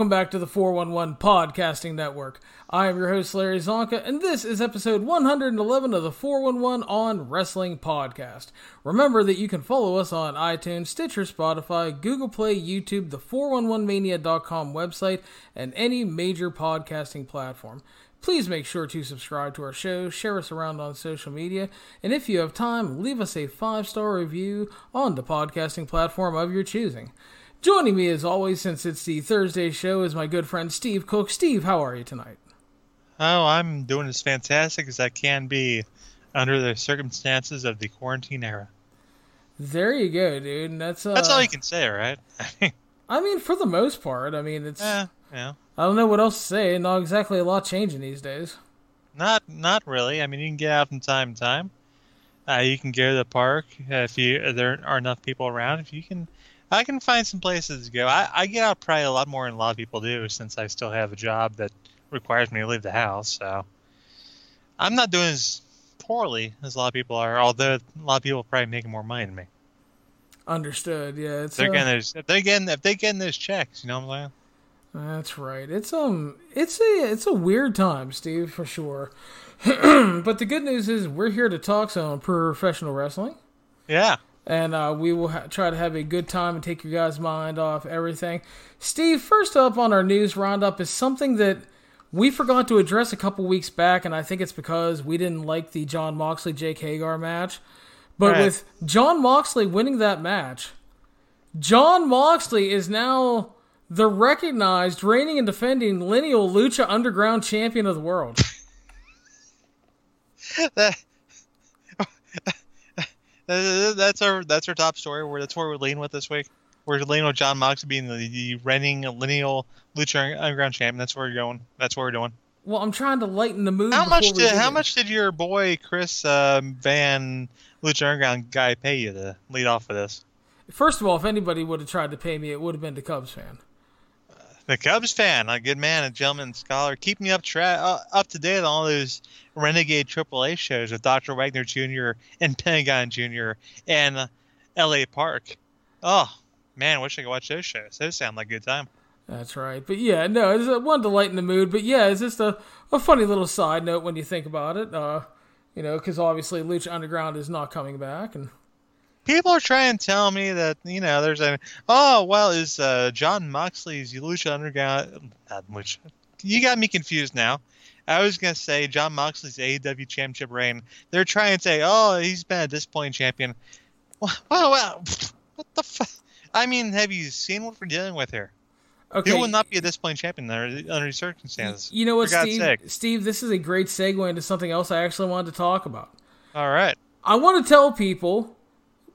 Welcome back to the 411 Podcasting Network. I am your host, Larry Csonka, and this is episode 111 of the 411 on Wrestling Podcast. Remember that you can follow us on iTunes, Stitcher, Spotify, Google Play, YouTube, the 411mania.com website, and any major podcasting platform. Please make sure to subscribe to our show, share us around on social media, and if you have time, leave us a five star review on the podcasting platform of your choosing. Joining me as always, since it's the Thursday show, is my good friend Steve Cook. Steve, how are you tonight? Oh, I'm doing as fantastic as I can be under the circumstances of the quarantine era. There you go, dude. And that's uh, That's all you can say, right? I mean, for the most part, I mean, it's. yeah, yeah. I don't know what else to say. Not exactly a lot changing these days. Not, not really. I mean, you can get out from time to time. Uh, you can go to the park uh, if you if there are enough people around. If you can, I can find some places to go. I, I get out probably a lot more than a lot of people do since I still have a job that requires me to leave the house. So I'm not doing as poorly as a lot of people are. Although a lot of people are probably making more money than me. Understood. Yeah, it's. They're uh, getting those. If they getting if they're getting those checks, you know what I'm saying? That's right. It's um it's a it's a weird time, Steve, for sure. but the good news is we're here to talk some professional wrestling. Yeah. And uh, we will ha- try to have a good time and take your guys' mind off everything. Steve, first up on our news roundup is something that we forgot to address a couple weeks back, and I think it's because we didn't like the Jon Moxley Jake Hager match. But Right. with Jon Moxley winning that match, Jon Moxley is now the recognized, reigning and defending lineal Lucha Underground champion of the world. that, that's our that's our top story. Where that's where we're leaning with this week. We're leaning with Jon Moxley being the, the reigning lineal Lucha Underground champion. That's where we're going. That's what we're doing. Well, I'm trying to lighten the mood. How much did how in. much did your boy Chris um, Van Lucha Underground guy pay you to lead off of this? First of all, if anybody would have tried to pay me, it would have been the Cubs fan. The Cubs fan, a good man, a gentleman, scholar, keep me up tra- uh, up to date on all those renegade AAA shows with Dr. Wagner Jr. and Pentagon Jr. and uh, L.A. Park. Oh man, wish I could watch those shows. Those sound like a good time. That's right. But yeah, no, it's, wanted to lighten the mood. But yeah, it's just a, a funny little side note when you think about it. Uh, you know, because obviously Lucha Underground is not coming back, and People are trying to tell me that you know there's a oh well is uh, Jon Moxley's Lucha Underground not Lucha. You got me confused now. I was gonna say Jon Moxley's AEW Championship reign. They're trying to say oh he's been a disappointing champion. Well, well, what the fuck? I mean, have you seen what we're dealing with here? okay. Who will not be a disappointing champion under, under these circumstances? you know what, Steve? sake. Steve, this is a great segue into something else I actually wanted to talk about. All right. I want to tell people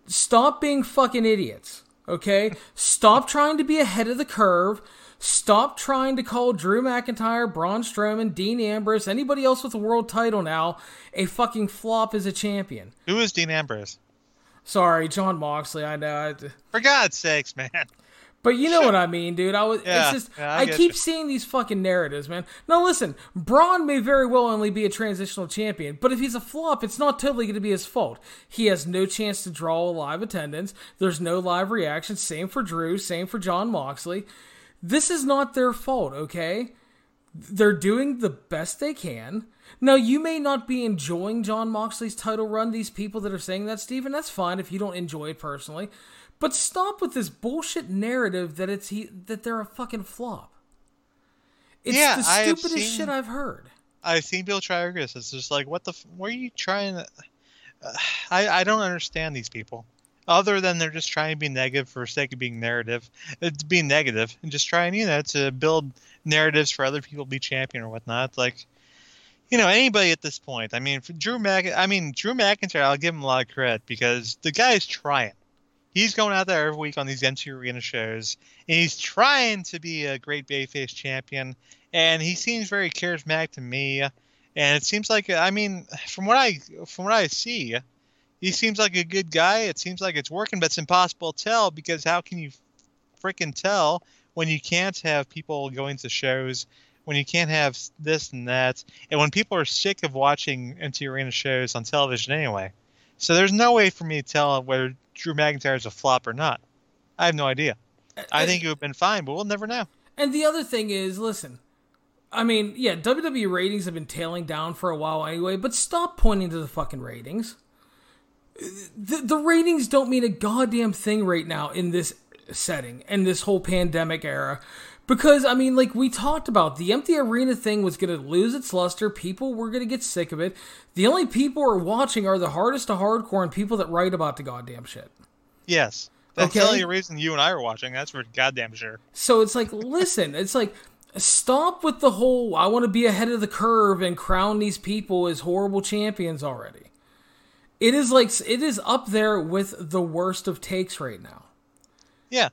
stop being fucking idiots, okay? stop trying to be ahead of the curve. Stop trying to call Drew McIntyre, Braun Strowman, Dean Ambrose, anybody else with a world title now a fucking flop as a champion. Who is Dean Ambrose? Sorry, Jon Moxley, I know. I- For God's sakes, man. But you know what I mean, dude. I was Yeah, it's just yeah, I I, keep you. seeing these fucking narratives, man. Now listen, Braun may very well only be a transitional champion, but if he's a flop, it's not totally going to be his fault. He has no chance to draw a live attendance. There's no live reaction. Same for Drew. Same for Jon Moxley. This is not their fault, okay? They're doing the best they can. Now, you may not be enjoying Jon Moxley's title run, these people that are saying that, Steven. That's fine if you don't enjoy it personally. But stop with this bullshit narrative that it's he that they're a fucking flop. It's Yeah, the stupidest seen- shit I've heard. I've seen people try to argue this. It's just like, what the? Where are you trying to? Uh, I I don't understand these people. Other than they're just trying to be negative for sake of being narrative, it's being negative, and just trying, you know, to build narratives for other people to be champion or whatnot. Like, you know, anybody at this point. I mean, Drew Mc, I mean Drew McIntyre, I'll give him a lot of credit because the guy's trying. He's going out there every week on these empty arena shows, and he's trying to be a great babyface champion. And he seems very charismatic to me. And it seems like, I mean, from what I from what I see, he seems like a good guy. It seems like it's working, but it's impossible to tell because how can you freaking tell when you can't have people going to shows, when you can't have this and that, and when people are sick of watching empty arena shows on television anyway. So there's no way for me to tell whether Drew McIntyre is a flop or not. I have no idea. I think it would have been fine, but we'll never know. And the other thing is, listen, I mean, yeah, WWE ratings have been tailing down for a while anyway, but stop pointing to the fucking ratings. The, the ratings don't mean a goddamn thing right now in this setting and this whole pandemic era. Because, I mean, like we talked about, the empty arena thing was going to lose its luster. People were going to get sick of it. The only people who are watching are the hardest to hardcore and people that write about the goddamn shit. Yes. That's Okay. the only reason you and I are watching. That's for goddamn sure. So it's like, listen, it's like, stop with the whole, I want to be ahead of the curve and crown these people as horrible champions already. It is like, it is up there with the worst of takes right now. Yeah.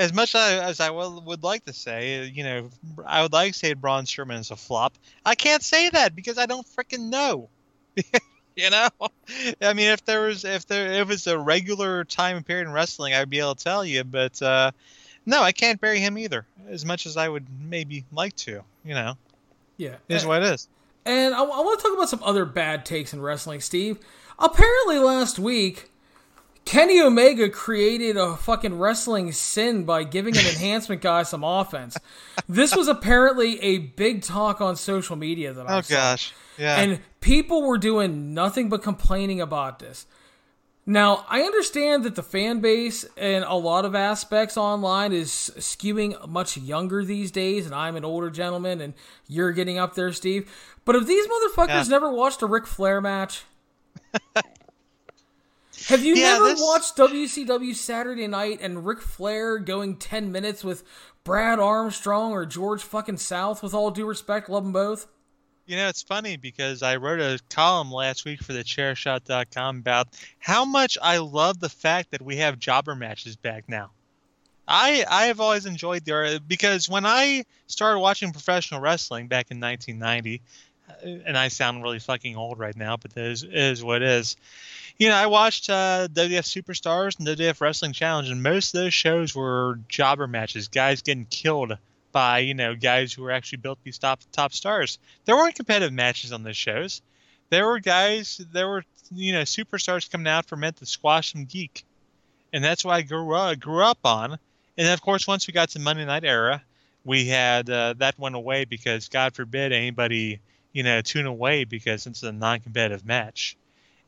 As much as as I would like to say, you know, I would like to say Braun Strowman is a flop. I can't say that because I don't freaking know. you know, I mean, if there was if there if it's a regular time period in wrestling, I'd be able to tell you. But uh, no, I can't bury him either. As much as I would maybe like to, you know, Yeah. it is what it is. And I, I want to talk about some other bad takes in wrestling, Steve. Apparently, last week, Kenny Omega created a fucking wrestling sin by giving an enhancement guy some offense. This was apparently a big talk on social media that I Oh saw. gosh, yeah. And people were doing nothing but complaining about this. Now, I understand that the fan base and a lot of aspects online is skewing much younger these days, and I'm an older gentleman, and you're getting up there, Steve. But have these motherfuckers Yeah. never watched a Ric Flair match? have you Yeah, never this- watched WCW Saturday Night and Ric Flair going 10 minutes with Brad Armstrong or George fucking South, with all due respect? Love them both. You know, it's funny because I wrote a column last week for the chairshot.com about how much I love the fact that we have jobber matches back now. I I have always enjoyed the because when I started watching professional wrestling back in 1990, uh, and I sound really fucking old right now, but that is, is what it is. You know, I watched uh, WF Superstars and WF Wrestling Challenge, and most of those shows were jobber matches, guys getting killed by you know guys who were actually built to be top top stars. There weren't competitive matches on those shows. There were guys, there were you know superstars coming out for meant to squash some geek, and that's what I grew up grew up on. And of course, once we got to Monday Night Era, we had uh, that went away because God forbid anybody you know tune away because it's a non-competitive match.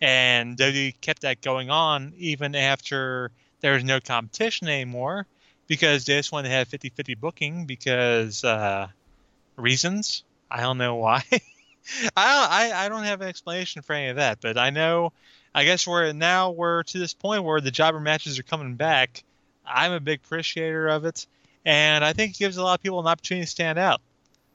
And WWE kept that going on even after there was no competition anymore because they just wanted to have 50-50 booking because uh, reasons. I don't know why. I, I I don't have an explanation for any of that, but I know. I guess we're now we're to this point where the jobber matches are coming back. I'm a big appreciator of it, and I think it gives a lot of people an opportunity to stand out.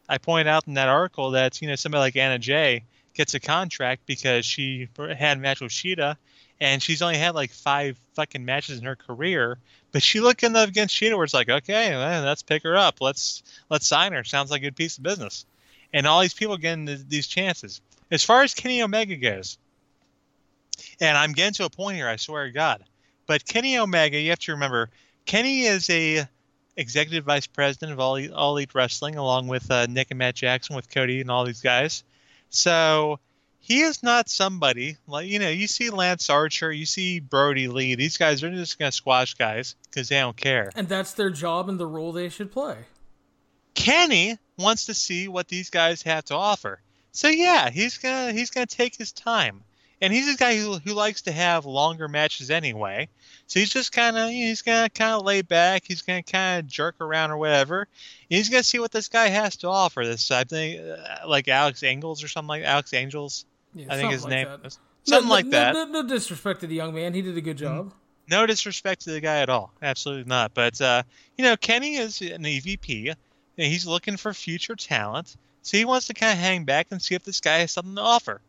I point out in that article that you know somebody like Anna Jay gets a contract because she had a match with Shida, and she's only had like five fucking matches in her career. But she looking up against Shida, where it's like, okay, well, let's pick her up. Let's let's sign her. Sounds like a good piece of business. And all these people getting th- these chances. As far as Kenny Omega goes, and I'm getting to a point here, I swear to God. But Kenny Omega, you have to remember, Kenny is a executive vice president of all, all Elite Wrestling, along with uh, Nick and Matt Jackson, with Cody and all these guys. So he is not somebody like you know. You see Lance Archer, you see Brodie Lee. These guys are just gonna squash guys because they don't care. And that's their job and the role they should play. Kenny wants to see what these guys have to offer. So yeah, he's gonna he's gonna take his time, and he's a guy who, who likes to have longer matches anyway. So he's just kind of he's gonna kind of lay back. He's gonna kind of jerk around or whatever. He's gonna see what this guy has to offer. This I think uh, like Alex Angels or something like Alex Angels. Yeah, I think his name like that. is something no, like no, that. No, no disrespect to the young man. He did a good job. No disrespect to the guy at all. Absolutely not. But uh, you know, Kenny is an EVP. And he's looking for future talent, so he wants to kind of hang back and see if this guy has something to offer.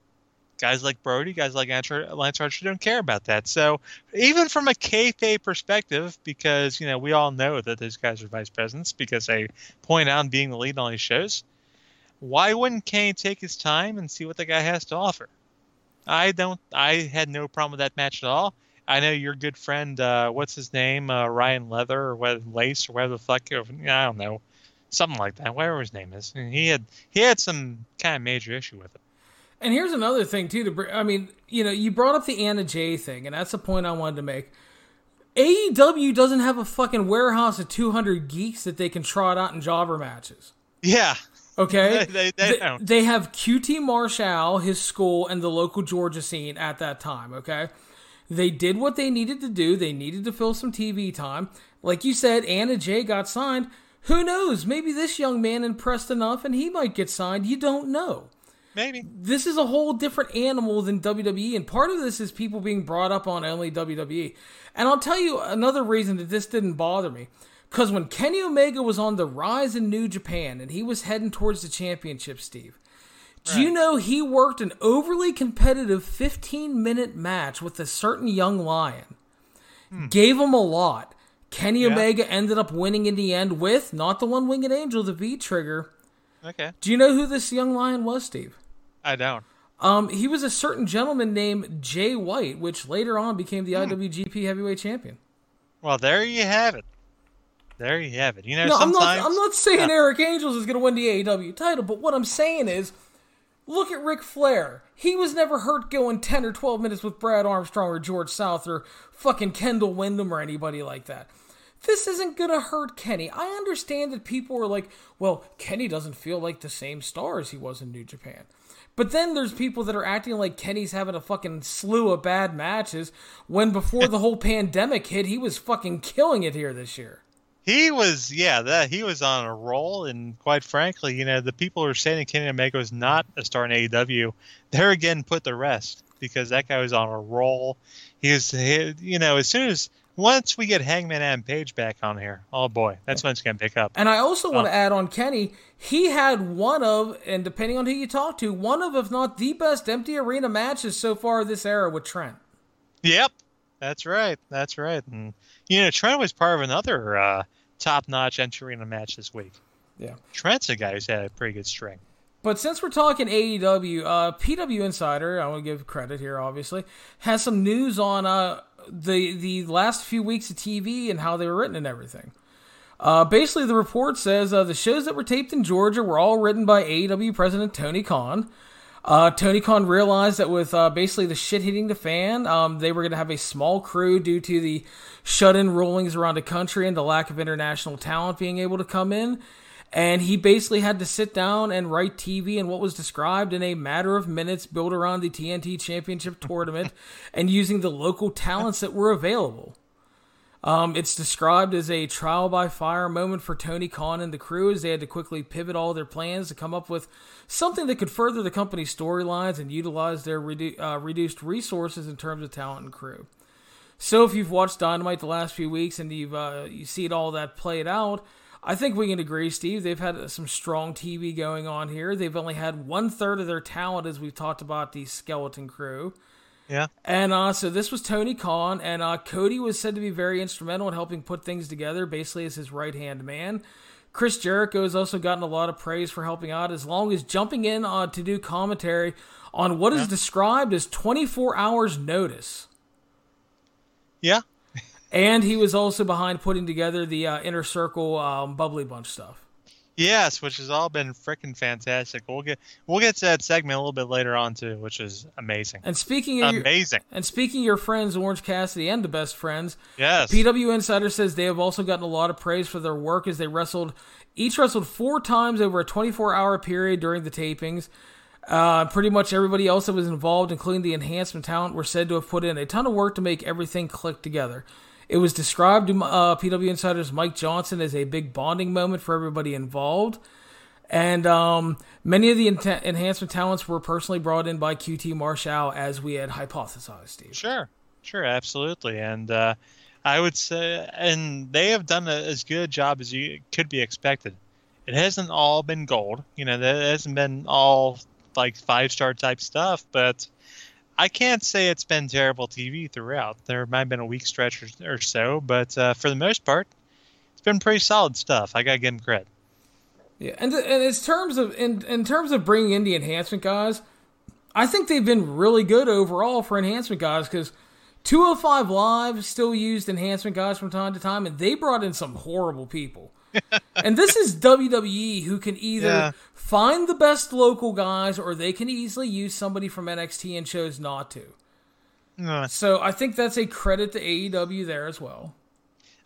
Guys like Brodie, guys like Lance Archer don't care about that. So even from a kayfabe perspective, because you know we all know that those guys are vice presidents because they point out being the lead on these shows. Why wouldn't Kane take his time and see what the guy has to offer? I don't. I had no problem with that match at all. I know your good friend, uh, what's his name, uh, Ryan Leather or what, Lace or whatever the fuck. I don't know, something like that. Whatever his name is. And he had he had some kind of major issue with it. And here's another thing too. To br- I mean, you know, you brought up the Anna Jay thing, and that's the point I wanted to make. AEW doesn't have a fucking warehouse of 200 geeks that they can trot out in jobber matches. Yeah. Okay? They- they Th- don't. they have QT Marshall, his school, and the local Georgia scene at that time, okay? They did what they needed to do. They needed to fill some TV time. Like you said, Anna Jay got signed. Who knows? Maybe this young man impressed enough and he might get signed. You don't know Maybe. this is a whole different animal than WWE, and part of this is people being brought up on only WWE. And I'll tell you another reason that this didn't bother me. Because when Kenny Omega was on the rise in New Japan and he was heading towards the championship, Steve, do you know he worked an overly competitive 15 minute match with a certain young lion? Gave him a lot. Kenny Hmm. Yeah. Omega ended up winning in the end with, not the one winged angel, the V trigger. Okay. Do you know who this young lion was, Steve? I don't. Um, he was a certain gentleman named Jay White, which later on became the IWGP Heavyweight Champion. Well, there you have it. There you have it. You know, No, I'm not. I'm not saying. Eric Angels is going to win the AEW title, but what I'm saying is, look at Ric Flair. He was never hurt going 10 or 12 minutes with Brad Armstrong or George South or fucking Kendall Windham or anybody like that. This isn't going to hurt Kenny. I understand that people are like, well, Kenny doesn't feel like the same star as he was in New Japan. But then there's people that are acting like Kenny's having a fucking slew of bad matches when before the whole pandemic hit, he was fucking killing it here this year. He was, yeah, that he was on a roll, and quite frankly, you know, the people who are saying Kenny Omega was not a star in AEW, they're again put the rest because that guy was on a roll. He was, he, you know, as soon as once we get Hangman Adam Page back on here, oh boy, that's when it's gonna pick up. And I also want to add on Kenny, he had one of, and depending on who you talk to, one of, if not the best empty arena matches so far this era with Trent. Yep, that's right, that's right. And you know, Trent was part of another uh, top-notch entry in a match this week. Yeah. Trent's a guy who's had a pretty good string. But since we're talking AEW, uh, PW Insider, I want to give credit here, obviously, has some news on uh, the the last few weeks of TV and how they were written and everything. Uh, basically, the report says uh, the shows that were taped in Georgia were all written by AEW president Tony Khan. Uh, Tony Khan realized that with uh, basically the shit hitting the fan, um, they were going to have a small crew due to the shut in rulings around the country and the lack of international talent being able to come in. And he basically had to sit down and write TV and what was described in a matter of minutes, built around the TNT Championship tournament and using the local talents that were available. Um, it's described as a trial by fire moment for Tony Khan and the crew as they had to quickly pivot all their plans to come up with something that could further the company's storylines and utilize their redu- uh, reduced resources in terms of talent and crew. So if you've watched Dynamite the last few weeks and you've uh, you seen all that played out, I think we can agree, Steve. They've had some strong TV going on here. They've only had one third of their talent, as we've talked about the skeleton crew. Yeah. And uh, so this was Tony Khan, and uh, Cody was said to be very instrumental in helping put things together, basically as his right hand man. Chris Jericho has also gotten a lot of praise for helping out, as long as jumping in uh, to do commentary on what is described as 24 hours notice. Yeah. And he was also behind putting together the uh, inner circle um, bubbly bunch stuff. Yes, which has all been freaking fantastic. We'll get we'll get to that segment a little bit later on too, which is amazing. And speaking of your, Amazing. and speaking of your friends Orange Cassidy and the best friends, Yes. PW Insider says they have also gotten a lot of praise for their work as they wrestled, each wrestled four times over a 24 hour period during the tapings. Uh, pretty much everybody else that was involved, including the enhancement talent, were said to have put in a ton of work to make everything click together. It was described to uh, PW Insider's Mike Johnson as a big bonding moment for everybody involved. And um, many of the ent- enhancement talents were personally brought in by QT Marshall, as we had hypothesized, Steve. Sure. Sure, absolutely. And uh, I would say and they have done a, as good a job as you could be expected. It hasn't all been gold. You know, that hasn't been all like five star type stuff, but I can't say it's been terrible TV throughout. There might have been a weak stretch or, or so, but uh, for the most part, it's been pretty solid stuff. I gotta give him credit. Yeah, and and in terms of in in terms of bringing in the enhancement guys, I think they've been really good overall for enhancement guys because 205 Live still used enhancement guys from time to time, and they brought in some horrible people. And this is WWE who can either Yeah. find the best local guys or they can easily use somebody from NXT and chose not to. Uh, So I think that's a credit to AEW there as well.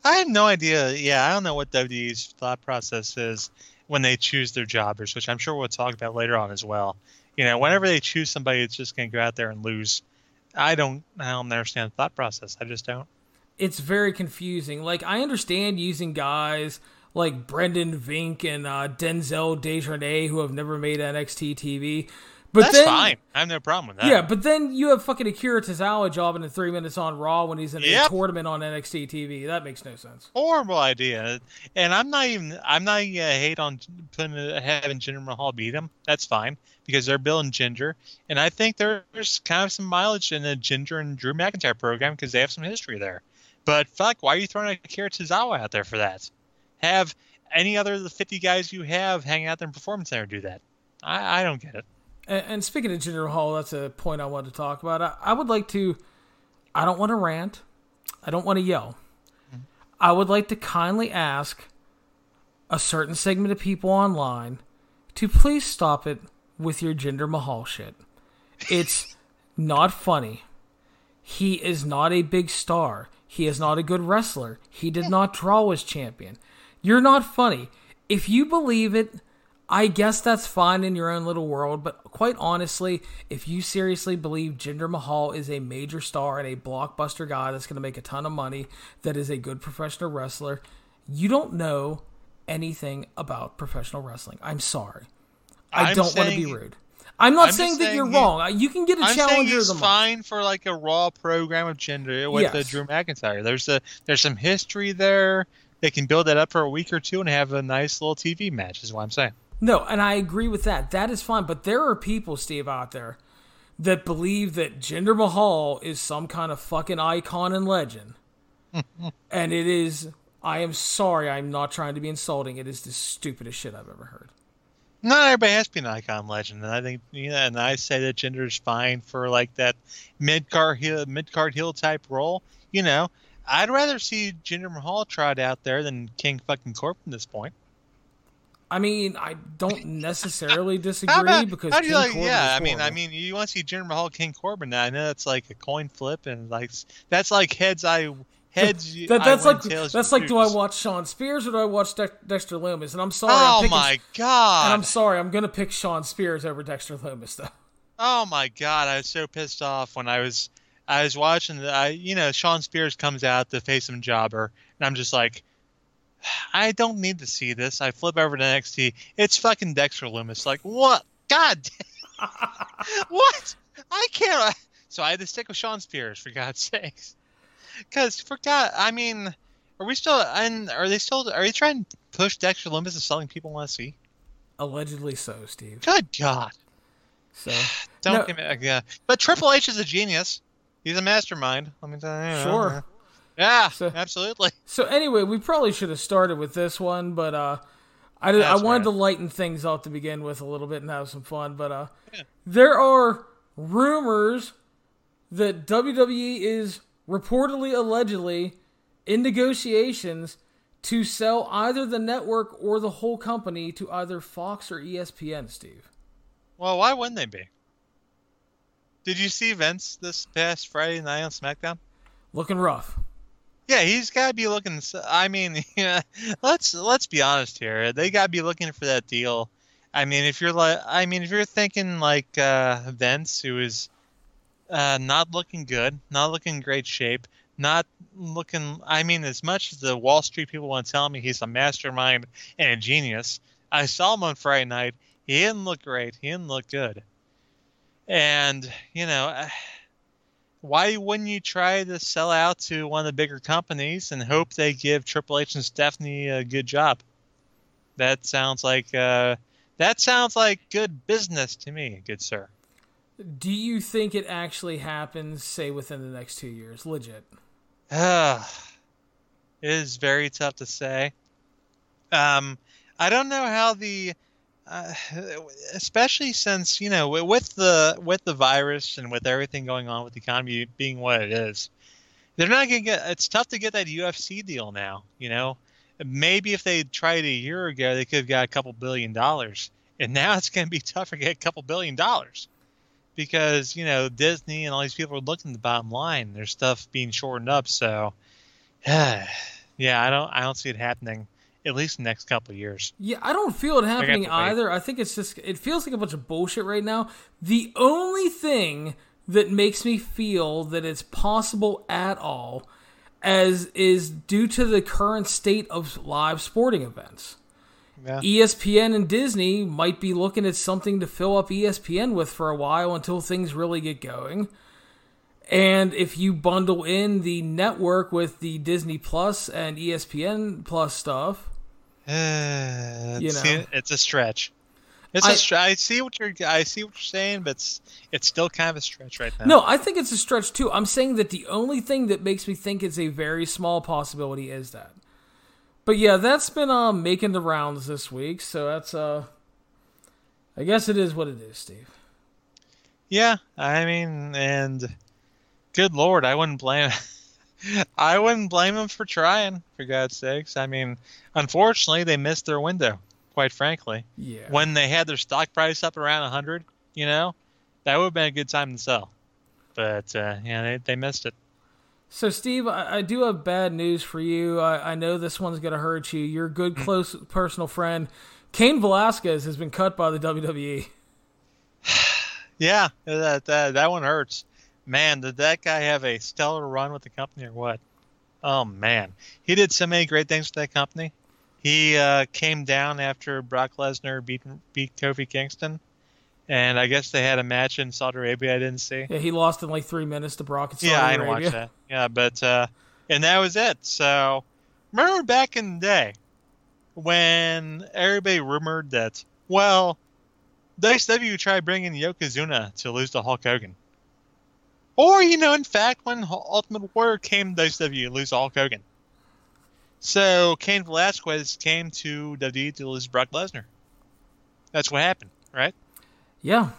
I have no idea. Yeah, I don't know what WWE's thought process is when they choose their jobbers, which I'm sure we'll talk about later on as well. You know, whenever they choose somebody that's just going to go out there and lose, I don't, I don't understand the thought process. I just don't. It's very confusing. Like I understand using guys like Brendan Vink and uh, Denzel Dejournette who have never made NXT TV, but That's then, fine. I have no problem with that. Yeah, but then you have fucking Akira Tozawa jobbing in three minutes on Raw when he's in a Yep. tournament on NXT TV. That makes no sense. horrible idea. And I'm not even I'm not gonna hate on putting having Jinder Mahal beat him. That's fine because they're Bill and Jinder, and I think there's kind of some mileage in the Jinder and Drew McIntyre program because they have some history there. But fuck, why are you throwing Akira Tozawa out there for that? Have any other of the 50 guys you have hanging out there in Performance Center do that? I, I don't get it. And, and speaking of Jinder Mahal, that's a point I want to talk about. I, I would like to. I don't want to rant. I don't want to yell. Mm-hmm. I would like to kindly ask a certain segment of people online to please stop it with your Jinder Mahal shit. It's not funny. He is not a big star. He is not a good wrestler. He did not draw as champion. You're not funny. If you believe it, I guess that's fine in your own little world, but quite honestly, if you seriously believe Jinder Mahal is a major star and a blockbuster guy that's going to make a ton of money, that is a good professional wrestler, you don't know anything about professional wrestling. I'm sorry. I I'm don't want to be rude. I'm not I'm saying that you're he- wrong. You can get a I'm challenger he's month. fine for like a Raw program of Jinder with uh, Yes. Drew McIntyre. There's a there's some history there. They can build that up for a week or two and have a nice little TV match. Is what I'm saying. No, and I agree with that. That is fine. But there are people, Steve, out there that believe that Jinder Mahal is some kind of fucking icon and legend. and it is, I am sorry, I'm not trying to be insulting. It is the stupidest shit I've ever heard. Not everybody has to be an icon legend, and I think you know, and I say that Jinder's fine for like that mid card heel mid card heel type role. You know, I'd rather see Jinder Mahal tried out there than King fucking Corbin at this point. I mean, I don't necessarily disagree about- because how do you King like? Corbin Yeah, I mean, I mean, you want to see Jinder Mahal, King Corbin? Now I know that's like a coin flip, and like that's like heads I heads. That, that's win, like that's like do I watch Shawn Spears or do I watch Dex- Dexter Lumis? And I'm sorry, I'm Oh picking, my and god! I'm sorry, I'm gonna pick Shawn Spears over Dexter Lumis though. Oh my god! I was so pissed off when I was I was watching the I you know Shawn Spears comes out to face some jobber, and I'm just like. I don't need to see this. I flip over to NXT. It's fucking Dexter Lumis. Like what? God, what? I can't. So I had to stick with Shawn Spears for God's sakes. Because for God, I mean, are we still? And are they still? Are they trying to push Dexter Lumis as something people want to see? Allegedly so, Steve. Good God! So Don't No. give me. Uh, yeah, but Triple H is a genius. He's a mastermind. Let me tell you. Sure. Yeah, So- absolutely. So anyway, we probably should have started with this one, but uh, I, did, I wanted right. to lighten things up to begin with a little bit and have some fun. But uh, Yeah. there are rumors that WWE is reportedly, allegedly, in negotiations to sell either the network or the whole company to either Fox or ESPN. Steve, Well, why wouldn't they be? Did you see Vince this past Friday night on SmackDown? looking rough. Yeah, he's got to be looking. I mean, yeah, let's let's be honest here. They got to be looking for that deal. I mean, if you're like, I mean, if you're thinking like uh, Vince, who is uh, not looking good, not looking in great shape, not looking. I mean, as much as the Wall Street people want to tell me he's a mastermind and a genius, I saw him on Friday night. He didn't look great. He didn't look good. And you know, why wouldn't you try to sell out to one of the bigger companies and hope they give Triple H and Stephanie a good job? That sounds like uh, that sounds like good business to me, good sir. Do you think it actually happens, say, within the next two years? Legit. Ah, it is very tough to say. Um, I don't know how the, uh, especially since you know with the with the virus and with everything going on with the economy being what it is, they're not gonna get. It's tough to get that UFC deal now. You know, maybe if they tried a year ago, they could have got a couple billion dollars, and now it's gonna be tougher to get a couple billion dollars. because you know Disney and all these people are looking at the bottom line. There's stuff being shortened up, so yeah, I don't I don't see it happening at least the next couple of years. Yeah, I don't feel it happening either. I think it's just it feels like a bunch of bullshit right now. The only thing that makes me feel that it's possible at all as is due to the current state of live sporting events. Yeah. ESPN and Disney might be looking at something to fill up ESPN with for a while until things really get going. And if you bundle in the network with the Disney Plus and ESPN Plus stuff, You it's, know. it's a stretch. It's I- a str- I see what you're I see what you're saying, but it's, it's still kind of a stretch right now. No, I think it's a stretch too. I'm saying that the only thing that makes me think it's a very small possibility is that. But yeah, that's been uh, making the rounds this week, so that's uh I guess it is what it is, Steve. Yeah, I mean, and good lord, I wouldn't blame. I wouldn't blame them for trying. For God's sakes, I mean, unfortunately, they missed their window. Quite frankly, Yeah. when they had their stock price up around hundred, you know, that would have been a good time to sell. But uh, yeah, they they missed it. So, Steve, I, I do have bad news for you. I, I know this one's going to hurt you. Your good, close personal friend, Cain Velasquez, has been cut by the. WWE. Yeah, that that that one hurts. Man, did that guy have a stellar run with the company or what? Oh man, he did so many great things for that company. He uh, came down after Brock Lesnar beat beat Kofi Kingston, and I guess they had a match in Saudi Arabia. I didn't see. Yeah, he lost in like three minutes to Brock. in Saudi yeah, I didn't Arabia. watch that. Yeah, but uh, and that was it. So remember back in the day when everybody rumored that well, WCW tried bringing Yokozuna to lose to Hulk Hogan, or you know, in fact, when Ultimate Warrior came to WCW to lose Hulk Hogan. So Cain Velasquez came to WWE to lose Brock Lesnar. That's what happened, right? Yeah.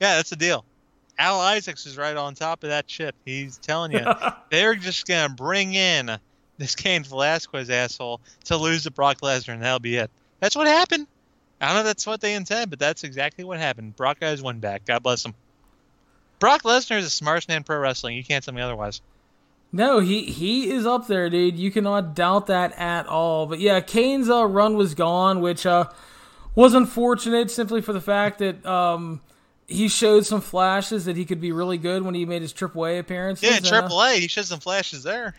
Yeah, that's the deal. Al Isaacs is right on top of that shit. He's telling you they're just gonna bring in this Cain Velasquez asshole to lose to Brock Lesnar, and that'll be it. That's what happened. I don't know if that's what they intend, but that's exactly what happened. Brock his one back. God bless him. Brock Lesnar is the smartest man in pro wrestling. You can't tell me otherwise. No, he he is up there, dude. You cannot doubt that at all. But yeah, Cain's uh, run was gone, which uh, was unfortunate simply for the fact that um, he showed some flashes that he could be really good when he made his AAA appearances. Yeah, and, uh, Triple A, he showed some flashes there.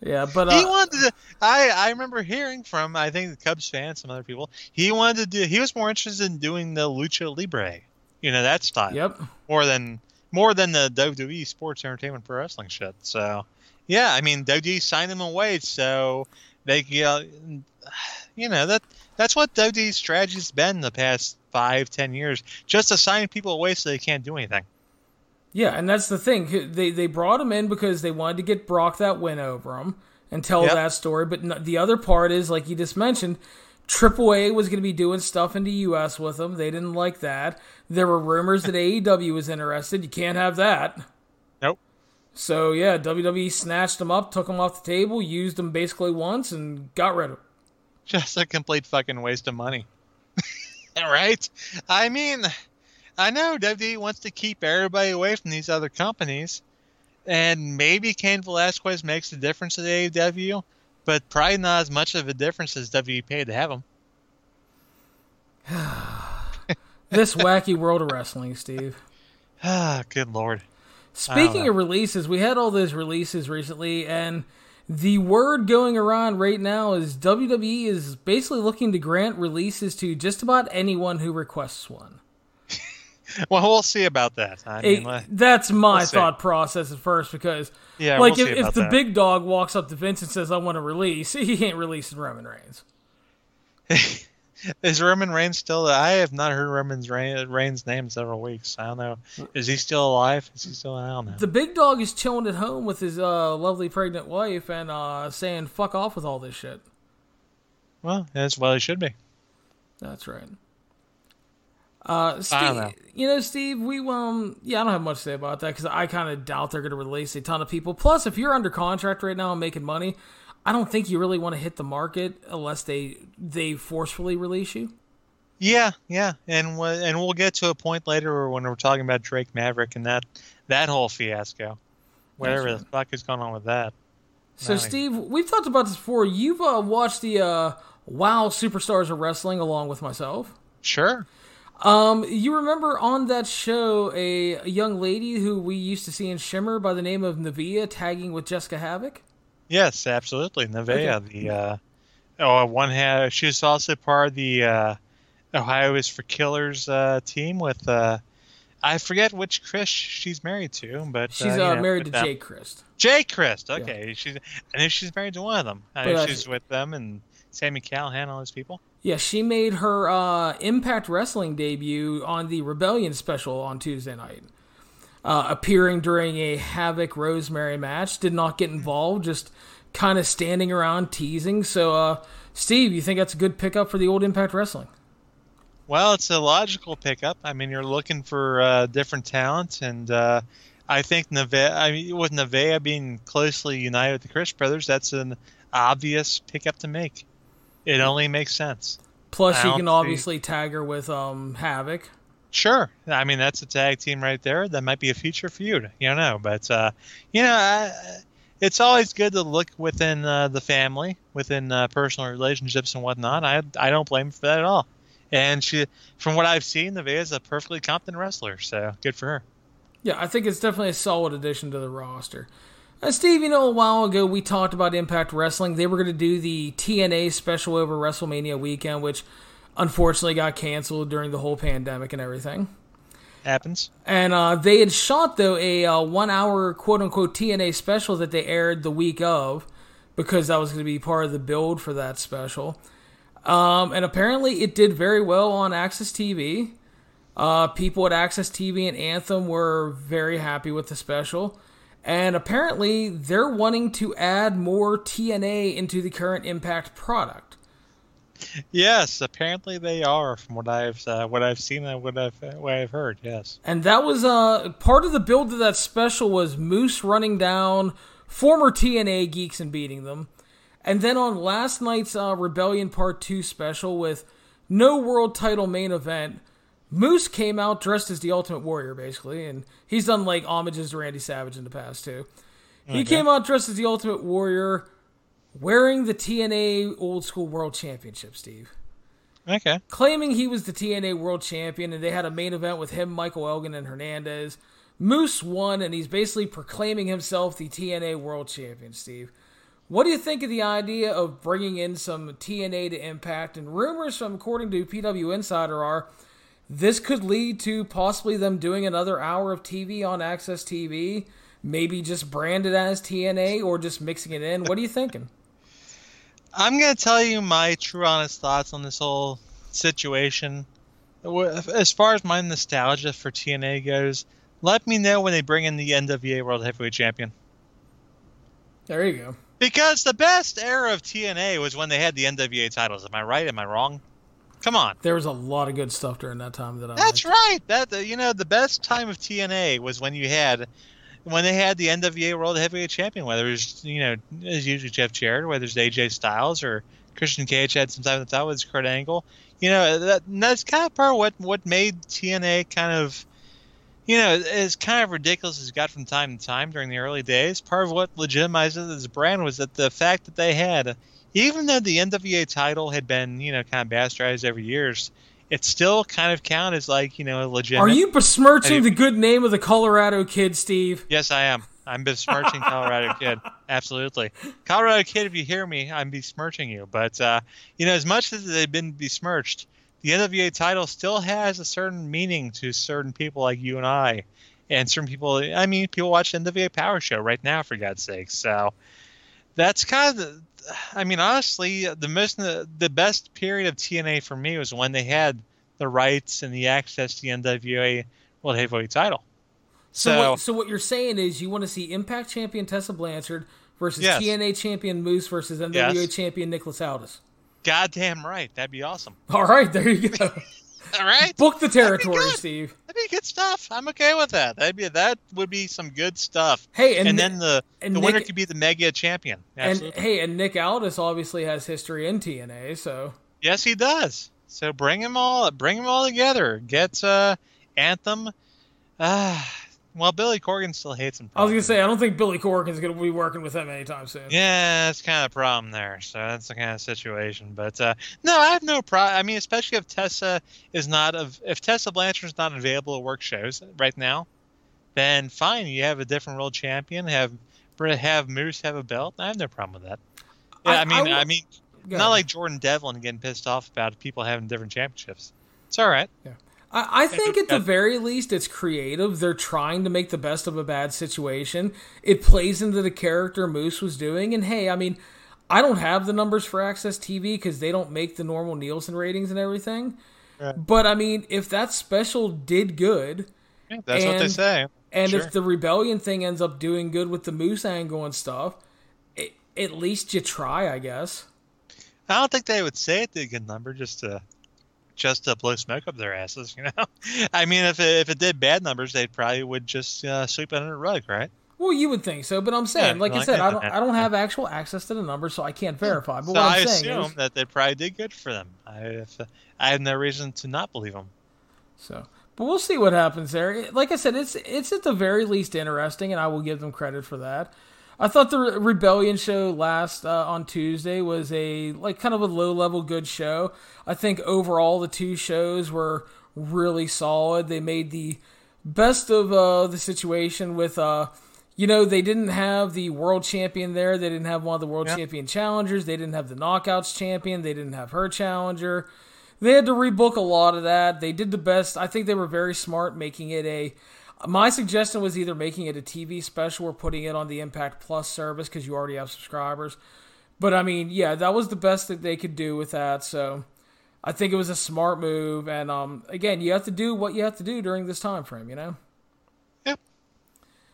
yeah, but he uh, wanted to. I I remember hearing from I think the Cubs fans, some other people. He wanted to do. He was more interested in doing the lucha libre, you know that style. yep. more than more than the WWE Sports Entertainment Pro Wrestling shit. So, yeah, I mean WWE signed him away so they uh, you know that that's what WWE's strategy's been the past five ten years, just to sign people away so they can't do anything. Yeah, and that's the thing. They they brought him in because they wanted to get Brock that win over him and tell Yep. that story. But the other part is, like you just mentioned, Triple A was going to be doing stuff in the U.S. with them. They didn't like that. There were rumors that AEW was interested. You can't have that. Nope. So yeah, WWE snatched him up, took him off the table, used him basically once, and got rid of him. Just a complete fucking waste of money. right? I mean, I know WWE wants to keep everybody away from these other companies, and maybe Cain Velasquez makes a difference at AEW, but probably not as much of a difference as WWE paid to have him. This wacky world of wrestling, Steve. Ah, good lord. Speaking of releases, we had all those releases recently, and the word going around right now is WWE is basically looking to grant releases to just about anyone who requests one. Well, we'll see about that. I mean, that's my we'll thought process at first because, yeah, like, we'll if, if the that. big dog walks up to Vince and says, "I want to release," he ain't releasing Roman Reigns. Is Roman Reigns still? I have not heard Roman Reigns, name in several weeks. I don't know. Is he still alive? Is he still? I don't know. The big dog is chilling at home with his uh, lovely pregnant wife and uh, saying, "Fuck off with all this shit." Well, that's well he should be. That's right. Uh, Steve, I don't know. you know, Steve, we um, yeah, I don't have much to say about that because I kind of doubt they're going to release a ton of people. Plus, if you're under contract right now and making money, I don't think you really want to hit the market unless they they forcefully release you. Yeah, yeah, and w- and we'll get to a point later when we're talking about Drake Maverick and that that whole fiasco, whatever the fuck is going on with that. So, Nice. Steve, we've talked about this before. You've uh, watched the uh, WoW Superstars of Wrestling along with myself. Sure. Um, you remember on that show a, a young lady who we used to see in Shimmer by the name of Nevaeh tagging with Jessica Havoc? Yes, absolutely. Nevaeh, the uh, oh, one had she was also part of the uh, Ohio is for Killers uh, team with uh, I forget which Chris she's married to, but She's uh, uh, know, married to them. Jay Christ. Jay Christ. Okay, she's I know she's married to one of them. I But, know uh, she's with them and Sami Callihan, all those people. Yeah, she made her uh, Impact Wrestling debut on the Rebellion special on Tuesday night. Uh, appearing during a Havoc Rosemary match, did not get involved, just kind of standing around teasing. So, uh, Steve, you think that's a good pickup for the old Impact Wrestling? Well, it's a logical pickup. I mean, you're looking for uh, different talent, and uh, I think Nevaeh. I mean, with Nevaeh being closely united with the Crist brothers, that's an obvious pickup to make. It only makes sense. Plus, I you can see- obviously tag her with um, Havoc. Sure. I mean, that's a tag team right there. That might be a future feud. You don't know, but uh, you know, I, it's always good to look within uh, the family, within uh, personal relationships and whatnot. I I don't blame her for that at all. And she, from what I've seen, Nevaeh is a perfectly competent wrestler. So good for her. Yeah, I think it's definitely a solid addition to the roster. Uh, Steve, you know, a while ago we talked about Impact Wrestling. They were going to do the TNA special over WrestleMania weekend, which unfortunately got canceled during the whole pandemic and everything. Happens. And uh, they had shot, though, a uh, one hour quote unquote TNA special that they aired the week of because that was going to be part of the build for that special. Um, and apparently it did very well on AXS TV. Uh, people at AXS TV and Anthem were very happy with the special. And apparently they're wanting to add more TNA into the current Impact product. Yes, apparently they are. From what I've uh, what I've seen and what I've what I've heard. Yes. And that was uh, part of the build of that special was Moose running down former TNA geeks and beating them. And then on last night's uh, Rebellion Part 2 special with no world title main event, Moose came out dressed as the Ultimate Warrior, basically. And he's done like homages to Randy Savage in the past, too. He came out dressed as the Ultimate Warrior, wearing the TNA Old School World Championship, Steve Okay. claiming he was the TNA World Champion, and they had a main event with him, Michael Elgin, and Hernandez. Moose won, and he's basically proclaiming himself the TNA World Champion. Steve, what do you think of the idea of bringing in some TNA to Impact? And rumors from, according to PW Insider, are this could lead to possibly them doing another hour of TV on AXS TV, maybe just branded as TNA or just mixing it in. What are you thinking? I'm gonna tell you my true honest thoughts on this whole situation. As far as my nostalgia for TNA goes, let me know when they bring in the NWA World Heavyweight Champion. There you go. Because the best era of TNA was when they had the NWA titles. Am I right? Am I wrong? Come on. There was a lot of good stuff during that time that I That's liked. right. That you know the best time of TNA was when you had when they had the NWA World Heavyweight Champion. Whether it was you know as usually Jeff Jarrett, whether it's AJ Styles or Christian Cage had some time at that was Kurt Angle. You know that that's kind of part of what what made TNA kind of you know as kind of ridiculous as it got from time to time during the early days. Part of what legitimized this brand was that the fact that they had even though the NWA title had been, you know, kind of bastardized over years, it still kind of counted as like, you know, a legitimate. Are you besmirching the good name of the Colorado kid, Steve? Yes, I am. I'm besmirching Colorado Kid. Absolutely. Colorado Kid, if you hear me, I'm besmirching you. But, uh, you know, as much as they've been besmirched, the NWA title still has a certain meaning to certain people like you and I. And certain people, I mean, people watch the NWA Power Show right now, for God's sake. So that's kind of the, I mean, honestly, the most, the best period of TNA for me was when they had the rights and the access to the NWA World Heavyweight title. So, So- what, so what you're saying is you want to see Impact Champion Tessa Blanchard versus Yes. TNA Champion Moose versus NWA Yes. Champion Nicholas Aldis. Goddamn right. That'd be awesome. All right, there you go. All right. Book the territory. Steve. That'd be good stuff. I'm okay with that. That'd be that would be some good stuff. Hey, and, And, then the and the winner could be the mega champion. and hey, and Nick Aldis obviously has history in TNA, so yes, he does. So bring them all, bring them all together. Get uh, Anthem. Uh, well, Billy Corgan still hates him. I was gonna say I don't think Billy Corgan's gonna be working with them anytime soon. Yeah, that's kind of a problem there. So that's the kind of situation. But uh, no, I have no problem. I mean, especially if Tessa is not of if Tessa Blanchard's not available to work shows right now, then fine. You have a different world champion. Have have Moose have a belt. I have no problem with that. Yeah, I, I mean, I, I mean, not like Jordan Devlin getting pissed off about people having different championships. It's all right. Yeah. I, I think at the very least it's creative. They're trying to make the best of a bad situation. It plays into the character Moose was doing. And hey, I mean, I don't have the numbers for AXS TV because they don't make the normal Nielsen ratings and everything. Right. But I mean, if that special did good, yeah, that's and, what they say. And sure. if the rebellion thing ends up doing good with the Moose angle and stuff, it, at least you try, I guess. I don't think they would say it did a good number just to just to blow smoke up their asses. You know, I mean, if it, if it did bad numbers, they probably would just uh, sweep it under the rug, right? Well, you would think so, but I'm saying, yeah, like, I said, I don't, I don't have actual access to the numbers, so I can't verify. But so what I'm I saying assume is, that they probably did good for them. I, if, I have no reason to not believe them. So, but we'll see what happens there. Like I said, it's it's at the very least interesting, and I will give them credit for that. I thought the Rebellion show last uh, on Tuesday was a like kind of a low level good show. I think overall the two shows were really solid. They made the best of uh, the situation with uh, you know they didn't have the world champion there. They didn't have one of the world champion challengers. They didn't have the knockouts champion. They didn't have her challenger. They had to rebook a lot of that. They did the best. I think they were very smart making it a my suggestion was either making it a TV special or putting it on the Impact Plus service because you already have subscribers. But I mean, yeah, that was the best that they could do with that. So I think it was a smart move. And um, again, you have to do what you have to do during this time frame. You know. Yep.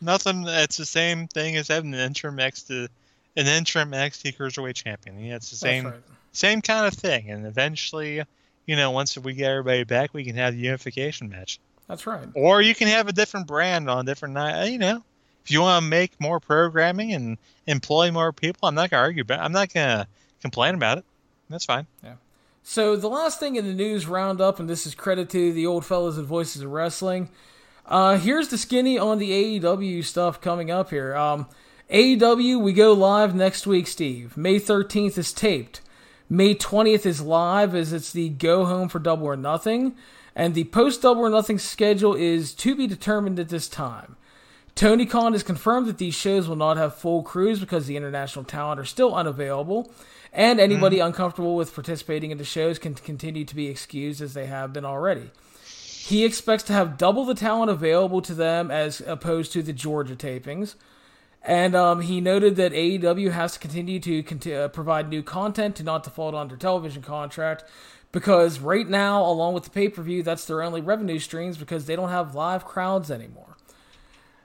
Nothing. It's the same thing as having an interim X to an interim NXT Cruiserweight Champion. Yeah, it's the same right. same kind of thing. And eventually, you know, once we get everybody back, we can have the unification match. That's right. Or you can have a different brand on a different night. You know, if you want to make more programming and employ more people, I'm not gonna argue about. I'm not gonna complain about it. That's fine. Yeah. So the last thing in the news roundup, and this is credit to the old fellas at Voices of Wrestling. Uh, here's the skinny on the AEW stuff coming up here. Um, AEW, we go live next week, Steve. May 13th is taped. May 20th is live as it's the go home for Double or Nothing and the post double or nothing schedule is to be determined at this time. Tony Khan has confirmed that these shows will not have full crews because the international talent are still unavailable, and anybody mm. uncomfortable with participating in the shows can continue to be excused as they have been already. He expects to have double the talent available to them as opposed to the Georgia tapings. And um, he noted that AEW has to continue to uh, provide new content to not default on their television contract, because right now, along with the pay per view, that's their only revenue streams because they don't have live crowds anymore.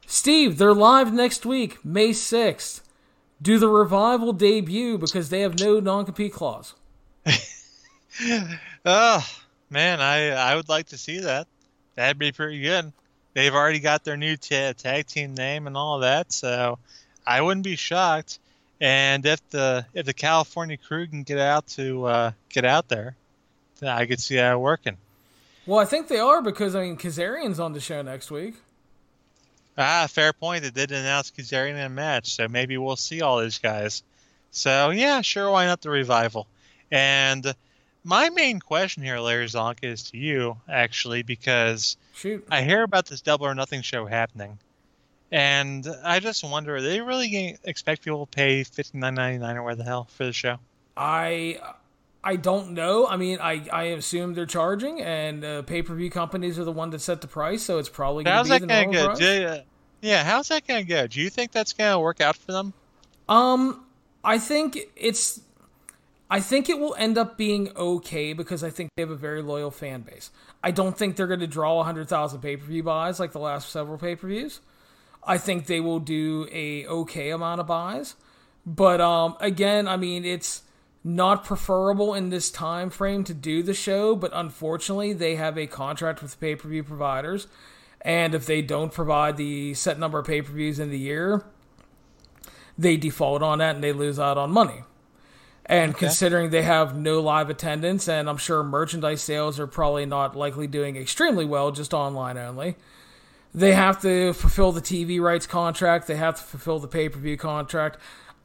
Steve, they're live next week, May 6th. Do the revival debut because they have no non compete clause? oh, man, I, I would like to see that. That'd be pretty good. They've already got their new t- tag team name and all that, so I wouldn't be shocked. And if the if the California crew can get out to uh, get out there, I could see that working. Well, I think they are because I mean Kazarian's on the show next week. Ah, fair point. They did announce Kazarian in a match, so maybe we'll see all these guys. So yeah, sure, why not the revival? And my main question here, Larry Zonk, is to you actually because Shoot. I hear about this Double or Nothing show happening, and I just wonder: are they really expect people to pay fifty nine ninety nine or where the hell for the show? I I don't know. I mean, I, I assume they're charging, and uh, pay per view companies are the one that set the price, so it's probably going to be the normal go? price. Yeah, how's that going to go? Do you think that's going to work out for them? Um, I think it's. I think it will end up being okay because I think they have a very loyal fan base. I don't think they're going to draw 100,000 pay per view buys like the last several pay per views. I think they will do a okay amount of buys, but um, again, I mean it's not preferable in this time frame to do the show, but unfortunately, they have a contract with pay per view providers. And if they don't provide the set number of pay per views in the year, they default on that and they lose out on money. And considering they have no live attendance, and I'm sure merchandise sales are probably not likely doing extremely well, just online only, they have to fulfill the TV rights contract. They have to fulfill the pay per view contract.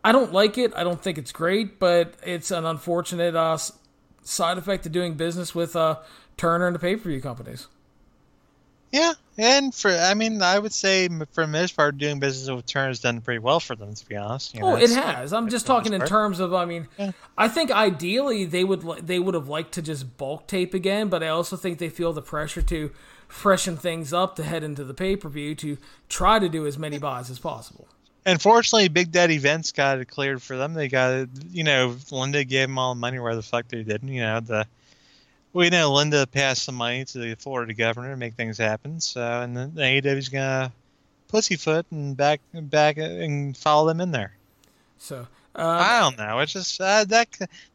I don't like it. I don't think it's great, but it's an unfortunate uh, side effect of doing business with uh, Turner and the pay per view companies. Yeah, and for I mean, I would say for the most part, doing business with Turner has done pretty well for them. To be honest, you know, oh, it has. I'm just talking in terms of. I mean, yeah. I think ideally they would they would have liked to just bulk tape again, but I also think they feel the pressure to freshen things up to head into the pay per view to try to do as many buys as possible. Unfortunately, Big Daddy Vince got it cleared for them. They got it. You know, Linda gave them all the money where the fuck they didn't. You know the we know Linda passed some money to the Florida governor to make things happen. So, and then the AEW's gonna pussyfoot and back back and follow them in there. So I don't know. It's just uh, that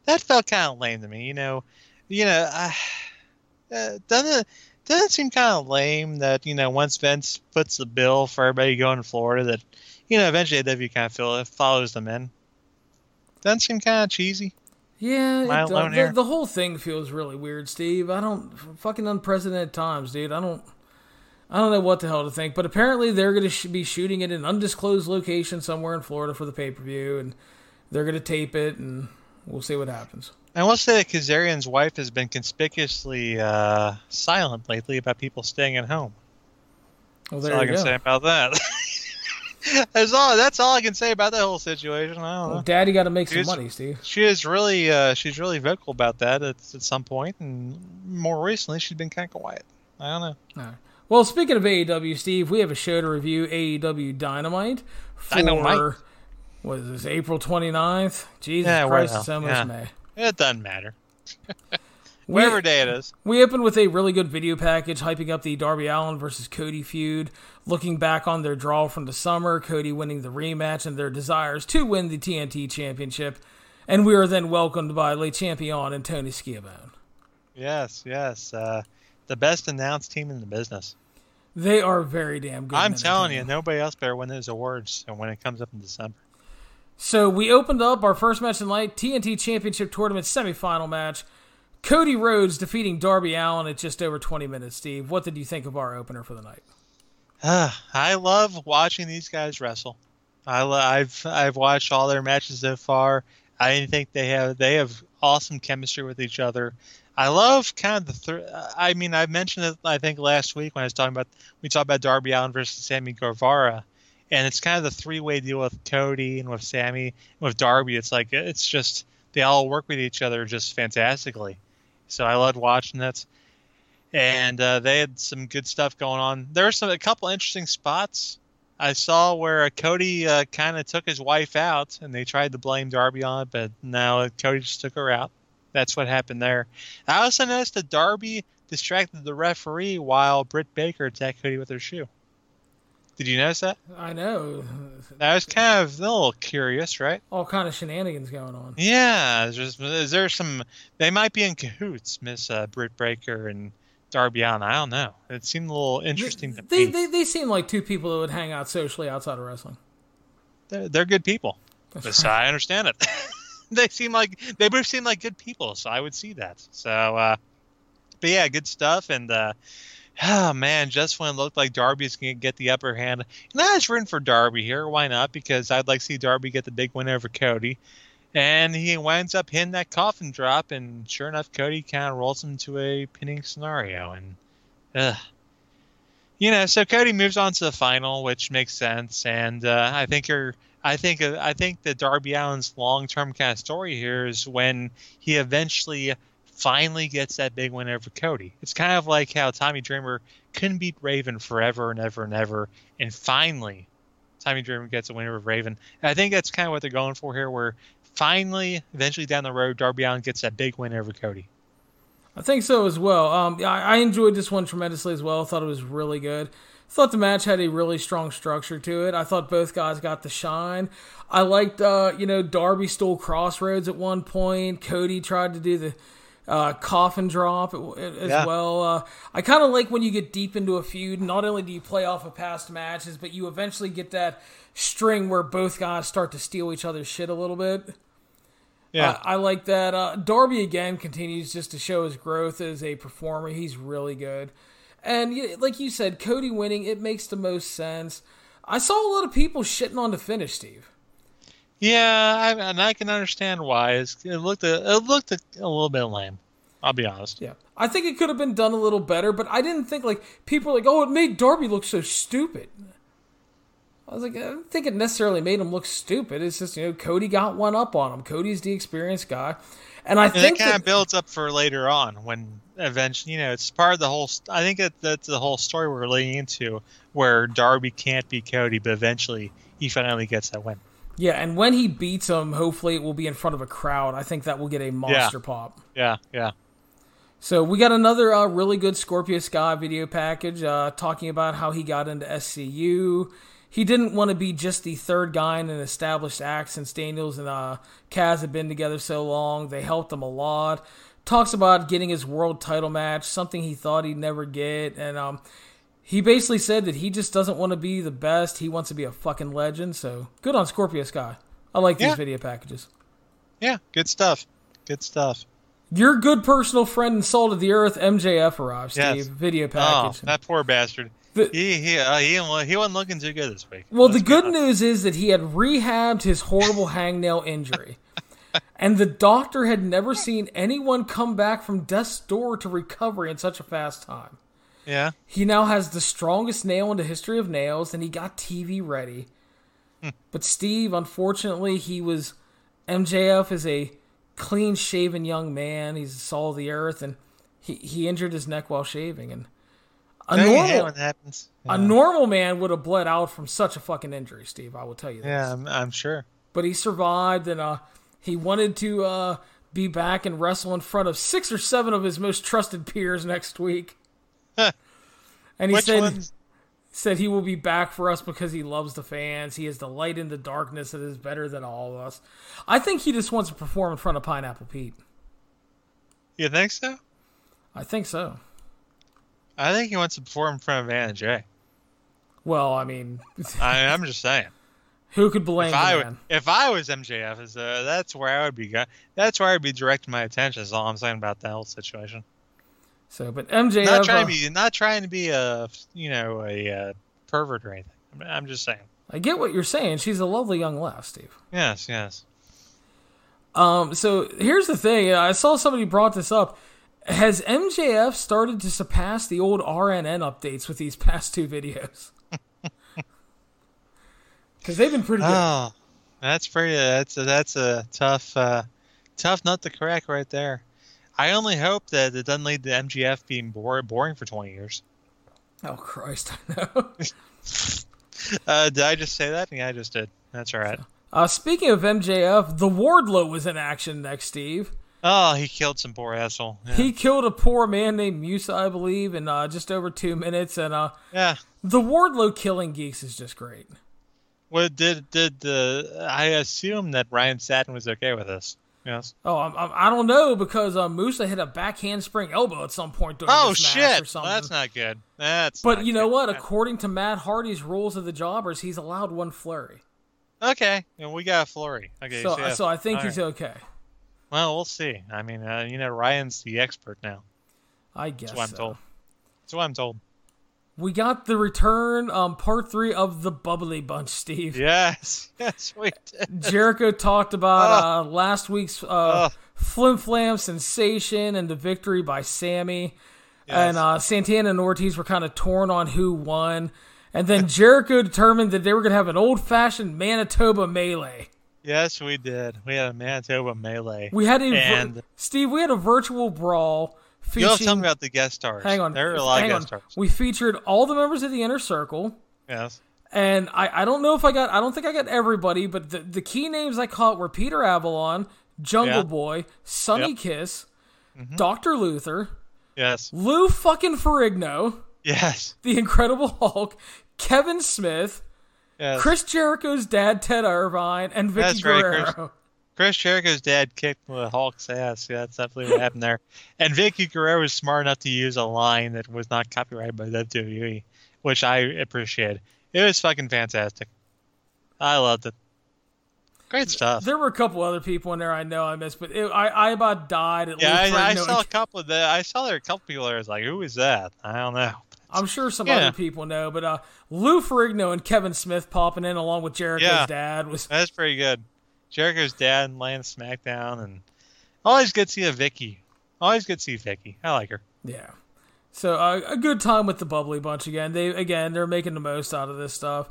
that felt kind of lame to me. You know, you know, uh, doesn't it, doesn't seem kind of lame that you know once Vince puts the bill for everybody going to Florida that you know eventually AEW kind of feel it follows them in. Doesn't seem kind of cheesy. Yeah, the, the, whole thing feels really weird, Steve. I don't fucking unprecedented times, dude. I don't, I don't know what the hell to think. But apparently, they're going to sh- be shooting it in an undisclosed location somewhere in Florida for the pay per view, and they're going to tape it, and we'll see what happens. I will say that Kazarian's wife has been conspicuously uh, silent lately about people staying at home. Well, That's all I can go. say about that. that's all. That's all I can say about that whole situation. I don't know. Well, Daddy got to make she's, some money, Steve. She is really, uh, she's really vocal about that at, at some point, and more recently, she's been kind of quiet. I don't know. Right. Well, speaking of AEW, Steve, we have a show to review AEW Dynamite for Dynamite. what is this April 29th? Jesus yeah, Christ, well, almost yeah. May. It doesn't matter. Whatever day it is. We opened with a really good video package hyping up the Darby Allin versus Cody feud, looking back on their draw from the summer, Cody winning the rematch, and their desires to win the TNT Championship. And we are then welcomed by Le Champion and Tony Schiavone. Yes, yes. Uh, the best announced team in the business. They are very damn good. I'm telling you, nobody else better win those awards when it comes up in December. So we opened up our first match in light TNT Championship Tournament semifinal match. Cody Rhodes defeating Darby Allin at just over 20 minutes. Steve, what did you think of our opener for the night? Uh, I love watching these guys wrestle. I have I've watched all their matches so far. I think they have they have awesome chemistry with each other. I love kind of the. Th- I mean, I mentioned it. I think last week when I was talking about we talked about Darby Allin versus Sammy Guevara, and it's kind of the three way deal with Cody and with Sammy and with Darby. It's like it's just they all work with each other just fantastically. So I loved watching that. And uh, they had some good stuff going on. There were some a couple interesting spots. I saw where Cody uh, kind of took his wife out, and they tried to blame Darby on it, but no, Cody just took her out. That's what happened there. I also noticed that Darby distracted the referee while Britt Baker attacked Cody with her shoe. Did you notice that? I know. That was kind of a little curious, right? All kind of shenanigans going on. Yeah, is, is there some? They might be in cahoots, Miss uh, Britt Baker and Darby Allin. I don't know. It seemed a little interesting they, to they, me. They, they seem like two people that would hang out socially outside of wrestling. They're, they're good people. That's so right. I understand it. they seem like they both seem like good people, so I would see that. So, uh, but yeah, good stuff, and. Uh, oh man, just when it looked like Darby's going to get the upper hand. And I was rooting for Darby here. Why not? Because I'd like to see Darby get the big win over Cody. And he winds up hitting that coffin drop, and sure enough, Cody kind of rolls him to a pinning scenario. And, ugh. You know, so Cody moves on to the final, which makes sense. And uh, I think you're. I think uh, I think that Darby Allin's long-term kind of story here is when he eventually finally gets that big win over Cody. It's kind of like how Tommy Dreamer couldn't beat Raven forever and ever and ever, and finally Tommy Dreamer gets a win over Raven. And I think that's kind of what they're going for here, where finally, eventually down the road, Darby Allin gets that big win over Cody. I think so as well. Um, I, I enjoyed this one tremendously as well. I thought it was really good. I thought the match had a really strong structure to it. I thought both guys got the shine. I liked, uh, you know, Darby stole crossroads at one point. Cody tried to do the uh, coffin drop as yeah. well. Uh, I kind of like when you get deep into a feud. Not only do you play off of past matches, but you eventually get that string where both guys start to steal each other's shit a little bit. Yeah. I, I like that. Uh, Darby again continues just to show his growth as a performer. He's really good. And like you said, Cody winning, it makes the most sense. I saw a lot of people shitting on the finish, Steve. Yeah, I, and I can understand why. It's, it looked a, it looked a, a little bit lame. I'll be honest. Yeah. I think it could have been done a little better, but I didn't think like people were like, oh, it made Darby look so stupid. I was like, I don't think it necessarily made him look stupid. It's just, you know, Cody got one up on him. Cody's the experienced guy. And I And think it kind that- of builds up for later on when eventually, you know, it's part of the whole. I think that that's the whole story we're leading into, where Darby can't beat Cody, but eventually he finally gets that win. Yeah, and when he beats him, hopefully it will be in front of a crowd. I think that will get a monster pop. Yeah, yeah. So we got another uh, really good Scorpio Sky video package uh, talking about how he got into SCU. He didn't want to be just the third guy in an established act since Daniels and uh, Kaz had been together so long. They helped him a lot. Talks about getting his world title match, something he thought he'd never get, and um, he basically said that he just doesn't want to be the best. He wants to be a fucking legend. So good on Scorpio Sky. I like these Yeah. video packages. Yeah, good stuff. Good stuff. Your good personal friend and salt of the earth, MJF, arrived, Steve. Yes. Video Oh, package. that poor bastard. The- he he uh, he, he wasn't looking too good this week. well, the Let's be good news is that he had rehabbed his horrible hangnail injury. and the doctor had never seen anyone come back from death's door to recovery in such a fast time. Yeah. He now has the strongest nail in the history of nails, and he got TV ready. Hmm. but Steve, unfortunately, he was MJF is a clean shaven young man. He's the salt of the earth, and he, he injured his neck while shaving. And a normal happens. a normal man would have bled out from such a fucking injury, Steve. I will tell you this. yeah I'm, I'm sure. But he survived, and uh, he wanted to uh, be back and wrestle in front of six or seven of his most trusted peers next week. Huh. And he Which said ones? said he will be back for us because he loves the fans. He is the light in the darkness that is better than all of us. I think he just wants to perform in front of Pineapple Pete. You think so? I think so. I think he wants to perform in front of Anna Jay. Well, I mean, I, I'm just saying. who could blame If I, man? if I was MJF, is uh, that's where I would be. Go- that's where I'd be directing my attention. Is all I'm saying about that whole situation. So, but MJF, Not trying uh, to be, not trying to be a, you know, a uh, pervert or anything. I mean, I'm just saying. I get what you're saying. She's a lovely young lass, Steve. Yes, yes. Um, so here's the thing. I saw somebody brought this up. Has MJF started to surpass the old RNN updates with these past two videos? Because they've been pretty good. Oh, that's pretty. That's a, that's a tough, uh, tough nut to crack right there. I only hope that it doesn't lead to MJF being bore, boring for 20 years. oh Christ, I know. Uh, did I just say that? Yeah, I just did. That's all right. Uh, speaking of MJF, the Wardlow was in action next, Steve. Oh, he killed some poor asshole. Yeah. He killed a poor man named Musa, I believe, in uh, just over two minutes. And uh, yeah. the Wardlow killing geeks is just great. Well, did did the? I assume that Ryan Satin was okay with this. Yes. Oh, I'm, I'm, I don't know because uh, Musa hit a backhand spring elbow at some point during Oh this match shit! or something. Well, that's not good. That's. but you know good. what? According to Matt Hardy's rules of the jobbers, he's allowed one flurry. Okay, and we got a flurry. Okay, So, yeah. so I think All he's right. okay. Well, we'll see. I mean, uh, you know, Ryan's the expert now. I guess That's what I'm so. told. That's what I'm told. We got the return, um, part three of the Bubbly Bunch, Steve. Yes, yes, we did. Jericho talked about uh, last week's uh, Ugh. Flim Flam sensation and the victory by Sammy. Yes. And uh, Santana and Ortiz were kind of torn on who won. And then Jericho determined that they were going to have an old fashioned Manitoba melee. Yes, we did. We had a Manitoba melee. We had a And- Steve. We had a virtual brawl You'll tell me about the guest stars. Hang on, There are a lot of on. stars. We featured all the members of the inner circle. Yes. And I, I don't know if I got I don't think I got everybody, but the, the key names I caught were Peter Avalon, Jungle Yeah. Boy, Sonny Yep. Kiss, Mm-hmm. Doctor Luther, Yes. Lou fucking Ferrigno, Yes. the Incredible Hulk, Kevin Smith, Yes. Chris Jericho's dad Ted Irvine, and Vickie That's right, Guerrero. Chris. Chris Jericho's dad kicked the Hulk's ass. Yeah, that's definitely what happened there. And Vickie Guerrero was smart enough to use a line that was not copyrighted by WWE, which I appreciate. It was fucking fantastic. I loved it. Great stuff. There were a couple other people in there I know I missed, but it, I I about died at yeah, least. I, I saw a couple of the. I saw there were a couple people there. I was like, who is that? I don't know. I'm sure some Yeah. other people know, but uh, Lou Ferrigno and Kevin Smith popping in along with Jericho's Yeah. dad was That's pretty good. Jericho's dad and laying SmackDown, and always good to see a Vickie. Always good to see Vickie. I like her. yeah. So uh, a good time with the bubbly bunch again. They again they're making the most out of this stuff.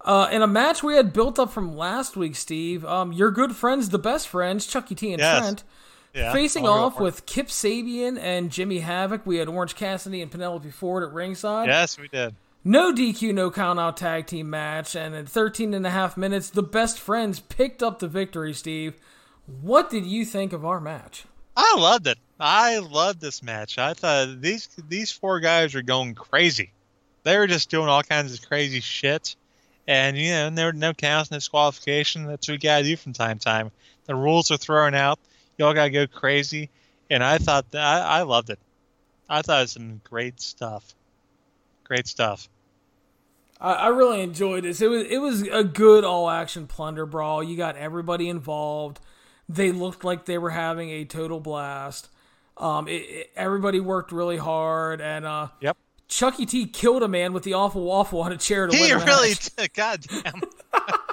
Uh, in a match we had built up from last week, Steve, um, your good friends, the best friends, Chucky T and Yes. Trent, Yeah, facing off with Kip Sabian and Jimmy Havoc. We had Orange Cassidy and Penelope Ford at ringside. Yes, we did. No DQ, no count out tag team match. And in 13 and a half minutes, the best friends picked up the victory, Steve. What did you think of our match? I loved it. I loved this match. I thought these these four guys were going crazy. They were just doing all kinds of crazy shit, and you know, there were no counts, no disqualification. That's what you gotta do from time to time. The rules are thrown out. You all gotta go crazy, and I thought that I, I loved it. I thought it was some great stuff. Great stuff. I, I really enjoyed this. It was it was a good all action plunder brawl. You got everybody involved. They looked like they were having a total blast. Um, it, it- everybody worked really hard, and uh, Yep. Chucky T killed a man with the awful waffle on a chair to He win really. Goddamn.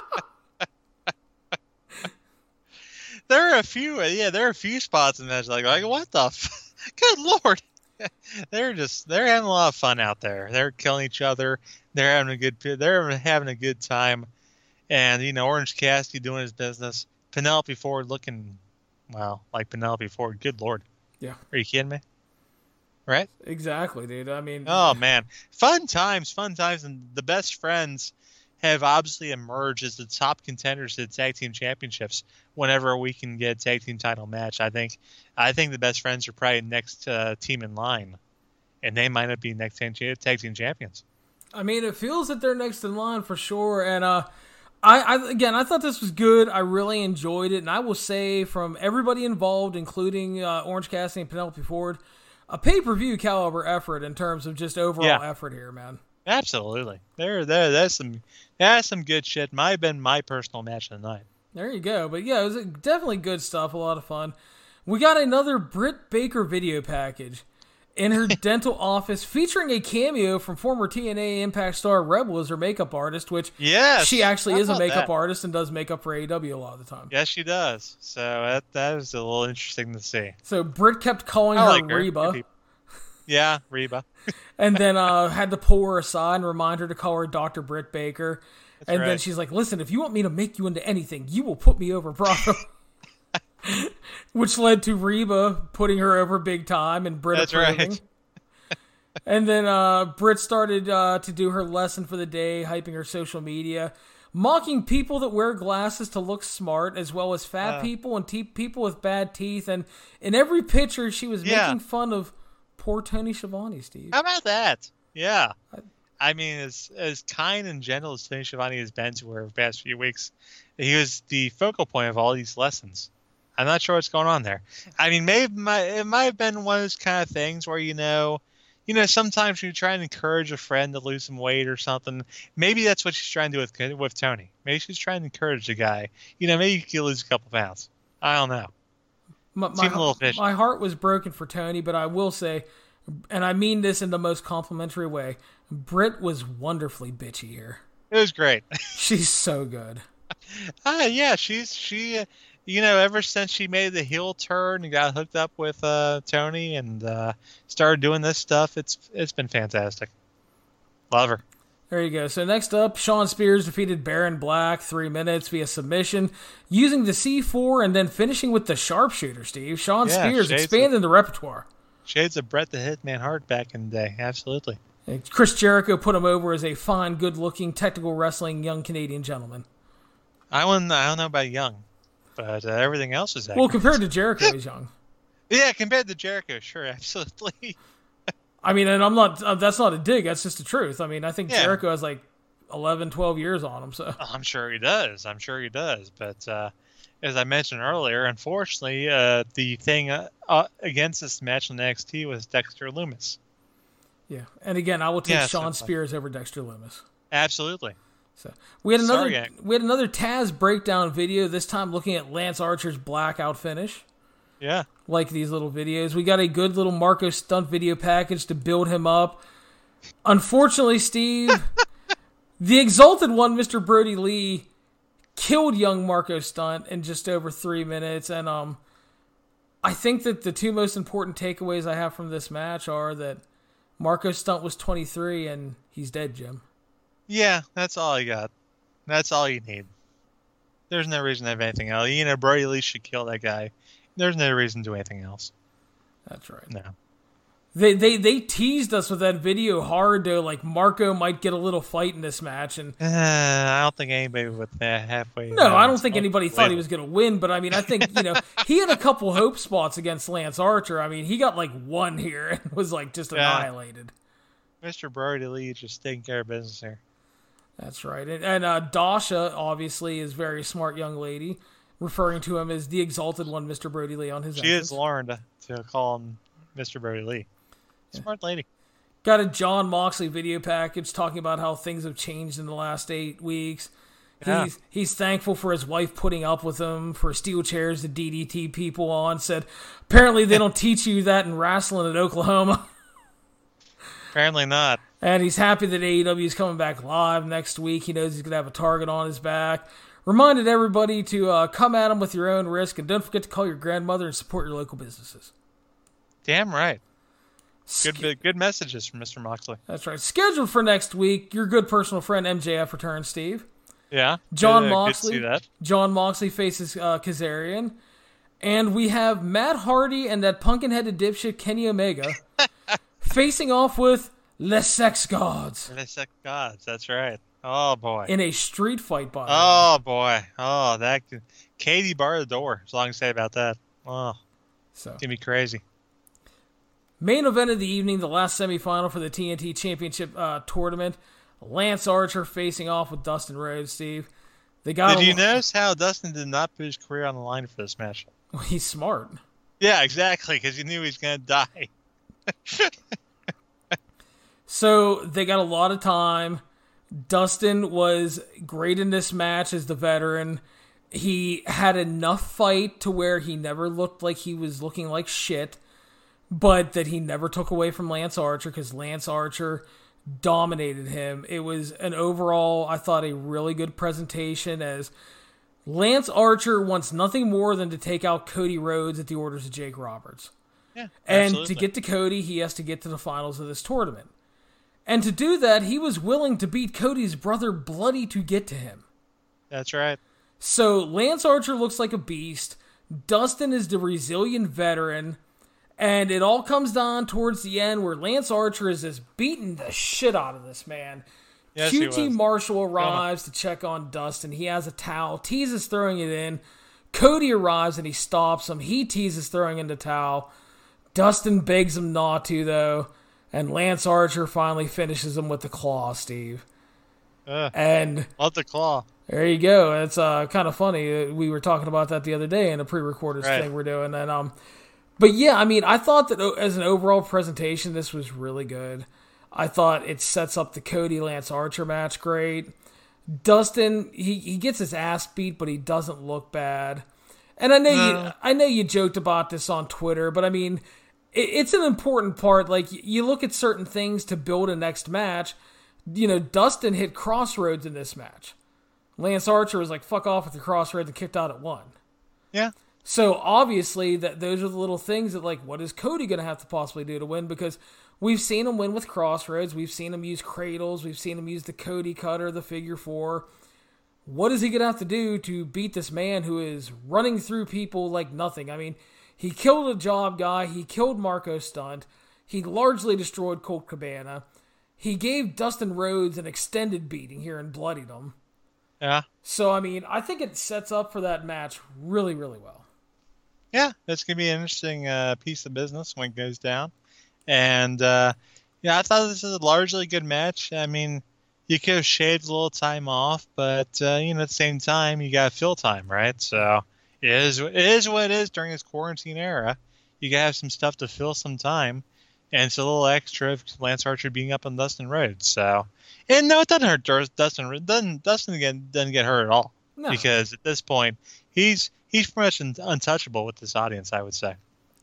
there are a few, yeah, there are a few spots in that like, like what the, f- good lord. they're just they're having a lot of fun out there. They're killing each other. They're having a good they're having a good time, and you know Orange Cassidy doing his business. Penelope Ford looking, well, like Penelope Ford. Good lord. Yeah. Are you kidding me? Right? Exactly, dude. I mean, Oh man, fun times, fun times, and the best friends have obviously emerged as the top contenders to the tag team championships. Whenever we can get a tag team title match, I think, I think the best friends are probably next uh, team in line, and they might not be next tag team, tag team champions. I mean, it feels that they're next in line for sure. And uh, I, I again, I thought this was good. I really enjoyed it, and I will say from everybody involved, including uh, Orange Cassidy and Penelope Ford, a pay per view caliber effort in terms of just overall Yeah. effort here, man. Absolutely, there, there, that's some, that's some good shit. Might have been my personal match of the night. There you go. But yeah, it was definitely good stuff. A lot of fun. We got another Britt Baker video package in her dental office featuring a cameo from former TNA Impact star Rebel as her makeup artist, which Yes, she actually is a makeup that? artist and does makeup for AEW a lot of the time. Yes, she does. So that that is a little interesting to see. So Britt kept calling I her like her. Reba. Yeah, Reba. and then uh, had to pull her aside and remind her to call her Dr. Britt Baker. and then she's like, "Listen, if you want me to make you into anything, you will put me over Bravo." Which led to Reba putting her over big time and Britt That's approving. right. and then uh, Britt started uh, to do her lesson for the day, hyping her social media, mocking people that wear glasses to look smart, as well as fat Uh. people and te- people with bad teeth. And in every picture, she was Yeah. making fun of poor Tony Schiavone, Steve. How about that? Yeah. I mean, as as kind and gentle as Tony Schiavone has been to her the past few weeks, he was the focal point of all these lessons. I'm not sure what's going on there. I mean, maybe my, it might have been one of those kind of things where you know, you know, sometimes you try and encourage a friend to lose some weight or something. Maybe that's what she's trying to do with with Tony. Maybe she's trying to encourage the guy. You know, maybe he can lose a couple pounds. I don't know. My, my, my heart was broken for Tony, but I will say, and I mean this in the most complimentary way, Britt was wonderfully bitchy here. It was great. She's so good. Ah, yeah, she's she, uh, you know, ever since she made the heel turn and got hooked up with uh, Tony and uh, started doing this stuff, it's it's been fantastic. Love her. There you go. So next up, Shawn Spears defeated Baron Black three minutes via submission, using the C4 and then finishing with the sharpshooter. Steve Shawn Yeah, Spears expanding the repertoire. Shades of Brett the Hitman Hart back in the day. Absolutely. And Chris Jericho put him over as a fine, good-looking, technical wrestling young Canadian gentleman. I wouldn't, I don't know about young, but uh, everything else is that. Well, compared to Jericho, he's young. yeah, compared to Jericho, sure, absolutely. I mean, and I'm not, uh, that's not a dig, that's just the truth. I mean, I think Yeah. Jericho has like 11, 12 years on him, so. I'm sure he does. I'm sure he does. But uh, as I mentioned earlier, unfortunately, uh, the thing uh, uh, against this match on NXT was Dexter Lumis. Yeah. And again, I will take Yeah, Shawn Spears over Dexter Lumis. Absolutely. So we had another Sorry, we had another Taz breakdown video. This time looking at Lance Archer's blackout finish. Yeah. Like these little videos, we got a good little Marco Stunt video package to build him up. Unfortunately, Steve, the exalted one, Mr. Brodie Lee, killed young Marco Stunt in just over three minutes, and um, I think that the two most important takeaways I have from this match are that Marco Stunt was 23 and he's dead, Jim. Yeah, that's all I got. That's all you need. There's no reason to have anything else. You know, Brodie Lee should kill that guy. There's no reason to do anything else. That's right. No. They they they teased us with that video hard though, like Marco might get a little fight in this match, and Uh, I don't think anybody would that halfway. no, I don't think anybody thought he was going to win, but I mean, I think you know he had a couple hope spots against Lance Archer. I mean, he got like one here and was like just Yeah. annihilated. Mr. Brodie Lee just taking care of business here. That's right, and, and uh, Dasha obviously is a very smart young lady, referring to him as the exalted one, Mister Brodie Lee on his. She has learned to call him Mr. Brodie Lee. Smart lady. Got a Jon Moxley video package talking about how things have changed in the last eight weeks. Yeah. He's he's thankful for his wife putting up with him for steel chairs to DDT people on. Said apparently they don't teach you that in wrestling at Oklahoma. Apparently not. And he's happy that AEW is coming back live next week. He knows he's gonna have a target on his back. Reminded everybody to uh, come at them with your own risk, and don't forget to call your grandmother and support your local businesses. Damn right. Good, good messages from Mr. Moxley. That's right. Scheduled for next week, your good personal friend MJF returns, Steve. Yeah. Jon good, Moxley. Good see that. Jon Moxley faces uh, Kazarian. And we have Matt Hardy and that pumpkin headed dipshit Kenny Omega facing off with Les Sex Gods it's like gods. That's right. Oh boy. in a street fight by the way. Oh boy. Oh, that. Katie bar the door. As long as I say about that. Oh, So, it's gonna be crazy. main event of the evening, the last semifinal for the TNT Championship uh, tournament. Lance Archer facing off with Dustin Rhodes, Steve. They got Did you notice how Dustin did not put his career on the line for this match? He's smart. Yeah, exactly, because he knew he was gonna die. So they got a lot of time. Dustin was great in this match as the veteran. He had enough fight to where he never looked like he was looking like shit, but that he never took away from Lance Archer because Lance Archer dominated him. It was an overall, I thought, a really good presentation as Lance Archer wants nothing more than to take out Cody Rhodes at the orders of Jake Roberts. Yeah, And absolutely. to get to Cody, he has to get to the finals of this tournament. And to do that, he was willing to beat Cody's brother bloody to get to him. That's right. So Lance Archer looks like a beast. Dustin is the resilient veteran. And it all comes down towards the end where Lance Archer is just beating the shit out of this man. Yes, QT. Marshall arrives to check on Dustin. He has a towel, teases throwing it in. Cody arrives and he stops him. He teases throwing in the towel. Dustin begs him not to, though. And Lance Archer finally finishes him with the claw, Steve. Ugh. And Love the claw. there you go. It's uh, kind of funny. Uh, We were talking about that the other day in a pre-recorded Right. thing we're doing, and um, but yeah, I mean, I thought that as an overall presentation, this was really good. I thought it sets up the Cody Lance Archer match great. Dustin, he, he gets his ass beat, but he doesn't look bad. And I know you, I know you joked about this on Twitter, but I mean, it, it's an important part. Like you look at certain things to build a next match. You know, Dustin hit crossroads in this match. Lance Archer was like, "Fuck off with the crossroads" and kicked out at one. Yeah. So obviously, that those are the little things that like, what is Cody going to have to possibly do to win? Because we've seen him win with crossroads, we've seen him use cradles, we've seen him use the Cody cutter, the figure four. What is he going to have to do to beat this man who is running through people like nothing? I mean, he killed a job guy, he killed Marco Stunt, he largely destroyed Colt Cabana, he gave Dustin Rhodes an extended beating here and bloodied him. Yeah. So I mean, I think it sets up for that match really, really well. Yeah, that's gonna be an interesting uh, piece of business when it goes down. And uh, yeah, I thought this was a largely good match. I mean, you could have shaved a little time off, but uh, you know, at the same time, you got to fill time, right? So it is it is what it is during this quarantine era. You gotta have some stuff to fill some time, and it's a little extra of Lance Archer being up on Dustin Rhodes. So, and no, it doesn't hurt Dustin. Doesn't Dustin again doesn't get hurt at all No, because at this point he's he's pretty much un- untouchable with this audience. I would say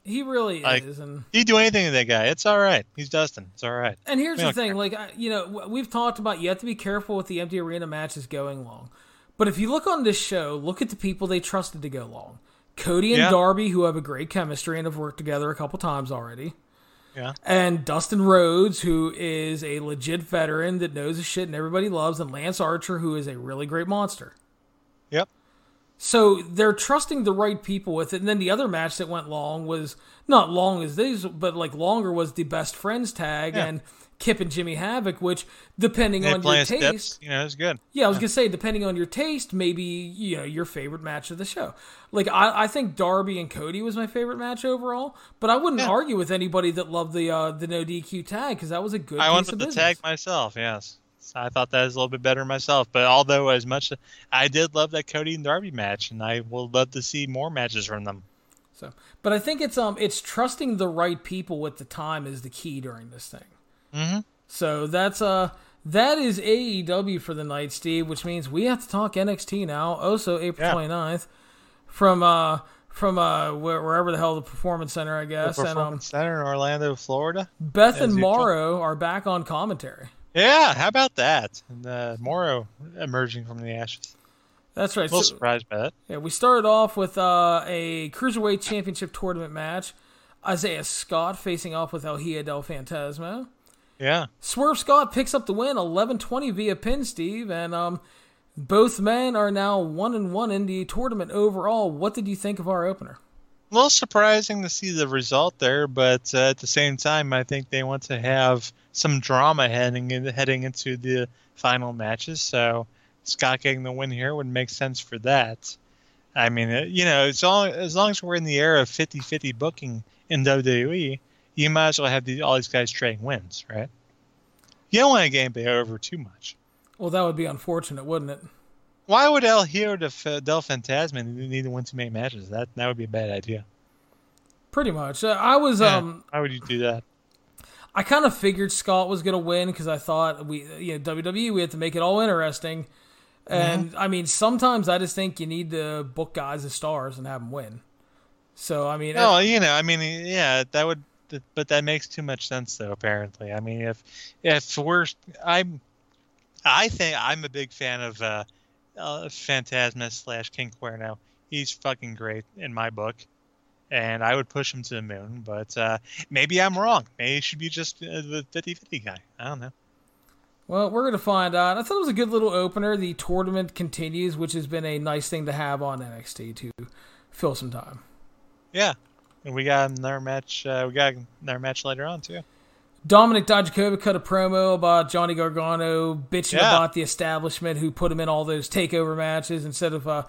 he really like- is, and he do anything to that guy, it's all right. He's Dustin. It's all right. And here's We the thing, care. like I- you know, we've talked about you have to be careful with the empty arena matches going long. But if you look on this show, look at the people they trusted to go long. Cody and Yeah. Darby, who have a great chemistry and have worked together a couple times already. Yeah. And Dustin Rhodes, who is a legit veteran that knows his shit and everybody loves, and Lance Archer, who is a really great monster. Yep. So they're trusting the right people with it. And then the other match that went long was not long as these, but like longer was the best friends tag Yeah. and Kip and Jimmy Havoc, which depending on your taste, dips, you know, it's good. yeah, I was gonna say depending on your taste, maybe you know your favorite match of the show. Like I, I think Darby and Cody was my favorite match overall, but I wouldn't Yeah. argue with anybody that loved the uh, the no DQ tag because that was a good. I went with the business. tag myself. Yes, So I thought that was a little bit better myself. But although as much I did love that Cody and Darby match, and I will love to see more matches from them. So, but I think it's um it's trusting the right people with the time is the key during this thing. Mhm. So that's uh that is AEW for the night, Steve, which means we have to talk NXT now. Also April Yeah. 29th from uh from uh wherever the hell the performance center I The guess and um Performance Center in Orlando, Florida. Beth and usual. Mauro are back on commentary. Yeah, how about that? And uh, Mauro emerging from the ashes. That's right. A little So, surprised by that. yeah, we started off with uh, a cruiserweight championship tournament match. Isaiah Scott facing off with El Hijo del Fantasma. Yeah. Swerve Scott picks up the win, 11-20 via pin, Steve, and um, both men are now one and one in the tournament overall. What did you think of our opener? A little surprising to see the result there, but uh, at the same time, I think they want to have some drama heading in, heading into the final matches. So Scott getting the win here would make sense for that. I mean, uh, you know, as long as long as we're in the era of 50-50 booking in WWE, you might as well have the, all these guys trading wins, right? You don't want to game Bay over too much. Well, that would be unfortunate, wouldn't it? Why would El Hero de F- del Fantasma need to win too many matches? That that would be a bad idea. Pretty much. Uh, I was Yeah, um Why would you do that? I kind of figured Scott was going to win because I thought we, you know, WWE, we had to make it all interesting. And I mean, sometimes I just think you need to book guys as stars and have them win. So I mean, No, you know, I mean, yeah, that would, but that makes too much sense, though. Apparently, I mean, if if we're, I'm, I think I'm a big fan of uh, uh Fantasma slash King Cuerno. He's fucking great in my book, and I would push him to the moon. But uh, maybe I'm wrong. Maybe he should be just uh, the 50-50 guy. I don't know. well, we're going to find out. I thought it was a good little opener. The tournament continues, which has been a nice thing to have on NXT to fill some time. Yeah, we got another match. Uh, we got another match later on too. Dominik Dijakovic cut a promo about Johnny Gargano bitching Yeah. about the establishment who put him in all those takeover matches instead of uh,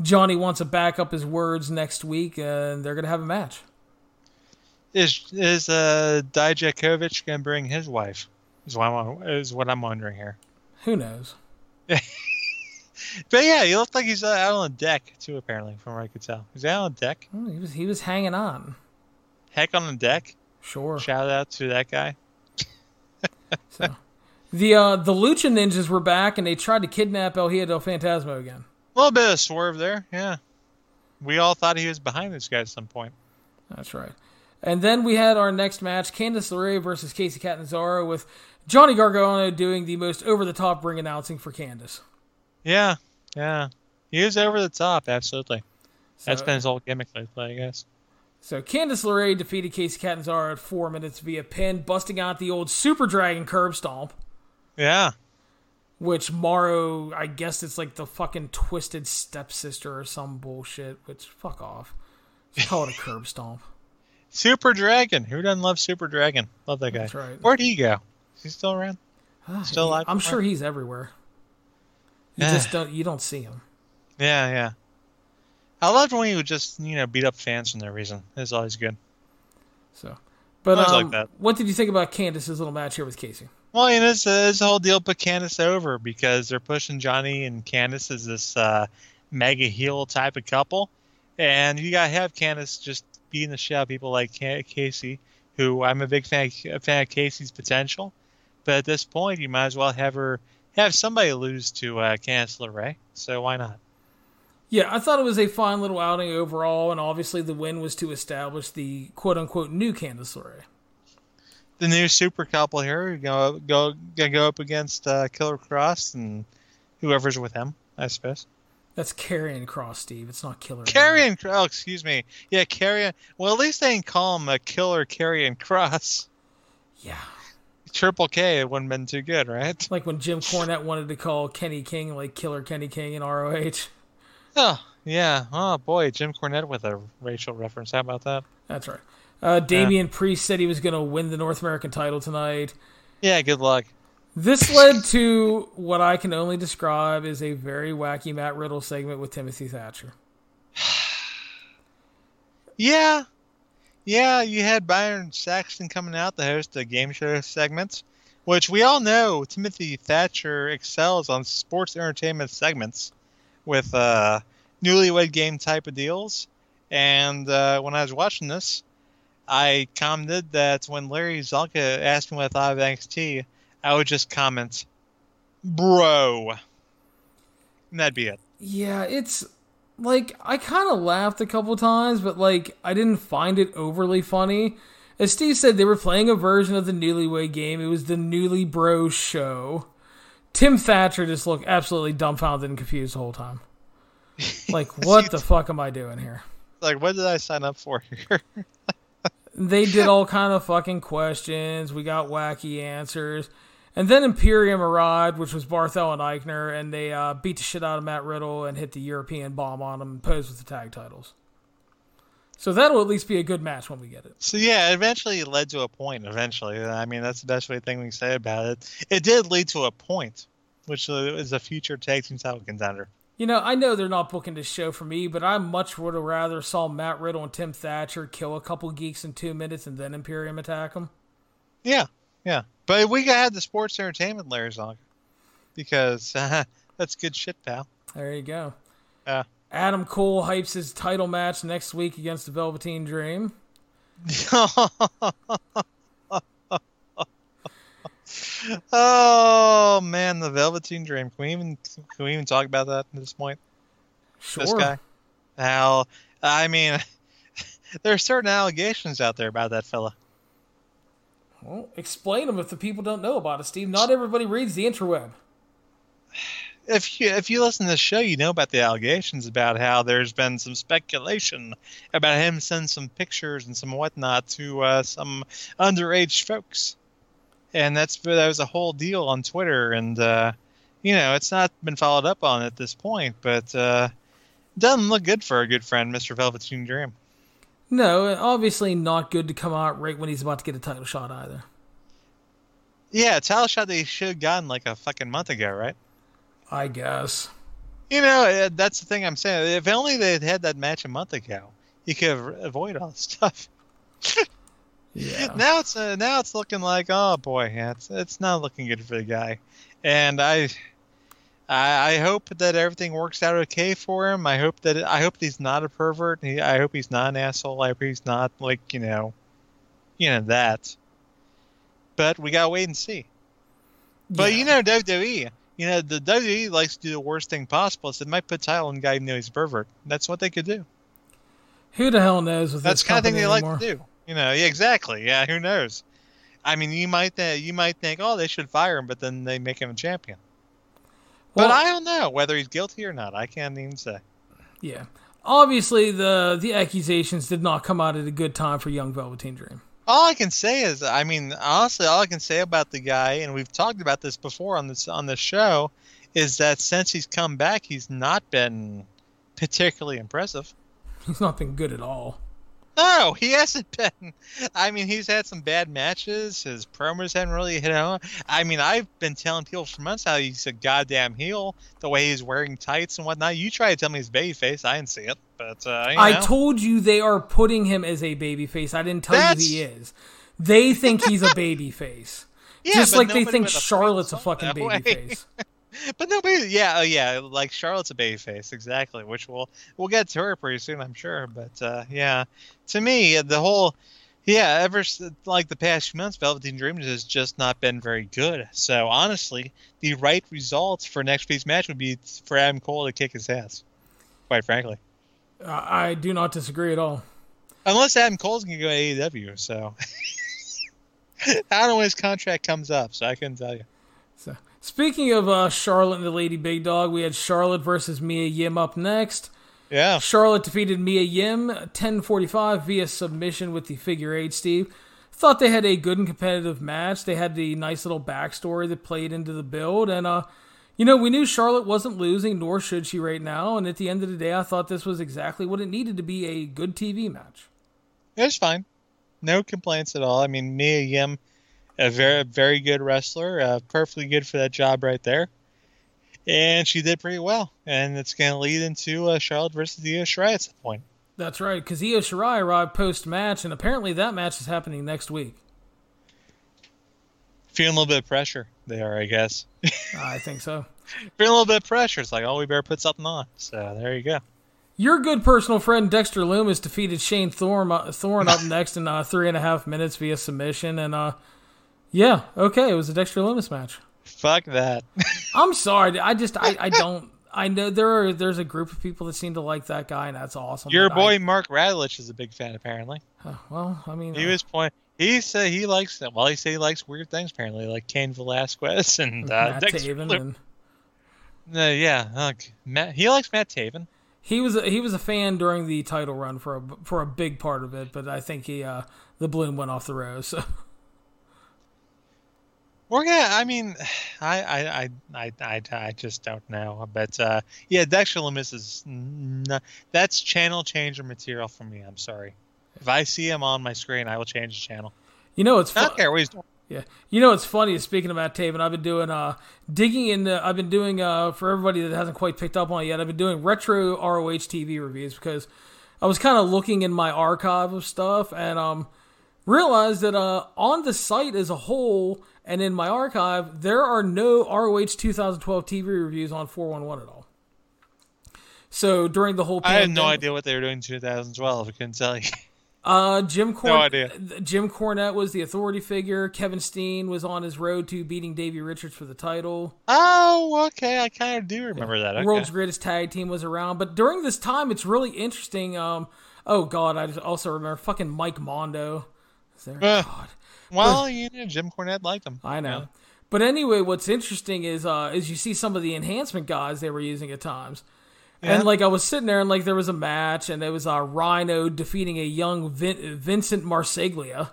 Johnny wants to back up his words next week and they're going to have a match. Is is uh Dijakovic gonna bring his wife? Is what I'm is what I'm wondering here. Who knows? But yeah, he looked like he's uh, out on the deck too. Apparently, from what I could tell, he's out on deck. Oh, he was he was hanging on. Heck on the deck. Sure. Shout out to that guy. So the uh, the Lucha Ninjas were back and they tried to kidnap El Hijo del Fantasma again. A little bit of swerve there. Yeah, we all thought he was behind this guy at some point. That's right. And then we had our next match, Candice LeRae versus Kacy Catanzaro, with Johnny Gargano doing the most over the top ring announcing for Candice. Yeah, yeah, he was over the top. Absolutely. That's So- been his whole gimmick lately, I guess. So Candice LeRae defeated Kacy Catanzaro at four minutes via pin, busting out the old Super Dragon curb stomp, Yeah. which Mauro, I guess it's like the fucking twisted stepsister or some bullshit. Which fuck off. Just call it a curb stomp. Super Dragon. Who doesn't love Super Dragon? Love that guy. That's right. Where'd he go? Is he still around? Ah, Still alive? I'm sure he's everywhere. You Yeah. just don't you don't see him. Yeah, yeah. I loved when he would just, you know, beat up fans for no reason. It's always good. So, but like um, that. what did you think about Candice's little match here with Kacy? Well, it's, uh, it's the whole deal put Candice over because they're pushing Johnny and Candice as this uh, mega heel type of couple. And you got to have Candice just beating the shit out of people like Kacy, who I'm a big fan a fan of Kacy's potential, but at this point, you might as well have her have somebody lose to uh, Candice LeRae. So why not? Yeah, I thought it was a fine little outing overall, and obviously the win was to establish the quote unquote new Candice LeRae. The new super couple here go go go up against uh, Killer Cross and whoever's with him, I suppose. That's Karrion Cross, Steve. It's not Killer. Karrion, oh, excuse me. Yeah, Karrion. Well, at least they didn't call him a Killer Karrion Cross. Yeah. Triple K, it wouldn't have been too good, right? Like when Jim Cornette wanted to call Kenny King like Killer Kenny King in ROH. Oh, yeah. Oh, boy. Jim Cornette with a racial reference. How about that? That's right. Uh, Damian yeah. Priest said he was going to win the North American title tonight. Yeah, good luck. This led to what I can only describe as a very wacky Matt Riddle segment with Timothy Thatcher. yeah. Yeah, you had Byron Saxton coming out, to host the game show segments, which we all know Timothy Thatcher excels on sports entertainment segments with uh, newlywed game type of deals. And uh, when I was watching this, I commented that when Larry Csonka asked me what I thought of NXT, I would just comment, "Bro," and that'd be it. Yeah, it's like I kind of laughed a couple times, but like I didn't find it overly funny. As Steve said, they were playing a version of the Newlywed Game. It was the Newly Bro show. Tim Thatcher just looked absolutely dumbfounded and confused the whole time. Like, what the fuck am I doing here? Like, what did I sign up for here? they did all kind of fucking questions. We got wacky answers. And then Imperium arrived, which was Barthel and Aichner, and they uh, beat the shit out of Matt Riddle and hit the European bomb on him and posed with the tag titles. So that'll at least be a good match when we get it. So yeah, eventually it led to a point. Eventually, I mean that's the best way thing we can say about it. It did lead to a point, which is a future tag team title contender. You know, I know they're not booking this show for me, but I much would have rather saw Matt Riddle and Tim Thatcher kill a couple geeks in two minutes and then Imperium attack them. Yeah, yeah, but we got had the sports entertainment layers on because uh, that's good shit, pal. There you go. Yeah. Adam Cole hypes his title match next week against the Velveteen Dream. oh man, the Velveteen Dream. Can we even can we even talk about that at this point? Sure. This guy. How? I mean, there are certain allegations out there about that fella. Well, explain them if the people don't know about it, Steve. Not everybody reads the interweb. If you if you listen to the show, you know about the allegations about how there's been some speculation about him sending some pictures and some whatnot to uh, some underage folks, and that's that was a whole deal on Twitter, and uh, you know it's not been followed up on at this point, but uh, doesn't look good for a good friend, Mister Velveteen Dream. No, obviously not good to come out right when he's about to get a title shot either. Yeah, a title shot they should have gotten like a fucking month ago, right? I guess. You know, uh, that's the thing I'm saying. If only they had had that match a month ago, you could have avoided all this stuff. yeah. Now it's uh, now it's looking like oh boy, it's it's not looking good for the guy, and I I, I hope that everything works out okay for him. I hope that I hope he's not a pervert. He, I hope he's not an asshole. I hope he's not like you know, you know that. But we gotta wait and see. But yeah. you know WWE, you know the WWE likes to do the worst thing possible. So they might put title on guy who knows he's a pervert. That's what they could do. Who the hell knows? With That's the kind of thing they anymore. like to do. You know, yeah, exactly. Yeah, who knows? I mean, you might th- you might think, oh, they should fire him, but then they make him a champion. Well, but I don't know whether he's guilty or not. I can't even say. Yeah. Obviously, the the accusations did not come out at a good time for young Velveteen Dream. All I can say is, I mean, honestly, all I can say about the guy, and we've talked about this before on this on this show, is that since he's come back, he's not been particularly impressive. He's not been good at all. No, he hasn't been. I mean, he's had some bad matches. His promos haven't really hit home. I mean, I've been telling people for months how he's a goddamn heel. The way he's wearing tights and whatnot. You try to tell me he's babyface. I didn't see it, but uh, I know. told you they are putting him as a babyface. I didn't tell That's... you he is. They think he's a babyface. yeah, just like they think Charlotte's a fucking babyface. but nobody, yeah, oh yeah, like Charlotte's a baby face, exactly. Which we'll we'll get to her pretty soon, I'm sure. But uh, yeah, to me, the whole Yeah, ever like the past few months, Velveteen Dream has just not been very good. So honestly, the right results for next week's match would be for Adam Cole to kick his ass. Quite frankly, I I do not disagree at all. unless Adam Cole's gonna go to AEW. So I don't know when his contract comes up, so I couldn't tell you. So, speaking of uh, Charlotte and the Lady Big Dog, we had Charlotte versus Mia Yim up next. Yeah, Charlotte defeated Mia Yim 1045 via submission with the figure eight, Steve. Thought they had a good and competitive match. They had the nice little backstory that played into the build. And, uh, you know, we knew Charlotte wasn't losing, nor should she right now. And at the end of the day, I thought this was exactly what it needed to be a good TV match. it was fine. No complaints at all. I mean, Mia Yim, a very very good wrestler, uh, perfectly good for that job right there. And she did pretty well, and it's going to lead into uh, Charlotte versus Io Shirai at some point. That's right, because Io Shirai arrived post match, and apparently that match is happening next week. Feeling a little bit of pressure there, I guess. I think so. Feeling a little bit of pressure. It's like, oh, we better put something on. So there you go. Your good personal friend Dexter Lumis defeated Shane Thorne, uh, Thorne up next in uh, three and a half minutes via submission, and uh, yeah, okay, it was a Dexter Lumis match. Fuck that. I'm sorry, I just I, I don't I know there are there's a group of people that seem to like that guy, and that's awesome. Your boy Mark Radulich is a big fan, apparently. Uh, well, I mean, He was point. He said he likes. Well, he said he likes weird things. Apparently, like Cain Velasquez and uh, Matt Dexter Taven, and Uh, yeah, uh, Matt. He likes Matt Taven. he was a, he was a fan during the title run for a for a big part of it, but I think he uh the bloom went off the rose. So. We're gonna. I mean, I, I, I, I, I, I just don't know. But uh, yeah, Dexter Lumis is. N- that's channel changer material for me. I'm sorry. If I see him on my screen, I will change the channel. You know, it's I fun. don't care what he's doing. Yeah, you know it's funny. Speaking of Matt Taven, I've been doing uh digging in. The, I've been doing uh for everybody that hasn't quite picked up on it yet. I've been doing retro ROH TV reviews because I was kind of looking in my archive of stuff and um realized that uh on the site as a whole and in my archive there are no ROH 2012 TV reviews on 411 at all. So during the whole period I had no idea what they were doing in 2012. I couldn't tell you. uh, Jim Corn- No idea. Jim Cornette was the authority figure. Kevin Steen was on his road to beating Davey Richards for the title. Oh, okay. I kind of do remember that. Okay. World's Greatest Tag Team was around. But during this time, it's really interesting. Um, oh God, I also remember fucking Mike Mondo. Is there? Uh, God, well, you know, Jim Cornette liked him. I know. But anyway, what's interesting is uh, is you see some of the enhancement guys they were using at times. Yeah. And like I was sitting there, and like there was a match, and there was uh, Rhino defeating a young Vin- Vincent Marseglia,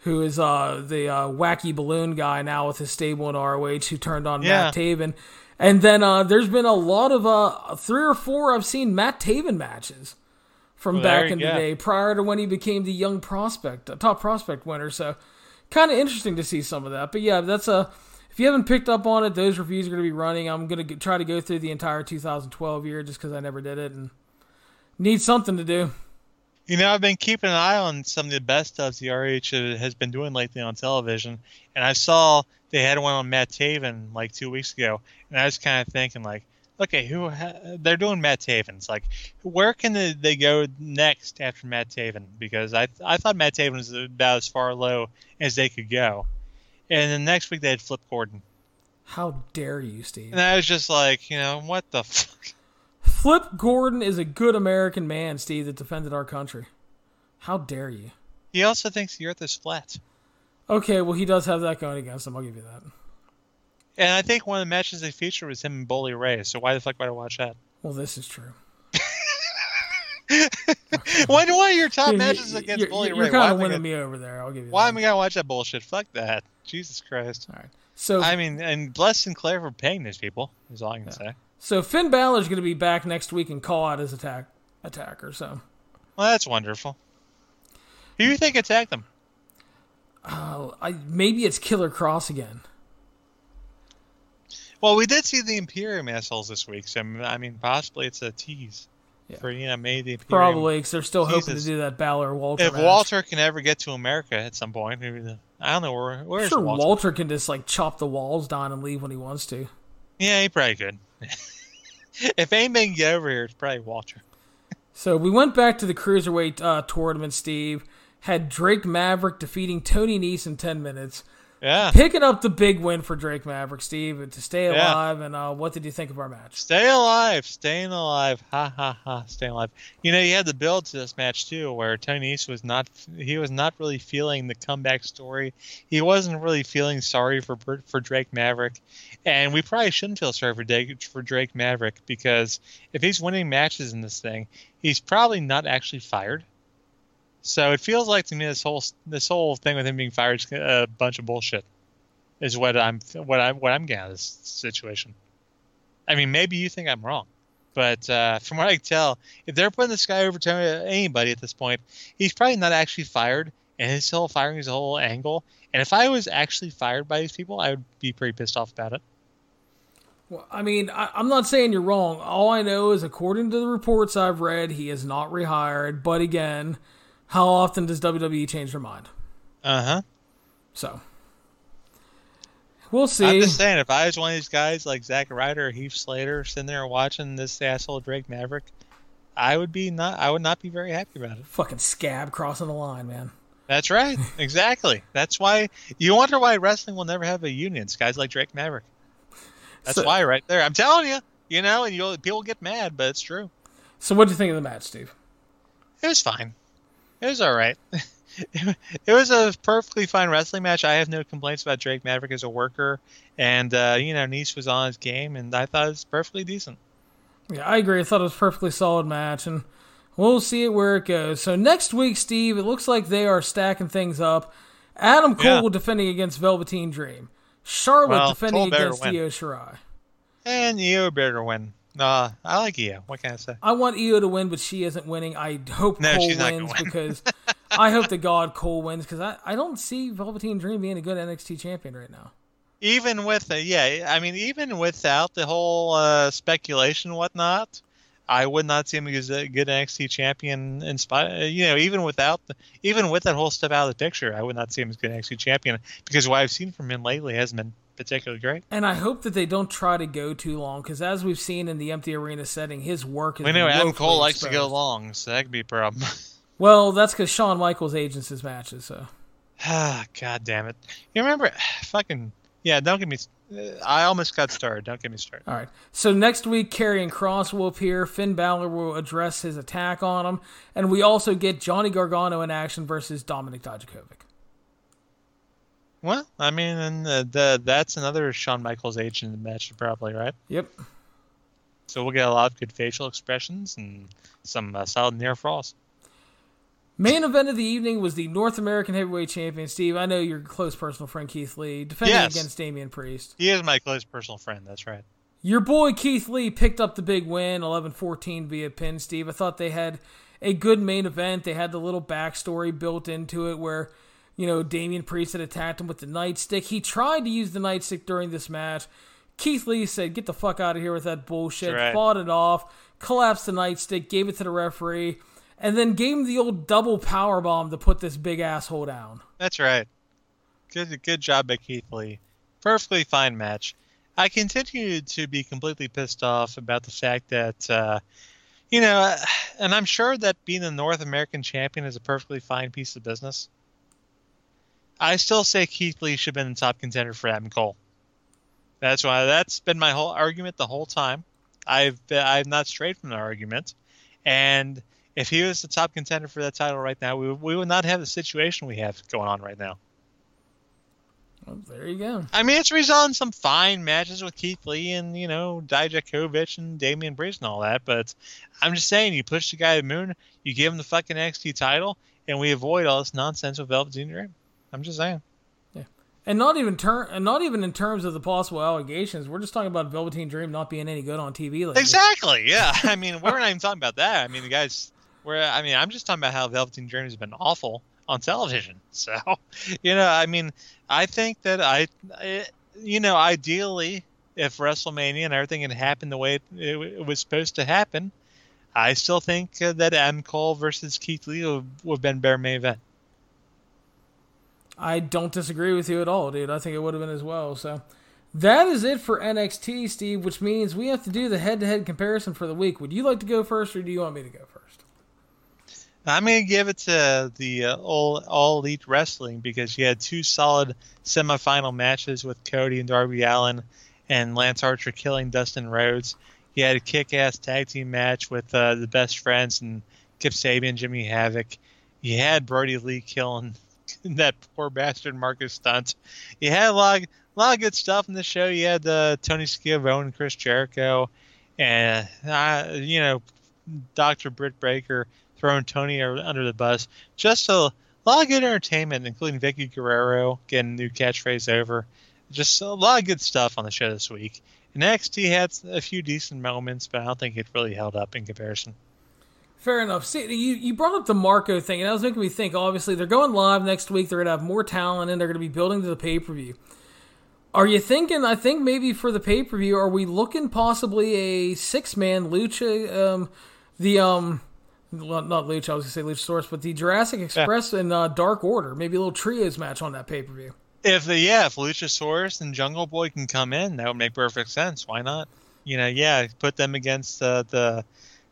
who is uh, the uh, wacky balloon guy now with his stable in ROH, who turned on Matt Taven. And then uh, there's been a lot of uh, three or four I've seen Matt Taven matches from Well, back in the day, prior to when he became the young prospect, top prospect winner. So kind of interesting to see some of that. But yeah, that's a. If you haven't picked up on it, those reviews are going to be running. I'm going to try to go through the entire 2012 year just because I never did it and need something to do. You know, I've been keeping an eye on some of the best stuff the RH has been doing lately on television, and I saw they had one on Matt Taven like two weeks ago, and I was kind of thinking like, okay, who ha- they're doing Matt Taven's like, where can they, they go next after Matt Taven? Because I I thought Matt Taven was about as far low as they could go, and then next week they had Flip Gordon, How dare you, Steve? and I was just like, you know, what the. Fuck? Flip Gordon is a good American man, Steve, that defended our country. How dare you? He also thinks the Earth is flat. Okay, well, he does have that going against him. I'll give you that. And I think one of the matches they featured was him and Bully Ray. So why the fuck would I watch that? Well, this is true. One one of your top You're- matches against you're, Bully you're, Ray. You're Why kind am of I winning gonna, me over there. I'll give you why that. am I gonna watch that bullshit? Fuck that. Jesus Christ. All right. So, I mean, and bless Sinclair for paying these people. Is all I can say. so Finn Balor's going to be back next week and call out his attack attacker. So, Well, that's wonderful. Who do you think attacked them? uh, I, maybe it's Killer Cross again. Well, we did see the Imperium assholes this week, so I mean, possibly it's a tease Yeah. for you know maybe the Imperium. Probably because they're still hoping to do that Balor Walter. If match. Walter can ever get to America at some point, I don't know where. Where's sure Walter? Walter. can just like chop the walls down and leave when he wants to. Yeah, he probably could. if anybody can get over here, it's probably Walter. So we went back to the cruiserweight uh, tournament, Steve. had Drake Maverick defeating Tony Nese in 10 minutes. Yeah. Picking up the big win for Drake Maverick, Steve, to stay Yeah. alive. And uh, what did you think of our match? Stay alive, staying alive, ha ha ha, staying alive. You know, you had the build to this match too, where Tony Nese was not, he was not really feeling the comeback story. He wasn't really feeling sorry for for Drake Maverick, and we probably shouldn't feel sorry for Drake, for Drake Maverick because if he's winning matches in this thing, he's probably not actually fired. So it feels like to me this whole this whole thing with him being fired is a bunch of bullshit. Is what I'm what I'm what I'm getting out of this situation. I mean, maybe you think I'm wrong, but uh, from what I can tell, if they're putting this guy over to anybody at this point, he's probably not actually fired, and his whole firing is a whole angle. And if I was actually fired by these people, I would be pretty pissed off about it. Well, I mean, I, I'm not saying you're wrong. All I know is, according to the reports I've read, he is not rehired. But again, how often does WWE change their mind? Uh huh. So we'll see. I'm just saying, if I was one of these guys like Zack Ryder or Heath Slater sitting there watching this asshole Drake Maverick, I would be not. I would not be very happy about it. Fucking scab crossing the line, man. That's right. Exactly. That's why you wonder why wrestling will never have a union. It's guys like Drake Maverick. That's So- why, right there. I'm telling you. You know, and you'll people get mad, but it's true. So what do you think of the match, Steve? It was fine. It was all right. it was a perfectly fine wrestling match. I have no complaints about Drake Maverick as a worker, and uh, you know, Nese was on his game, and I thought it was perfectly decent. Yeah, I agree. I thought it was a perfectly solid match, and we'll see it where it goes. So next week, Steve, it looks like they are stacking things up. Adam Cole Yeah. defending against Velveteen Dream. Charlotte Well, defending against win. Io Shirai. And Io better win. Uh, I like Io. What can I say? I want Io to win, but she isn't winning. I hope No, Cole wins win. because I hope to God Cole wins because I, I don't see Velveteen Dream being a good NXT champion right now. even with the, yeah, I mean, even without the whole uh, speculation and whatnot, I would not see him as a good NXT champion. In spite, you know, even without the, even with that whole stuff out of the picture, I would not see him as a good NXT champion because what I've seen from him lately hasn't been particularly great. And I hope that they don't try to go too long because as we've seen in the empty arena setting, his work is We know Adam Cole likes to go long, so that could be a problem. Well, that's because Shawn Michaels agents his matches. So Ah, God damn it! You remember, fucking yeah. Don't get me. uh, I almost got started. Don't get me started. all right. So next week, Karrion Cross will appear. Finn Balor will address his attack on him, and we also get Johnny Gargano in action versus Dominik Dijakovic. Well, I mean, and uh, the that's another Shawn Michaels agent match, probably right. Yep. So we'll get a lot of good facial expressions and some uh, solid near falls. Main event of the evening was the North American Heavyweight Champion, Steve. I know your close personal friend Keith Lee defending Yes. against Damian Priest. He is my close personal friend. That's right. Your boy Keith Lee picked up the big win, 11-14 via pin, Steve. I thought they had a good main event. They had the little backstory built into it where, you know, Damian Priest had attacked him with the nightstick. He tried to use the nightstick during this match. Keith Lee said, get the fuck out of here with that bullshit. Right. Fought it off, collapsed the nightstick, gave it to the referee, and then gave him the old double power bomb to put this big asshole down. That's right. Good, good job by Keith Lee. Perfectly fine match. I continue to be completely pissed off about the fact that, uh, you know, uh, and I'm sure that being a North American champion is a perfectly fine piece of business. I still say Keith Lee should have been the top contender for Adam Cole. That's why that's been my whole argument the whole time. I've been, I've not strayed from the argument, and if he was the top contender for that title right now, we, we would not have the situation we have going on right now. Well, there you go. I mean, it's resulted in some fine matches with Keith Lee and, you know, Dijakovic and Damian Priest and all that, but I'm just saying, you push the guy to the moon, you give him the fucking NXT title, and we avoid all this nonsense with Velveteen Dream. I'm just saying. Yeah. And not even ter- and not even in terms of the possible allegations. We're just talking about Velveteen Dream not being any good on TV lately. Exactly, yeah. I mean, we're not even talking about that. I mean, the guys, we're, I mean, I'm just talking about how Velveteen has been awful on television. So, you know, I mean, I think that I, you know, ideally, if WrestleMania and everything had happened the way it, it, it was supposed to happen, I still think uh, that Adam Cole versus Keith Lee would, would have been better main event. I don't disagree with you at all, dude. I think it would have been as well. So that is it for NXT, Steve, which means we have to do the head to head comparison for the week. Would you like to go first or do you want me to go first? I'm going to give it to the uh, all, all Elite Wrestling because you had two solid semifinal matches with Cody and Darby Allin and Lance Archer killing Dustin Rhodes. You had a kick ass tag team match with uh, the best friends and Kip Sabian, Jimmy Havoc. You had Brodie Lee killing that poor bastard Marcus Stunt. You had a lot, of, a lot of good stuff in the show. You had uh, Tony Schiavone and Chris Jericho, and uh, you know Dr. Britt Baker throwing Tony under the bus. Just a lot of good entertainment, including Vickie Guerrero getting a new catchphrase over. Just a lot of good stuff on the show this week. And NXT had a few decent moments, but I don't think it really held up in comparison. Fair enough. See, you, you brought up the Marco thing, and that was making me think. Obviously, they're going live next week. They're going to have more talent, and they're going to be building to the pay per view. Are you thinking? I think maybe for the pay per view, are we looking possibly a six man lucha? Um, the um, not Lucha, I was gonna say Luchasaurus, but the Jurassic Express yeah. and uh, Dark Order, maybe a little trios match on that pay per view. If the yeah, if Luchasaurus and Jungle Boy can come in, that would make perfect sense. Why not? You know, yeah, put them against uh, the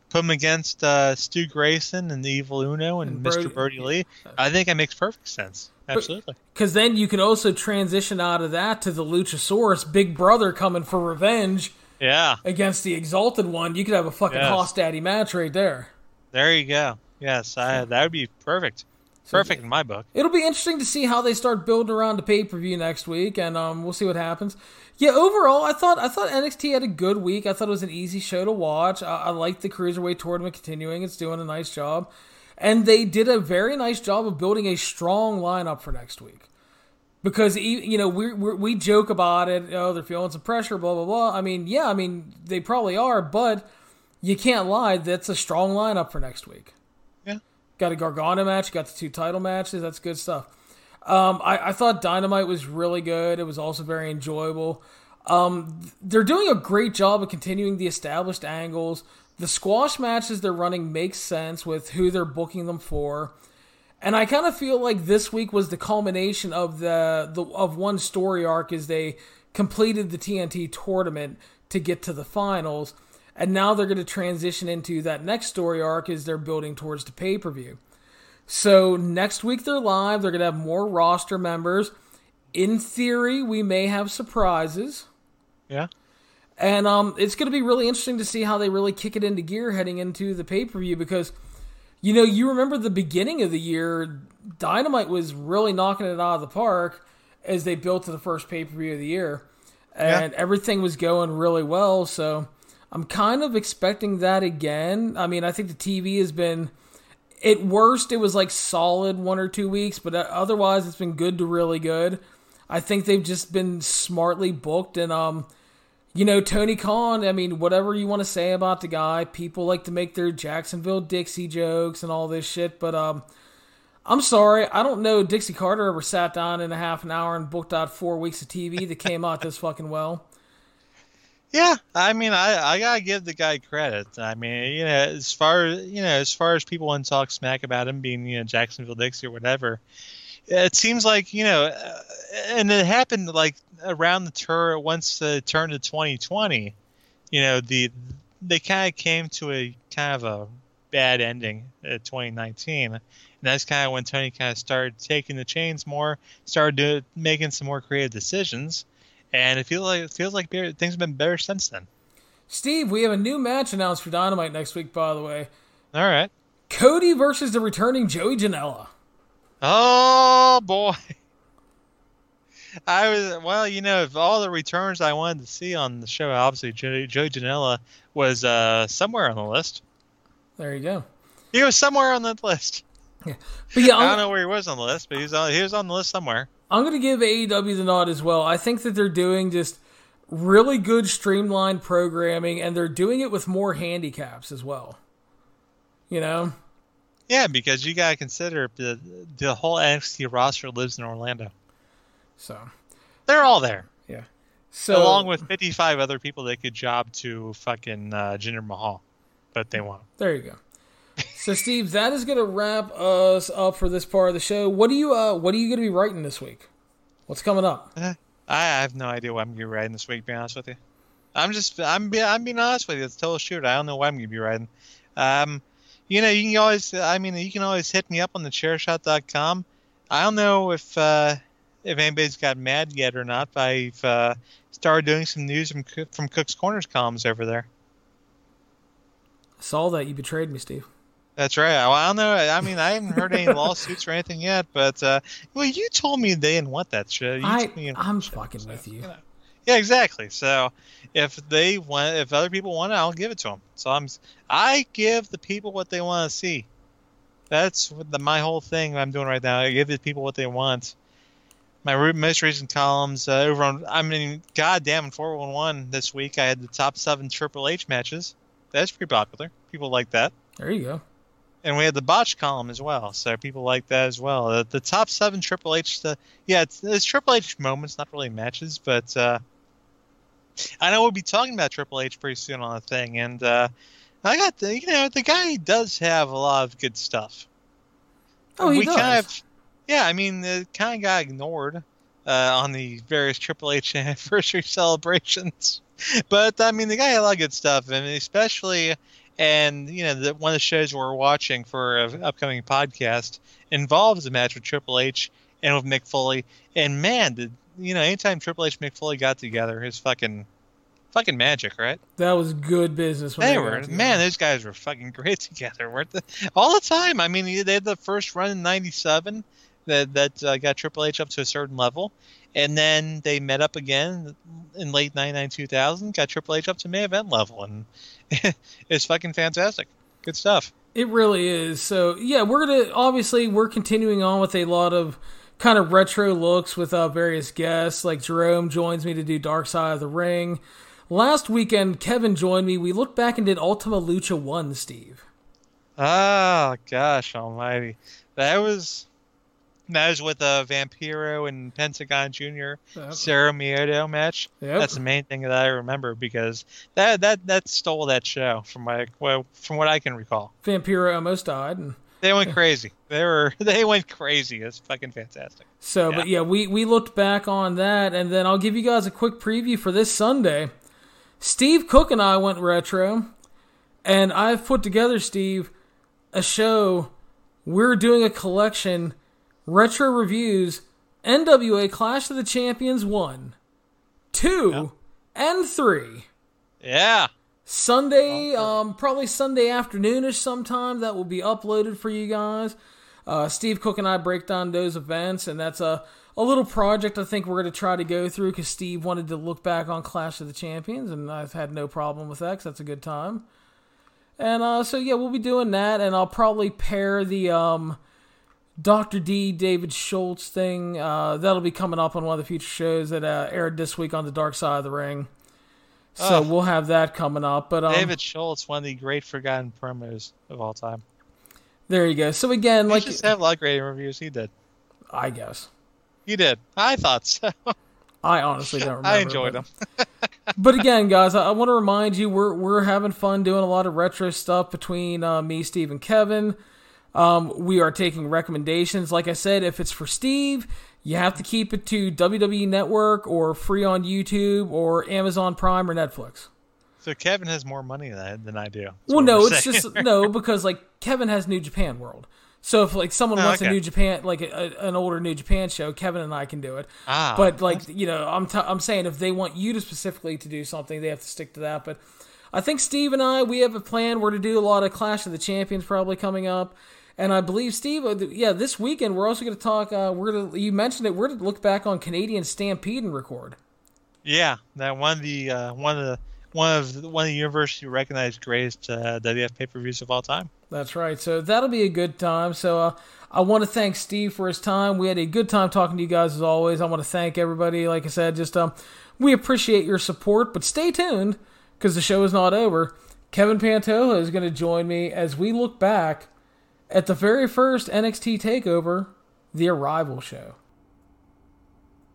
put them against uh, Stu Grayson and the Evil Uno and, and Mr. Brodie Lee. I think that makes perfect sense. Absolutely. Because then you can also transition out of that to the Luchasaurus Big Brother coming for revenge. Yeah. Against the Exalted One, you could have a fucking yes. Hoss Daddy match right there. There you go. Yes, I, that would be perfect. Perfect in my book. It'll be interesting to see how they start building around the pay per view next week, and um, we'll see what happens. Yeah, overall, I thought I thought NXT had a good week. I thought it was an easy show to watch. I, I liked the cruiserweight tournament continuing; it's doing a nice job, and they did a very nice job of building a strong lineup for next week. Because you know we we joke about it. Oh, they're feeling some pressure. Blah blah blah. I mean, yeah, I mean they probably are, but you can't lie. That's a strong lineup for next week. Yeah. Got a Gargano match. Got the two title matches. That's good stuff. Um, I, I, thought Dynamite was really good. It was also very enjoyable. Um, they're doing a great job of continuing the established angles. The squash matches they're running make sense with who they're booking them for. And I kind of feel like this week was the culmination of the, the of one story arc as they completed the TNT tournament to get to the finals and now they're going to transition into that next story arc as they're building towards the pay per view. So next week they're live. They're going to have more roster members. In theory, we may have surprises. Yeah. And um, it's going to be really interesting to see how they really kick it into gear heading into the pay per view because, you know, you remember the beginning of the year, Dynamite was really knocking it out of the park as they built to the first pay per view of the year. And yeah. everything was going really well. So I'm kind of expecting that again. I mean, I think the TV has been at worst it was like solid one or two weeks, but otherwise it's been good to really good. I think they've just been smartly booked and um you know Tony Khan, I mean whatever you want to say about the guy, people like to make their Jacksonville Dixie jokes and all this shit, but um I'm sorry, I don't know Dixie Carter ever sat down in a half an hour and booked out 4 weeks of TV that came out this fucking well. Yeah, I mean, I, I gotta give the guy credit. I mean, you know, as far you know, as far as people want to talk smack about him being, you know, Jacksonville Dixie or whatever, it seems like you know, uh, and it happened like around the turn once the turn to 2020. You know, the they kind of came to a kind of a bad ending at 2019. And that's kind of when Tony kind of started taking the chains more, started doing, making some more creative decisions and it feels like it feels like things have been better since then. Steve, we have a new match announced for Dynamite next week. By the way, all right, Cody versus the returning Joey Janela. Oh boy. I was well, you know, if all the returns I wanted to see on the show, obviously Joey, Joey Janela was uh, somewhere on the list. There you go. He was somewhere on the list. Yeah, but yeah, I don't know where he was on the list, but he's on he was on the list somewhere. I'm going to give AEW the nod as well. I think that they're doing just really good streamlined programming and they're doing it with more handicaps as well. You know? Yeah, because you got to consider the the whole NXT roster lives in Orlando. So, they're all there. Yeah. So along with 55 other people they could job to fucking uh, Jinder Mahal, but they won't. There you go so Steve, that is going to wrap us up for this part of the show. What are you uh what are you going to be writing this week? What's coming up? Uh, I have no idea what I'm going to be writing this week. To be honest with you, I'm just I'm be, I'm being honest with you. It's total shoot. I don't know what I'm going to be writing. Um, you know, you can always. I mean, you can always hit me up on the chairshot.com. I don't know if uh, if anybody's got mad yet or not. But I've uh, started doing some news from from Cook's Corners columns over there. Saw that you betrayed me, Steve. That's right. Well, I don't know. I mean, I haven't heard any lawsuits or anything yet, but uh, well, you told me they didn't want that show. You I, I'm fucking so, with you. know. Yeah, exactly. So if they want, if other people want it, I'll give it to them. So I'm, I give the people what they want to see. That's the, my whole thing I'm doing right now. I give the people what they want. My most recent columns uh, over on, I mean, goddamn, in 411 this week, I had the top seven Triple H matches. That's pretty popular. People like that. There you go. And we had the botch column as well, so people like that as well. The, the top seven Triple H, the, yeah, it's, it's Triple H moments, not really matches, but uh, I know we'll be talking about Triple H pretty soon on the thing, and uh, I got the you know the guy does have a lot of good stuff. Oh, he we does. kind of, yeah, I mean, it kind of got ignored uh, on the various Triple H anniversary celebrations, but I mean, the guy had a lot of good stuff, and especially, and you know, the, one of the shows we're watching for an upcoming podcast involves a match with Triple H and with Mick Foley, and man, did you know, anytime Triple H and Mick Foley got together, it's fucking, fucking magic, right? That was good business. When They they, were man, those guys were fucking great together, weren't they? All the time. I mean, they had the first run in '97 that that uh, got Triple H up to a certain level, and then they met up again in late '99, 2000, got Triple H up to main event level, and it's fucking fantastic. Good stuff. It really is. So yeah, we're gonna obviously we're continuing on with a lot of kind of retro looks with uh, various guests. Like Jerome joins me to do Dark Side of the Ring. Last weekend, Kevin joined me. We looked back and did Ultima Lucha One. Steve. Oh gosh, Almighty, that was that was with uh, Vampiro and Pentagon Junior Yep. Cero Miedo match. Yep. That's the main thing that I remember because that that that stole that show from my well from what I can recall. Vampiro almost died, and They went crazy. They were they went crazy. It's fucking fantastic. So, but yeah, we, we looked back on that, and then I'll give you guys a quick preview for this Sunday. Steve Cook and I went retro, and I've put together, Steve, a show. We're doing a collection, retro reviews, NWA Clash of the Champions 1, 2, and 3. Yeah. Sunday, um, probably Sunday afternoonish sometime. That will be uploaded for you guys. Uh, Steve Cook and I break down those events, and that's a a little project I think we're going to try to go through because Steve wanted to look back on Clash of the Champions, and I've had no problem with that 'cause that's a good time. And uh, so yeah, we'll be doing that, and I'll probably pair the um, Dr. D David Schultz thing. Uh, that'll be coming up on one of the future shows that uh, aired this week on the Dark Side of the Ring. So we'll have that coming up. But um, David Schultz, one of the great forgotten promos of all time. there you go. So again, Like like just have a lot of great reviews. He did. I guess He did. I thought so. I honestly don't remember. I enjoyed but- him. but again, guys, I, I want to remind you we're we're having fun doing a lot of retro stuff between uh, me, Steve, and Kevin. Um, we are taking recommendations. Like I said, if it's for Steve, you have to keep it to WWE Network or free on YouTube or Amazon Prime or Netflix. So Kevin has more money than I, than I do. That's Well, no, it's saying. just no because like Kevin has New Japan World. So if like someone Oh, wants a. New Japan, like a, a- an older New Japan show, Kevin and I can do it. Ah, But like you know, I'm t- I'm saying if they want you to specifically to do something, they have to stick to that. But I think Steve and I we have a plan. We're to do a lot of Clash of the Champions probably coming up, and I believe Steve, uh, yeah, this weekend we're also going to talk. Uh, we're gonna you mentioned it. We're going to look back on Canadian Stampede and record. yeah, that one of the uh, one of the one of the, one of the university recognized greatest uh, WF pay per views of all time. That's right. So that'll be a good time. So uh, I want to thank Steve for his time. We had a good time talking to you guys as always. I want to thank everybody. Like I said, just um, we appreciate your support. But stay tuned because the show is not over. Kevin Pantoja is going to join me as we look back at the very first NXT Takeover, the Arrival show.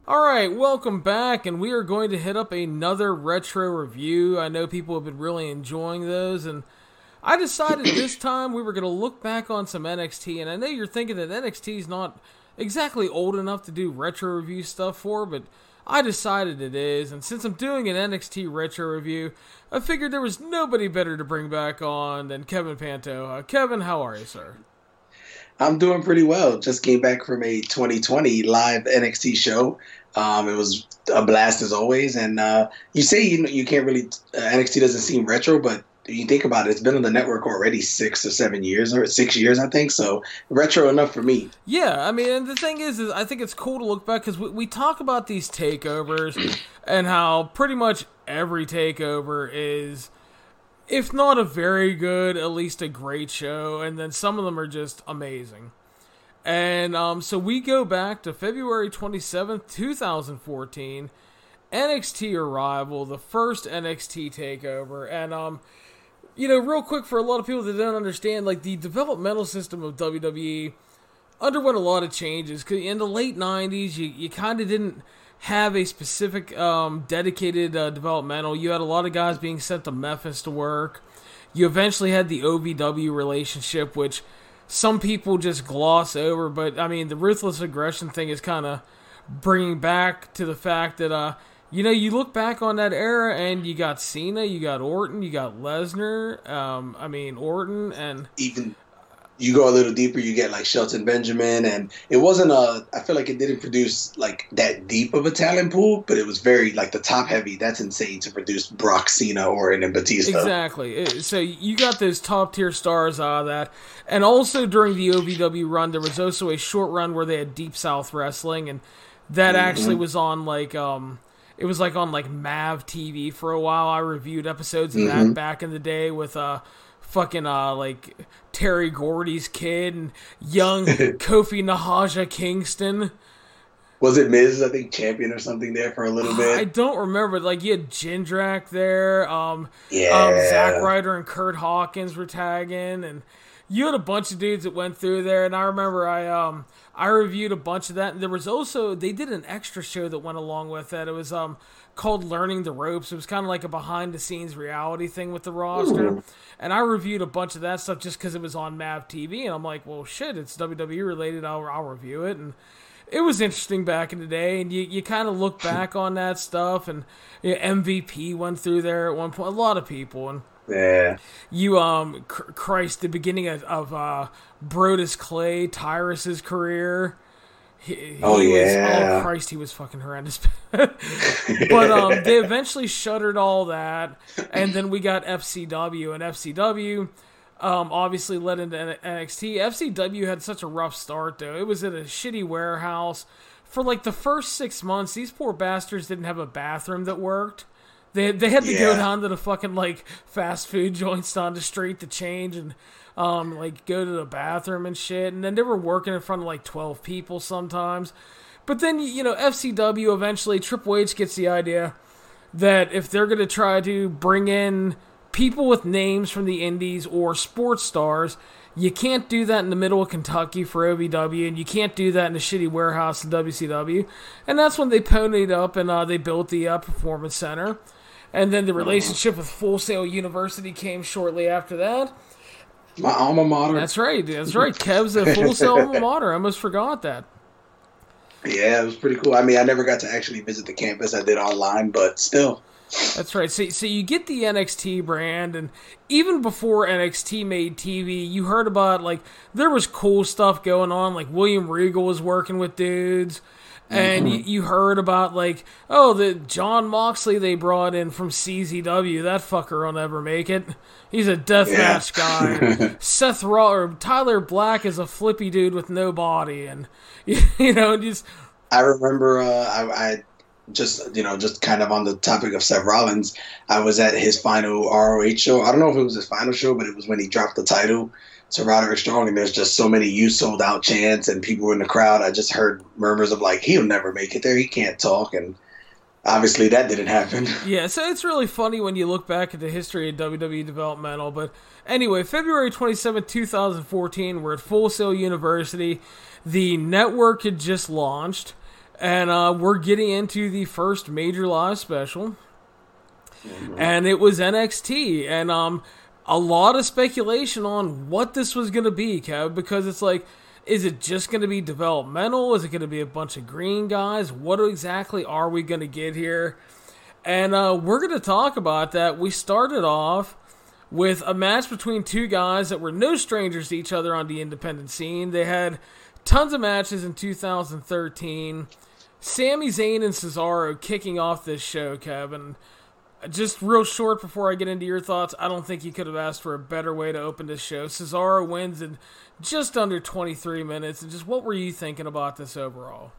All right, welcome back, and we are going to hit up another retro review. I know people have been really enjoying those, and I decided this time we were going to look back on some NXT, and I know you're thinking that NXT is not exactly old enough to do retro review stuff for, but I decided it is, and since I'm doing an NXT retro review, I figured there was nobody better to bring back on than Kevin Pantoja. Kevin, how are you, sir? I'm doing pretty well. Just came back from a 2020 live NXT show. Um, it was a blast as always. And uh, you say you you can't really uh, NXT doesn't seem retro, but you think about it, it's been on the network already six or seven years or six years, I think. So retro enough for me. Yeah, I mean, and the thing is, is I think it's cool to look back because we, we talk about these takeovers and how pretty much every takeover is, if not a very good, at least a great show, and then some of them are just amazing. And um, so we go back to February 27th, 2014, NXT Arrival, the first NXT takeover. And, um, you know, real quick for a lot of people that don't understand, like the developmental system of WWE underwent a lot of changes. Cause in the late 90s, you, you kind of didn't have a specific um, dedicated uh, developmental. You had a lot of guys being sent to Memphis to work. You eventually had the OVW relationship, which some people just gloss over. But I mean, the ruthless aggression thing is kind of bringing back to the fact that uh, you know, you look back on that era and you got Cena, you got Orton, you got Lesnar. Um, I mean Orton and even you go a little deeper, you get like Shelton Benjamin, and it wasn't a. I feel like it didn't produce like that deep of a talent pool, but it was very like the top heavy. That's insane to produce Brock Cena, Orton, and Batista. Exactly. So you got those top tier stars out of that, and also during the OVW run, there was also a short run where they had Deep South Wrestling, and that mm-hmm. actually was on like um it was like on like Mav TV for a while. I reviewed episodes of mm-hmm. that back in the day with uh fucking uh like Terry Gordy's kid and young Kofi Nahaje Kingston. Was it Miz, I think, champion or something there for a little bit? I don't remember. Like you had Jindrak there. Um, yeah. Um, Zack Ryder and Kurt Hawkins were tagging, and you had a bunch of dudes that went through there. And I remember I um I reviewed a bunch of that. And there was also they did an extra show that went along with that. It was um called Learning the Ropes. It was kind of like a behind the scenes reality thing with the roster. Ooh. And I reviewed a bunch of that stuff just because it was on Mav TV. And I'm like, well, shit, it's WWE related. I'll, I'll review it. And it was interesting back in the day. And you, you kind of look back on that stuff. And you know, MVP went through there at one point. A lot of people. And yeah. You um Christ, the beginning of, of uh Brodus Clay, Tyrus's career. He, he oh was, yeah! Oh Christ, he was fucking horrendous. but um, they eventually shuttered all that, and then we got FCW, and FCW um, obviously led into NXT. FCW had such a rough start though. It was at a shitty warehouse for like the first six months. These poor bastards didn't have a bathroom that worked. They they had to yeah. go down to the fucking like fast food joints down the street to change and um like go to the bathroom and shit. And then they were working in front of like twelve people sometimes. But then you know FCW eventually Triple H gets the idea that if they're gonna try to bring in people with names from the indies or sports stars, you can't do that in the middle of Kentucky for OVW, and you can't do that in a shitty warehouse in WCW. And that's when they ponied up and uh, they built the uh, Performance Center. And then the uh-huh. relationship with Full Sail University came shortly after that. My alma mater. That's right. That's right. Kev's a Full Sail alma mater. I almost forgot that. Yeah, it was pretty cool. I mean, I never got to actually visit the campus. I did online, but still. That's right. So, so you get the NXT brand, and even before NXT made TV, you heard about like there was cool stuff going on. Like William Regal was working with dudes and mm-hmm. you, you, heard about like oh the Jon Moxley they brought in from CZW that fucker will never make it he's a deathmatch yeah. guy Seth or Tyler Black is a flippy dude with no body and you know just I remember uh, I, I just you know just kind of on the topic of Seth Rollins I was at his final ROH show I don't know if it was his final show but it was when he dropped the title to Roderick Strong, and there's just so many you sold out chants, and people in the crowd. I just heard murmurs of like he'll never make it there. He can't talk, and obviously that didn't happen. Yeah, so it's really funny when you look back at the history of WWE developmental. But anyway, February 27, 2014, we're at Full Sail University. The network had just launched, and uh, we're getting into the first major live special. Mm-hmm. And it was NXT, and um, a lot of speculation on what this was going to be, Kev, because it's like Is it just going to be developmental? Is it going to be a bunch of green guys? What exactly are we going to get here? And uh, we're going to talk about that. We started off with a match between two guys that were no strangers to each other on the independent scene. They had tons of matches in 2013. Sami Zayn and Cesaro kicking off this show, Kevin. Just real short before I get into your thoughts, I don't think you could have asked for a better way to open this show. Cesaro wins in just under 23 minutes. And just what were you thinking about this overall?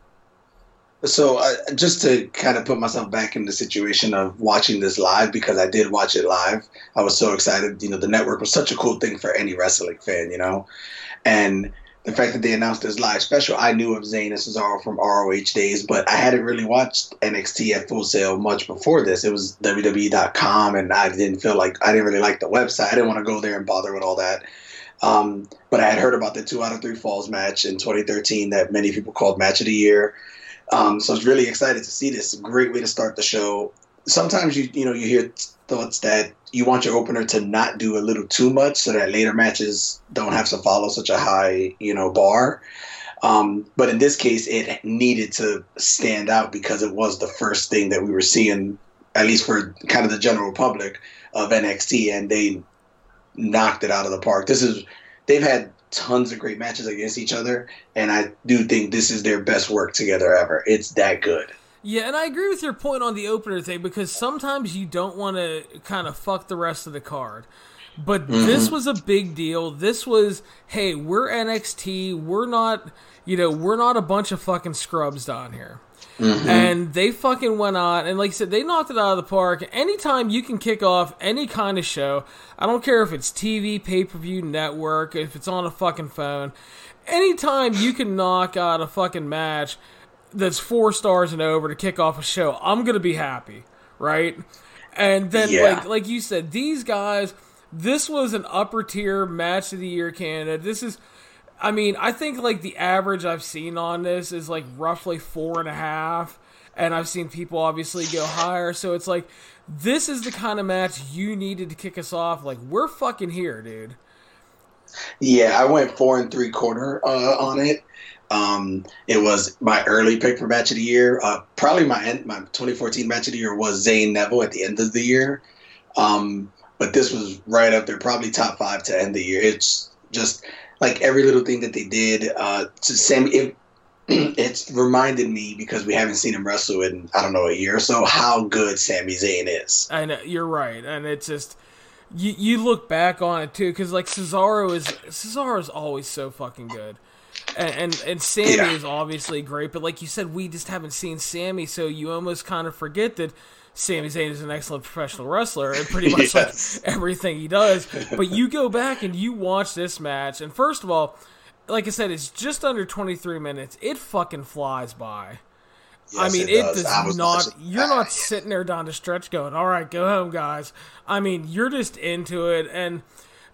So, uh, just to kind of put myself back in the situation of watching this live, because I did watch it live, I was so excited. You know, the network was such a cool thing for any wrestling fan, you know? And the fact that they announced this live special, I knew of Zayn and Cesaro from ROH days, but I hadn't really watched NXT at Full Sail much before this. It was WWE.com, and I didn't feel like I didn't really like the website. I didn't want to go there and bother with all that. Um, but I had heard about the two out of three falls match in 2013 that many people called match of the year. Um, so I was really excited to see this. Great way to start the show. Sometimes you you know you hear thoughts that you want your opener to not do a little too much so that later matches don't have to follow such a high you know bar. Um, but in this case, it needed to stand out because it was the first thing that we were seeing, at least for kind of the general public of NXT, and they knocked it out of the park. This is they've had tons of great matches against each other, and I do think this is their best work together ever. It's that good. Yeah, and I agree with your point on the opener thing because sometimes you don't want to kind of fuck the rest of the card. But mm-hmm. this was a big deal. This was, hey, we're NXT. We're not, you know, we're not a bunch of fucking scrubs down here. Mm-hmm. And they fucking went on, and like I said, they knocked it out of the park. Anytime you can kick off any kind of show, I don't care if it's TV, pay per view, network, if it's on a fucking phone, anytime you can knock out a fucking match that's four stars and over to kick off a show, I'm gonna be happy, right? And then, yeah. like like you said, these guys, this was an upper tier match of the year candidate. This is I mean, I think like the average I've seen on this is like roughly four and a half, and I've seen people obviously go higher. So it's like this is the kind of match you needed to kick us off. Like we're fucking here, dude. Yeah, I went four and three quarter uh, on it. Um, it was my early pick for match of the year. Uh, probably my end, my 2014 match of the year was Zayn Neville at the end of the year. Um, but this was right up there, probably top five to end the year. It's just like every little thing that they did uh, to Sami. It, it's reminded me because we haven't seen him wrestle in I don't know a year or so how good Sami Zayn is. Know you're right, and it's just you you look back on it too because like Cesaro is Cesaro is always so fucking good. And, and and Sami yeah. is obviously great, but like you said, we just haven't seen Sami, so you almost kind of forget that Sami Zayn is an excellent professional wrestler and pretty much yes. like everything he does. But you go back and you watch this match, and first of all, like I said, it's just under 23 minutes. It fucking flies by. Yes, I mean, it, it does, does not. You're not sitting there down the stretch going, "All right, go home, guys." I mean, you're just into it, and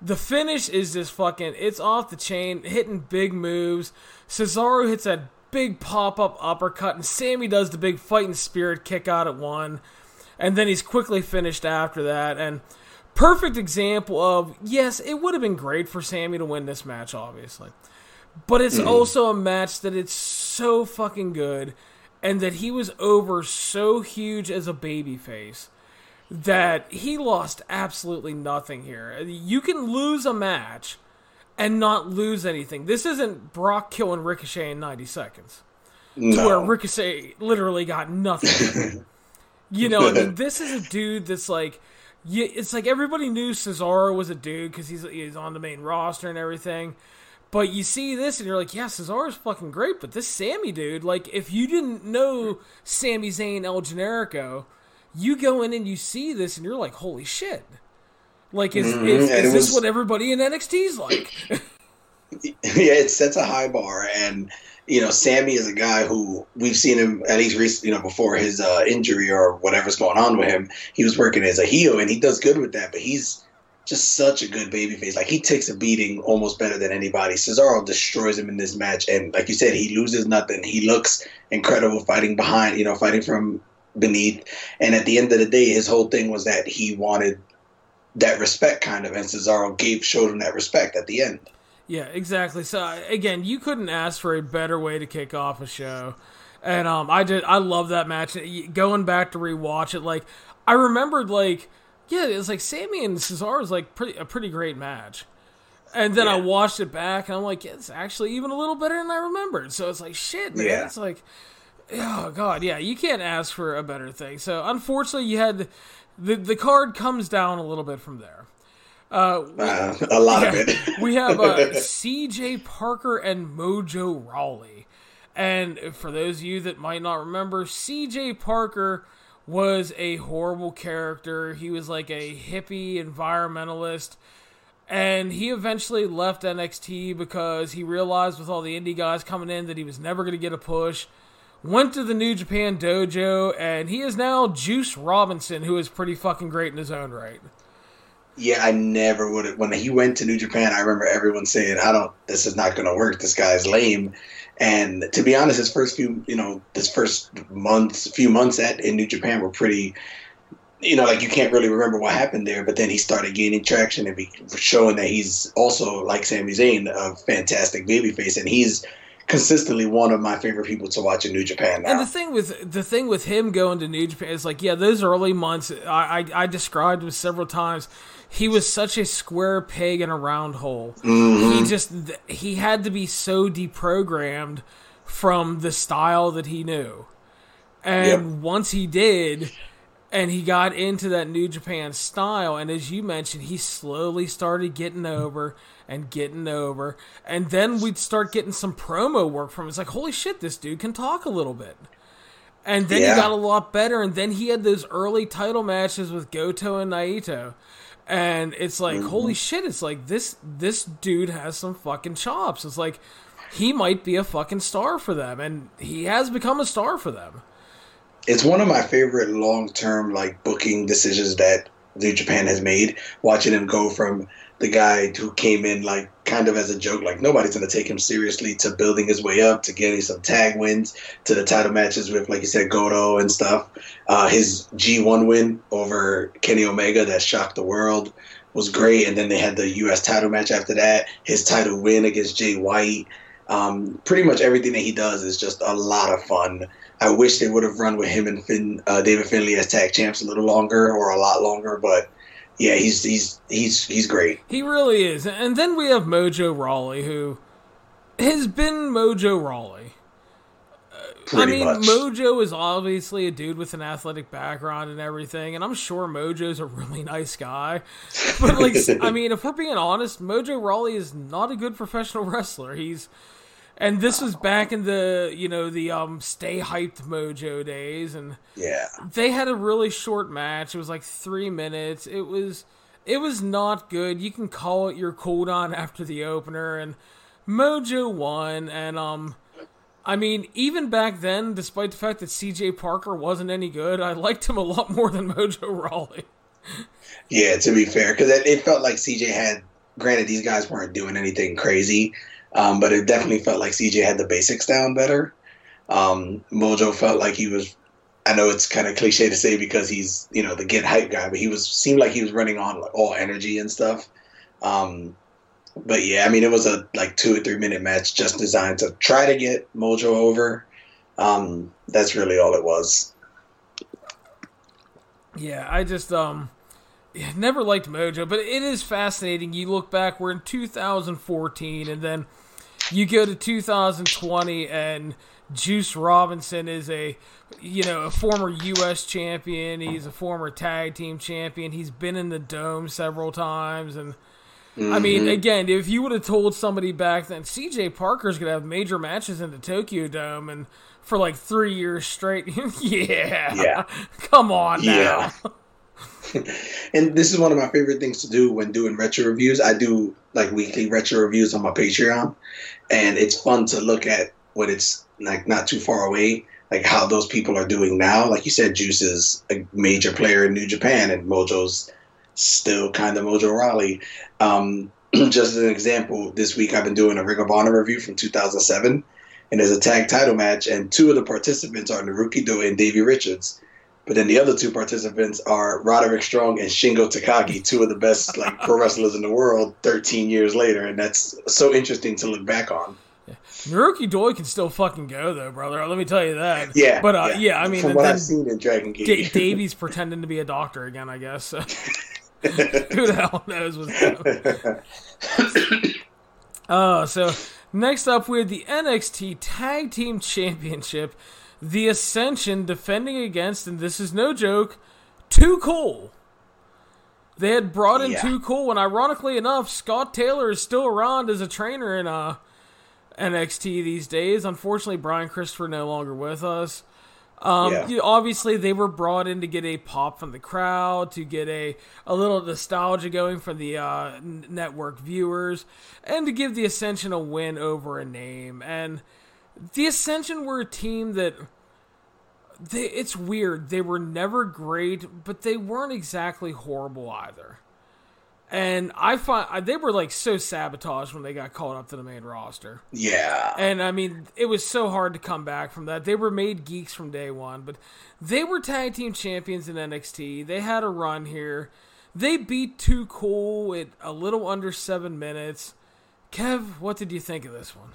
the finish is just fucking. It's off the chain, hitting big moves. Cesaro hits that big pop up uppercut, and Sami does the big fighting spirit kick out at one and then he's quickly finished after that. And perfect example of yes, it would have been great for Sami to win this match, obviously, but it's mm-hmm. also a match that it's so fucking good, and that he was over so huge as a babyface that he lost absolutely nothing here. You can lose a match and not lose anything. This isn't Brock killing Ricochet in 90 seconds. No. To where Ricochet literally got nothing. You know, I mean, this is a dude that's like, yeah, it's like everybody knew Cesaro was a dude because he's he's on the main roster and everything. But you see this and you're like, yeah, Cesaro's fucking great, but this Sami dude, like, if you didn't know Sami Zayn El Generico, you go in and you see this and you're like, holy shit. Like, is, mm-hmm. is, is this was... what everybody in NXT is like? yeah, it sets a high bar, and you know, Sami is a guy who we've seen him at least recently, you know, before his uh, injury or whatever's going on with him. He was working as a heel, and he does good with that. But he's just such a good babyface. Like he takes a beating almost better than anybody. Cesaro destroys him in this match, and like you said, he loses nothing. He looks incredible fighting behind, you know, fighting from beneath. And at the end of the day, his whole thing was that he wanted that respect, kind of, and Cesaro gave showed him that respect at the end. Yeah, exactly. So again, you couldn't ask for a better way to kick off a show. And um, I did. I love that match. Going back to rewatch it, like I remembered, like yeah, it was like Sami and Cesaro was like pretty a pretty great match. And then yeah. I watched it back, and I'm like, yeah, it's actually even a little better than I remembered. So it's like, shit, man. Yeah. It's like, oh god, yeah, you can't ask for a better thing. So unfortunately, you had the the card comes down a little bit from there. Uh, uh, a lot yeah, of it. we have uh, C.J. Parker and Mojo Rawley, and for those of you that might not remember, C.J. Parker was a horrible character. He was like a hippie environmentalist. And he eventually left NXT because he realized with all the indie guys coming in that he was never going to get a push. Went to the New Japan dojo, and he is now Juice Robinson, who is pretty fucking great in his own right. Yeah, I never would have. When he went to New Japan, I remember everyone saying, "I don't. This is not going to work. This guy's lame." And to be honest, his first few, you know, this first months, few months at in New Japan were pretty, you know, like you can't really remember what happened there. But then he started gaining traction and be, showing that he's also like Sami Zayn, a fantastic babyface, and he's consistently one of my favorite people to watch in New Japan now. And the thing with the thing with him going to New Japan is like, yeah, those early months I, I, I described him several times he was such a square peg in a round hole. Mm-hmm. He just he had to be so deprogrammed from the style that he knew. And yep. once he did, and he got into that New Japan style, and as you mentioned, he slowly started getting over and getting over, and then we'd start getting some promo work from him. It's like, holy shit, this dude can talk a little bit. And then yeah. he got a lot better, and then he had those early title matches with Goto and Naito and it's like mm-hmm. holy shit it's like this this dude has some fucking chops it's like he might be a fucking star for them and he has become a star for them it's one of my favorite long-term like booking decisions that New Japan has made watching him go from the guy who came in like kind of as a joke, like nobody's gonna take him seriously, to building his way up, to getting some tag wins, to the title matches with, like you said, Goto and stuff. Uh, his G1 win over Kenny Omega that shocked the world was great, and then they had the U.S. title match after that. His title win against Jay White. Um, pretty much everything that he does is just a lot of fun. I wish they would have run with him and Finn, uh, David Finlay as tag champs a little longer or a lot longer, but yeah, he's he's he's he's great. He really is. And then we have Mojo Rawley, who has been Mojo Rawley. Uh, Pretty I mean, much. Mojo is obviously a dude with an athletic background and everything, and I'm sure Mojo's a really nice guy. But like, I mean, if we're being honest, Mojo Rawley is not a good professional wrestler. He's and this was back in the you know the um stay hyped mojo days and yeah. they had a really short match. It was like three minutes. It was it was not good. You can call it your cooldown after the opener and mojo won and um I mean, even back then, despite the fact that CJ Parker wasn't any good, I liked him a lot more than Mojo Rawley Yeah, to be fair, because it, it felt like CJ had. Granted, these guys weren't doing anything crazy, um, but it definitely felt like CJ had the basics down better. Um, Mojo felt like he was. I know it's kind of cliche to say because he's you know the get hype guy, but he was seemed like he was running on like, all energy and stuff. Um, but yeah, I mean it was a like two or three minute match just designed to try to get Mojo over. Um, that's really all it was. Yeah, I just um never liked Mojo, but it is fascinating. You look back, we're in 2014, and then you go to 2020, and Juice Robinson is a you know a former U.S. champion. He's a former tag team champion. He's been in the dome several times, and mm-hmm. I mean, again, if you would have told somebody back then, C.J. Parker's gonna have major matches in the Tokyo Dome and for like three years straight, yeah, yeah, come on now. Yeah. and this is one of my favorite things to do when doing retro reviews. I do like weekly retro reviews on my Patreon, and it's fun to look at what it's like not too far away, like how those people are doing now. Like you said, Juice is a major player in New Japan, and Mojo's still kind of Mojo Rawley. Um, just as an example, this week I've been doing a Ring of Honor review from 2007, and there's a tag title match, and two of the participants are Naruki Doi and Davey Richards But then the other two participants are Roderick Strong and Shingo Takagi, two of the best like pro wrestlers in the world, 13 years later, and that's so interesting to look back on. Naruki Doi can still fucking go though, brother. Let me tell you that. Yeah, but uh, yeah. yeah. I mean, From what I've seen in Dragon Gate, Da- Davey's pretending to be a doctor again. I guess. So. Who the hell knows what's going Uh, so next up we had the NXT Tag Team Championship, the Ascension defending against, and this is no joke, Too Cool. They had brought in Yeah. Too Cool, and ironically enough, Scott Taylor is still around as a trainer in uh, NXT these days. Unfortunately, Brian Christopher no longer with us. Um, Yeah. you- obviously, they were brought in to get a pop from the crowd, to get a, a little nostalgia going for the uh, n- network viewers, and to give the Ascension a win over a name. And the Ascension were a team that they, it's weird. They were never great, but they weren't exactly horrible either. And I find they were like so sabotaged when they got called up to the main roster. yeah, And I mean, it was so hard to come back from that. They were made geeks from day one, but they were tag team champions in NXT. They had a run here. They beat Too Cool at a little under seven minutes. Kev, what did you think of this one?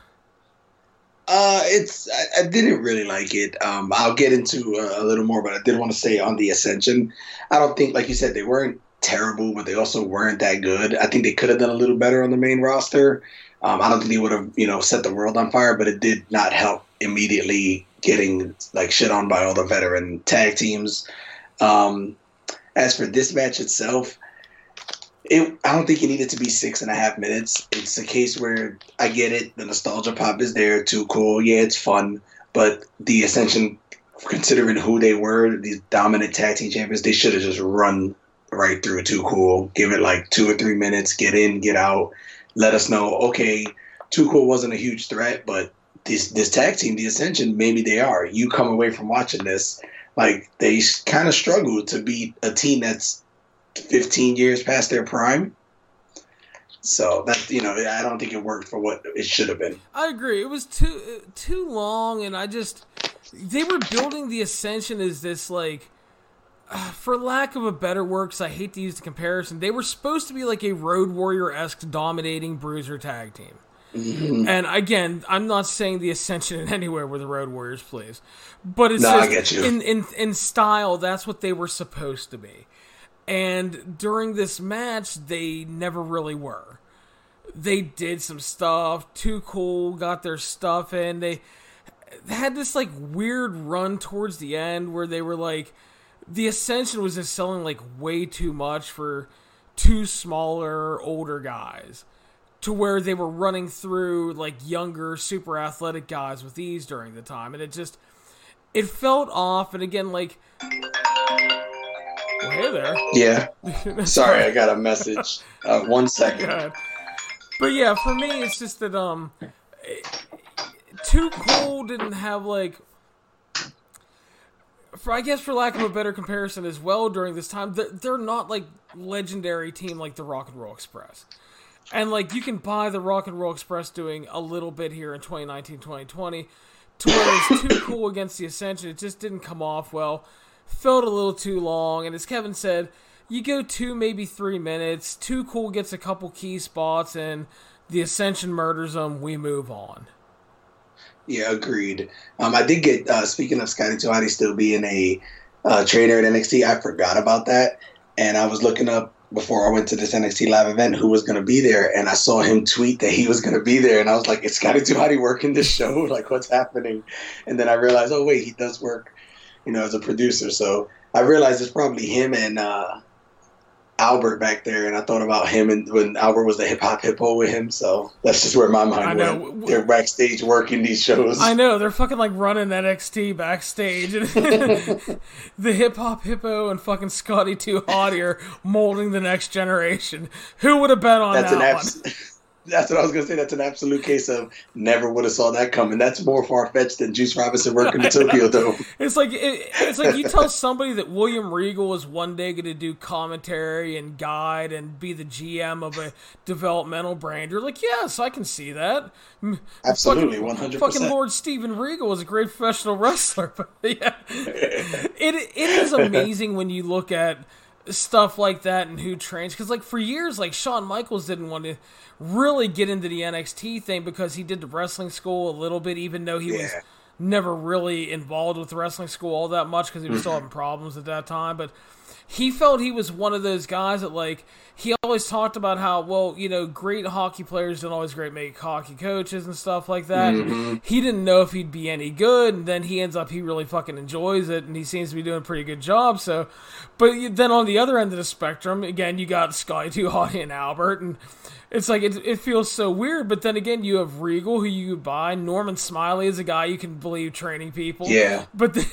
Uh, it's I, I didn't really like it. Um, I'll get into a little more, but I did want to say on the Ascension, I don't think, like you said, they weren't terrible, but they also weren't that good. I think they could have done a little better on the main roster. Um, I don't think they would have, you know, set the world on fire, but it did not help immediately getting like shit on by all the veteran tag teams. Um, as for this match itself, it I don't think it needed to be six and a half minutes. It's a case where I get it, the nostalgia pop is there, too. Cool, yeah, it's fun, but the Ascension, considering who they were, these dominant tag team champions, they should have just run right through too. Cool. Give it like two or three minutes, get in, get out, let us know, okay, too cool wasn't a huge threat, but this this tag team, the Ascension, maybe they are. You come away from watching this, like they kind of struggled to beat a team that's 15 years past their prime. So that you know, I don't think it worked for what it should have been. I agree. It was too too long, and I just they were building the Ascension as this like, for lack of a better word, 'cause I hate to use the comparison, they were supposed to be like a Road Warrior esque dominating Bruiser tag team. Mm-hmm. And again, I'm not saying the Ascension in anywhere were the Road Warriors, please, but it's No, just get you. in in in style. That's what they were supposed to be. And during this match, they never really were they did some stuff. Too cool, got their stuff in. They had this like weird run towards the end where they were like, the Ascension was just selling like way too much for two smaller, older guys. To where they were running through like younger, super athletic guys with ease during the time, and it just it felt off. And again, like, well, hey there. Yeah. Sorry, I got a message. Uh, one second. God. But yeah, for me, it's just that um, Too Cool didn't have like, for I guess for lack of a better comparison as well during this time, they're, they're not like legendary team like the Rock and Roll Express. And like you can buy the Rock and Roll Express doing a little bit here in 2019, 2020, to where it's too cool against the Ascension. It just didn't come off well. Felt a little too long, and as Kevin said, you go two, maybe three minutes. Too cool gets a couple key spots, and the Ascension murders them. We move on. Yeah, agreed. Um, I did get uh, speaking of Scotty Too Hottie still being a uh, trainer at NXT. I forgot about that, and I was looking up before I went to this NXT live event who was going to be there, and I saw him tweet that he was going to be there, and I was like, "Is Scotty Too Hottie working this show? like, what's happening?" And then I realized, oh wait, he does work, you know, as a producer. So I realized it's probably him and uh, Albert back there, and I thought about him and when Albert was the hip hop hippo with him. So that's just where my mind I know. went. They're backstage working these shows. I know they're fucking like running NXT backstage, the hip hop hippo and fucking Scotty Too Hottie are molding the next generation. Who would have bet on That's that an one? abs- That's what I was gonna say. That's an absolute case of never would have saw that coming. That's more far fetched than Juice Robinson working the Tokyo Dome. It's like it, it's like you tell somebody that William Regal is one day going to do commentary and guide and be the GM of a developmental brand. You're like, yes, I can see that. Absolutely, one hundred Fucking. Lord Steven Regal was a great professional wrestler, but yeah, it it is amazing when you look at stuff like that and who trains. Because like for years like Shawn Michaels didn't want to really get into the NXT thing because he did the wrestling school a little bit even though he was never really involved with wrestling school all that much because he was still Mm-hmm. having problems at that time. But he felt he was one of those guys that like he always talked about how well you know great hockey players don't always great make hockey coaches and stuff like that Mm-hmm. he didn't know if he'd be any good and then he ends up he really fucking enjoys it and he seems to be doing a pretty good job so but then on the other end of the spectrum again you got Sky Too Hottie and Albert and it's like it, it feels so weird but then again you have Regal who you buy Norman Smiley is a guy you can believe training people Yeah. but the,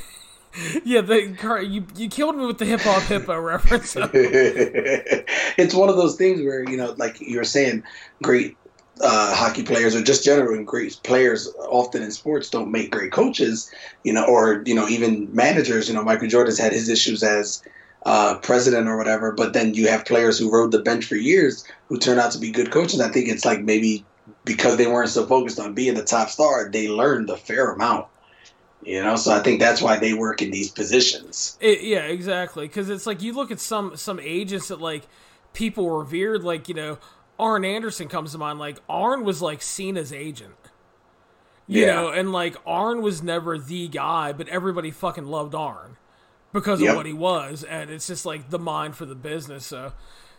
yeah, the you you killed me with the hip hop hippo reference. it's one of those things where you know, like you were saying, great uh, hockey players or just generally great players often in sports don't make great coaches, you know, or you know even managers. You know, Michael Jordan's had his issues as uh, president or whatever, but then you have players who rode the bench for years who turn out to be good coaches. I think it's like maybe because they weren't so focused on being the top star, they learned a fair amount. You know, so I think that's why they work in these positions. It, yeah, exactly. Because it's like you look at some some agents that like people revered, like you know Arn Anderson comes to mind. Like Arn was like Cena's agent. You Yeah. know, and like Arn was never the guy, but everybody fucking loved Arn because of what he was, and it's just like the mind for the business. So,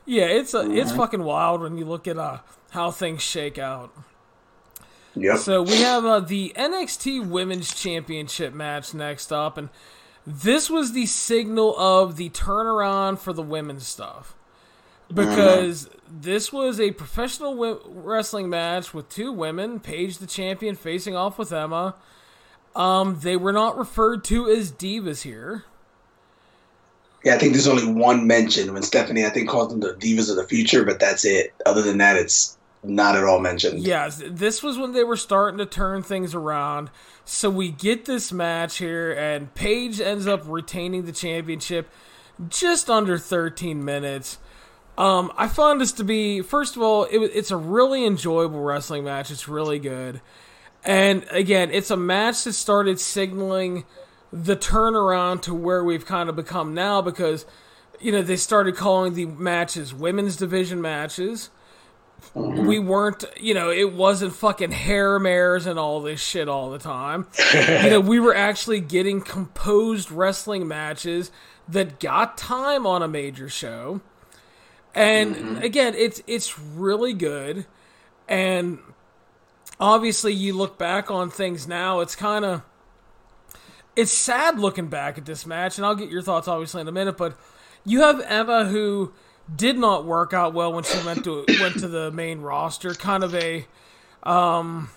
yeah, it's a, Mm-hmm. it's fucking wild when you look at uh, how things shake out. Yep. So we have uh, the NXT Women's Championship match next up, and this was the signal of the turnaround for the women's stuff. Because this was a professional wi- wrestling match with two women, Paige the champion facing off with Emma. Um, they were not referred to as divas here. Yeah, I think there's only one mention when Stephanie, I think, calls them the Divas of the Future, but that's it. Other than that, it's not at all mentioned. Yes, this was when they were starting to turn things around. So we get this match here, and Paige ends up retaining the championship just under 13 minutes. Um, I found this to be, first of all, it, it's a really enjoyable wrestling match. It's really good. And again, it's a match that started signaling the turnaround to where we've kind of become now because, you know, they started calling the matches women's division matches Mm-hmm. we weren't, you know, it wasn't fucking hair mares and all this shit all the time. you know, we were actually getting composed wrestling matches that got time on a major show. And mm-hmm. again, it's it's really good. And obviously you look back on things now, it's kind of it's sad looking back at this match and I'll get your thoughts obviously in a minute, but you have Emma who did not work out well when she went to went to the main roster. Kind of a um,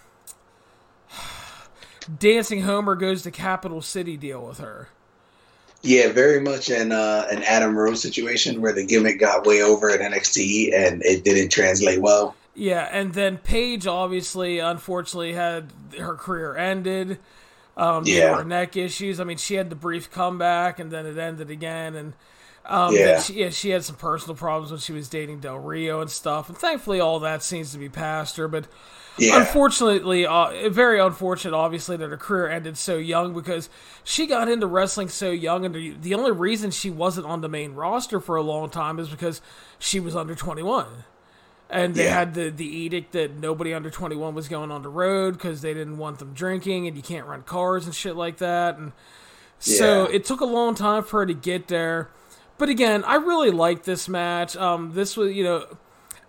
dancing Homer goes to Capital City deal with her. Yeah, very much an uh, an Adam Rose situation where the gimmick got way over at NXT and it didn't translate well. Yeah, and then Paige obviously, unfortunately, had her career ended. Um, Yeah. Were neck issues. I mean, she had the brief comeback, and then it ended again. And um, Yeah. she, yeah, she had some personal problems when she was dating Del Rio and stuff. And thankfully, all that seems to be past her. But Yeah, unfortunately, uh, very unfortunate, obviously, that her career ended so young because she got into wrestling so young, and the- the only reason she wasn't on the main roster for a long time is because she was under 21. And they Yeah. had the, the edict that nobody under 21 was going on the road because they didn't want them drinking, and you can't rent cars and shit like that. And so Yeah. it took a long time for her to get there. But again, I really liked this match. Um, this was, you know,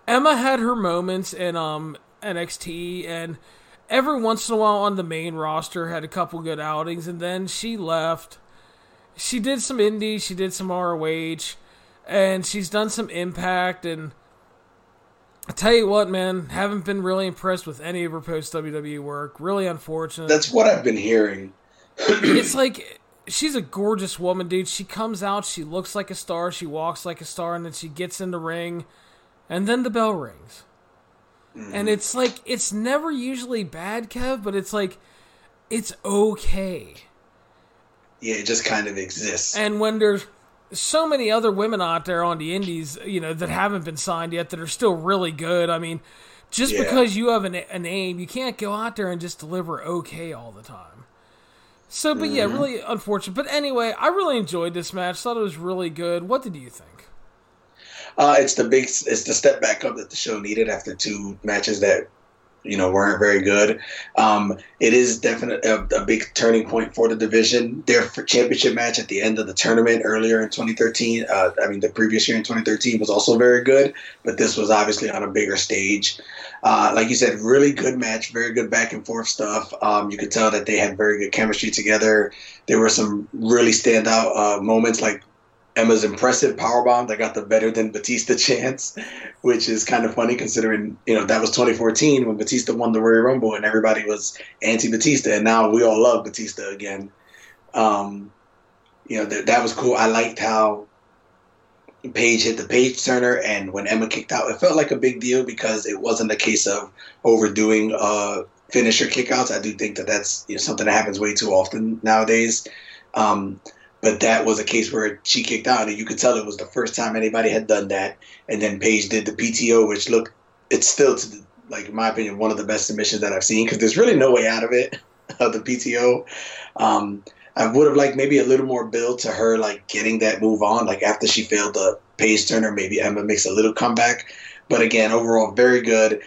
Emma had her moments in um NXT, and every once in a while on the main roster had a couple good outings, and then she left. She did some indie, she did some ROH, and she's done some Impact. And I tell you what, man, haven't been really impressed with any of her post WWE work. Really unfortunate that's what I've been hearing. it's like she's a gorgeous woman, dude. She comes out, she looks like a star, she walks like a star, and then she gets in the ring, and then the bell rings. and mm. it's like it's never usually bad, Kev, but it's like it's okay. Yeah, it just kind of exists. And when there's so many other women out there on the indies, you know, that haven't been signed yet that are still really good. I mean, just Yeah. because you have an, a name, you can't go out there and just deliver okay all the time. So, but yeah, Mm-hmm. really unfortunate. But anyway, I really enjoyed this match. Thought it was really good. What did you think? Uh, it's the big, it's the step back up that the show needed after two matches that, you know, weren't very good. Um, it is definitely a, a big turning point for the division. Their championship match at the end of the tournament earlier in 2013, uh, I mean, the previous year in 2013 was also very good, but this was obviously on a bigger stage. Uh, like you said, really good match, very good back and forth stuff. Um, you could tell that they had very good chemistry together. There were some really standout uh, moments, like Emma's impressive powerbomb that got the better than Batista chance, which is kind of funny considering you know that was 2014 when Batista won the Royal Rumble and everybody was anti Batista, and now we all love Batista again. Um, you know that that was cool. I liked how Paige hit the page turner, and when Emma kicked out, it felt like a big deal because it wasn't a case of overdoing uh, finisher kickouts. I do think that that's you know, something that happens way too often nowadays. Um, but that was a case where she kicked out, and you could tell it was the first time anybody had done that. And then Paige did the PTO, which look, it's still to the, like in my opinion one of the best submissions that I've seen because there's really no way out of it of the PTO. Um, I would have liked maybe a little more build to her like getting that move on, like after she failed the Paige turner, maybe Emma makes a little comeback. But again, overall, very good.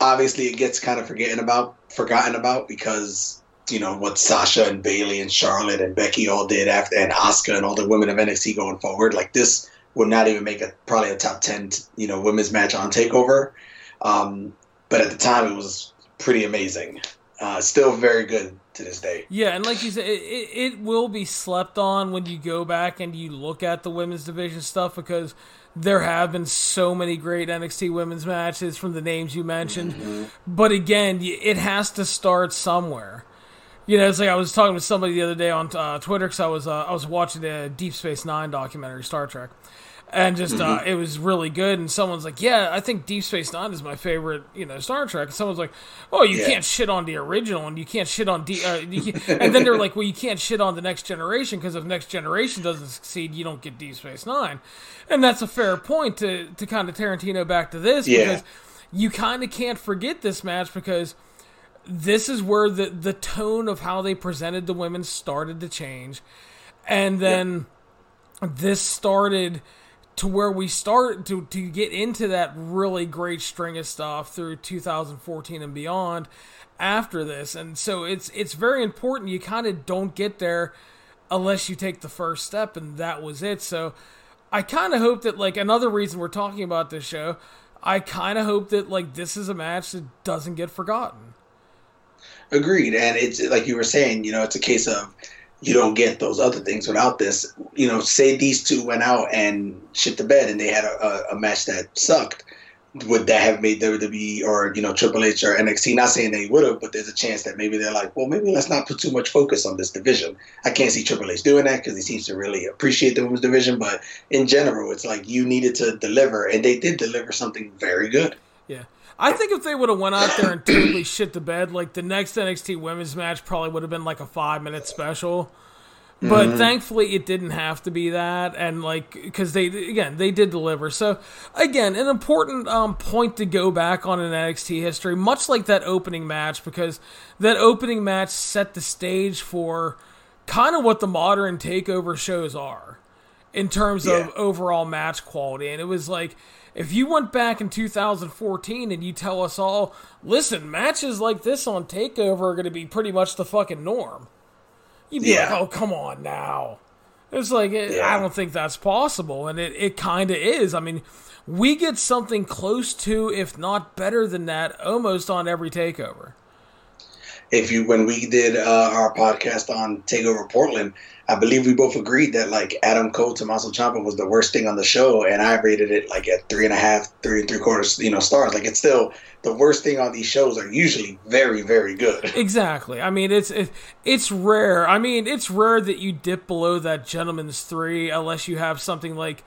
Obviously, it gets kind of forgotten about, forgotten about because you know what Sasha and Bayley and Charlotte and Becky all did after, and Asuka and all the women of NXT going forward. Like this would not even make a probably a top ten, you know, women's match on Takeover. Um, but at the time, it was pretty amazing. Uh, still very good to this day. Yeah, and like you said, it, it, it will be slept on when you go back and you look at the women's division stuff because there have been so many great NXT women's matches from the names you mentioned. But again, it has to start somewhere. You know, it's like I was talking with somebody the other day on uh, Twitter because I was uh, I was watching the Deep Space Nine documentary, Star Trek, and just uh, it was really good. And someone's like, "Yeah, I think Deep Space Nine is my favorite, you know, Star Trek." And someone's like, "Oh, you Yeah. can't shit on the original, and you can't shit on D." Uh, and then they're like, "Well, you can't shit on the Next Generation because if Next Generation doesn't succeed, you don't get Deep Space Nine. And that's a fair point to to kind of Tarantino back to this Yeah. because you kind of can't forget this match because this is where the the tone of how they presented the women started to change. And then this started to where we start to to get into that really great string of stuff through 2014 and beyond after this. And so it's it's very important you kind of don't get there unless you take the first step and that was it. So i kind of hope that like another reason we're talking about this show i kind of hope that like this is a match that doesn't get forgotten Agreed, and it's like you were saying, you know, it's a case of you don't get those other things without this. You know, say these two went out and shit the bed, and they had a, a, a match that sucked. Would that have made WWE or you know Triple H or NXT? Not saying they would have, but there's a chance that maybe they're like, well, maybe let's not put too much focus on this division. I can't see Triple H doing that because he seems to really appreciate the women's division. But in general, it's like you needed to deliver, and they did deliver something very good. Yeah. I think if they would have went out there and totally shit the bed, like the next NXT women's match probably would have been like a five minute special. But thankfully, it didn't have to be that, and like because they again they did deliver. So again, an important um, point to go back on in NXT history, much like that opening match, because that opening match set the stage for kind of what the modern takeover shows are in terms Yeah. of overall match quality. And it was like, if you went back in 2014 and you tell us all, listen, matches like this on TakeOver are going to be pretty much the fucking norm, you'd be Yeah. like, oh, come on now. It's like, eh, it, Yeah. I don't think that's possible. And it, it kind of is. I mean, we get something close to, if not better than that, almost on every TakeOver. If you when we did uh, our podcast on Takeover Portland, I believe we both agreed that like Adam Cole Tommaso Ciampa was the worst thing on the show, and I rated it like at three and a half, three and three quarters, you know, stars. Like it's still the worst thing on these shows are usually very, very good. Exactly. I mean, it's it, it's rare. I mean, it's rare that you dip below that gentleman's three unless you have something like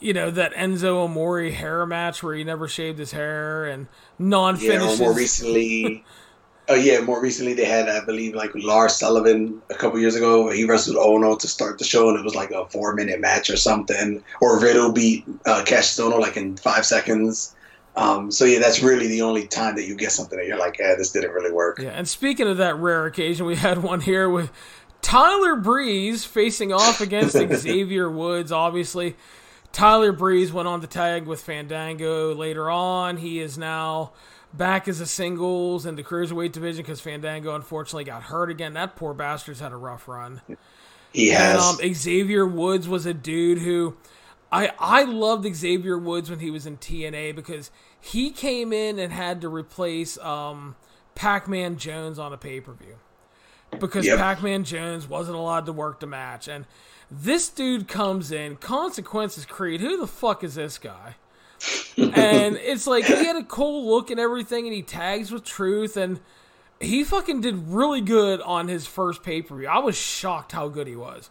you know that Enzo Amore hair match where he never shaved his hair and non finishes. Yeah, more recently. Oh yeah, more recently they had, I believe, like Lars Sullivan a couple years ago. He wrestled Ohno to start the show, and it was like a four-minute match or something. Or Riddle beat uh, Kassius Ohno like in five seconds. Um, so yeah, that's really the only time that you get something that you're like, yeah, this didn't really work. Yeah, and speaking of that rare occasion, we had one here with Tyler Breeze facing off against Xavier Woods. Obviously, Tyler Breeze went on the tag with Fandango later on. He is now back as a singles in the cruiserweight division because Fandango unfortunately got hurt again. That poor bastard's had a rough run. He has. And, um, Xavier Woods was a dude who I I loved Xavier Woods when he was in TNA because he came in and had to replace um, Pac-Man Jones on a pay-per-view because yep. Pac-Man Jones wasn't allowed to work the match and this dude comes in consequences creed who the fuck is this guy and it's like he had a cool look and everything, and he tags with truth, and he fucking did really good on his first pay per view. I was shocked how good he was.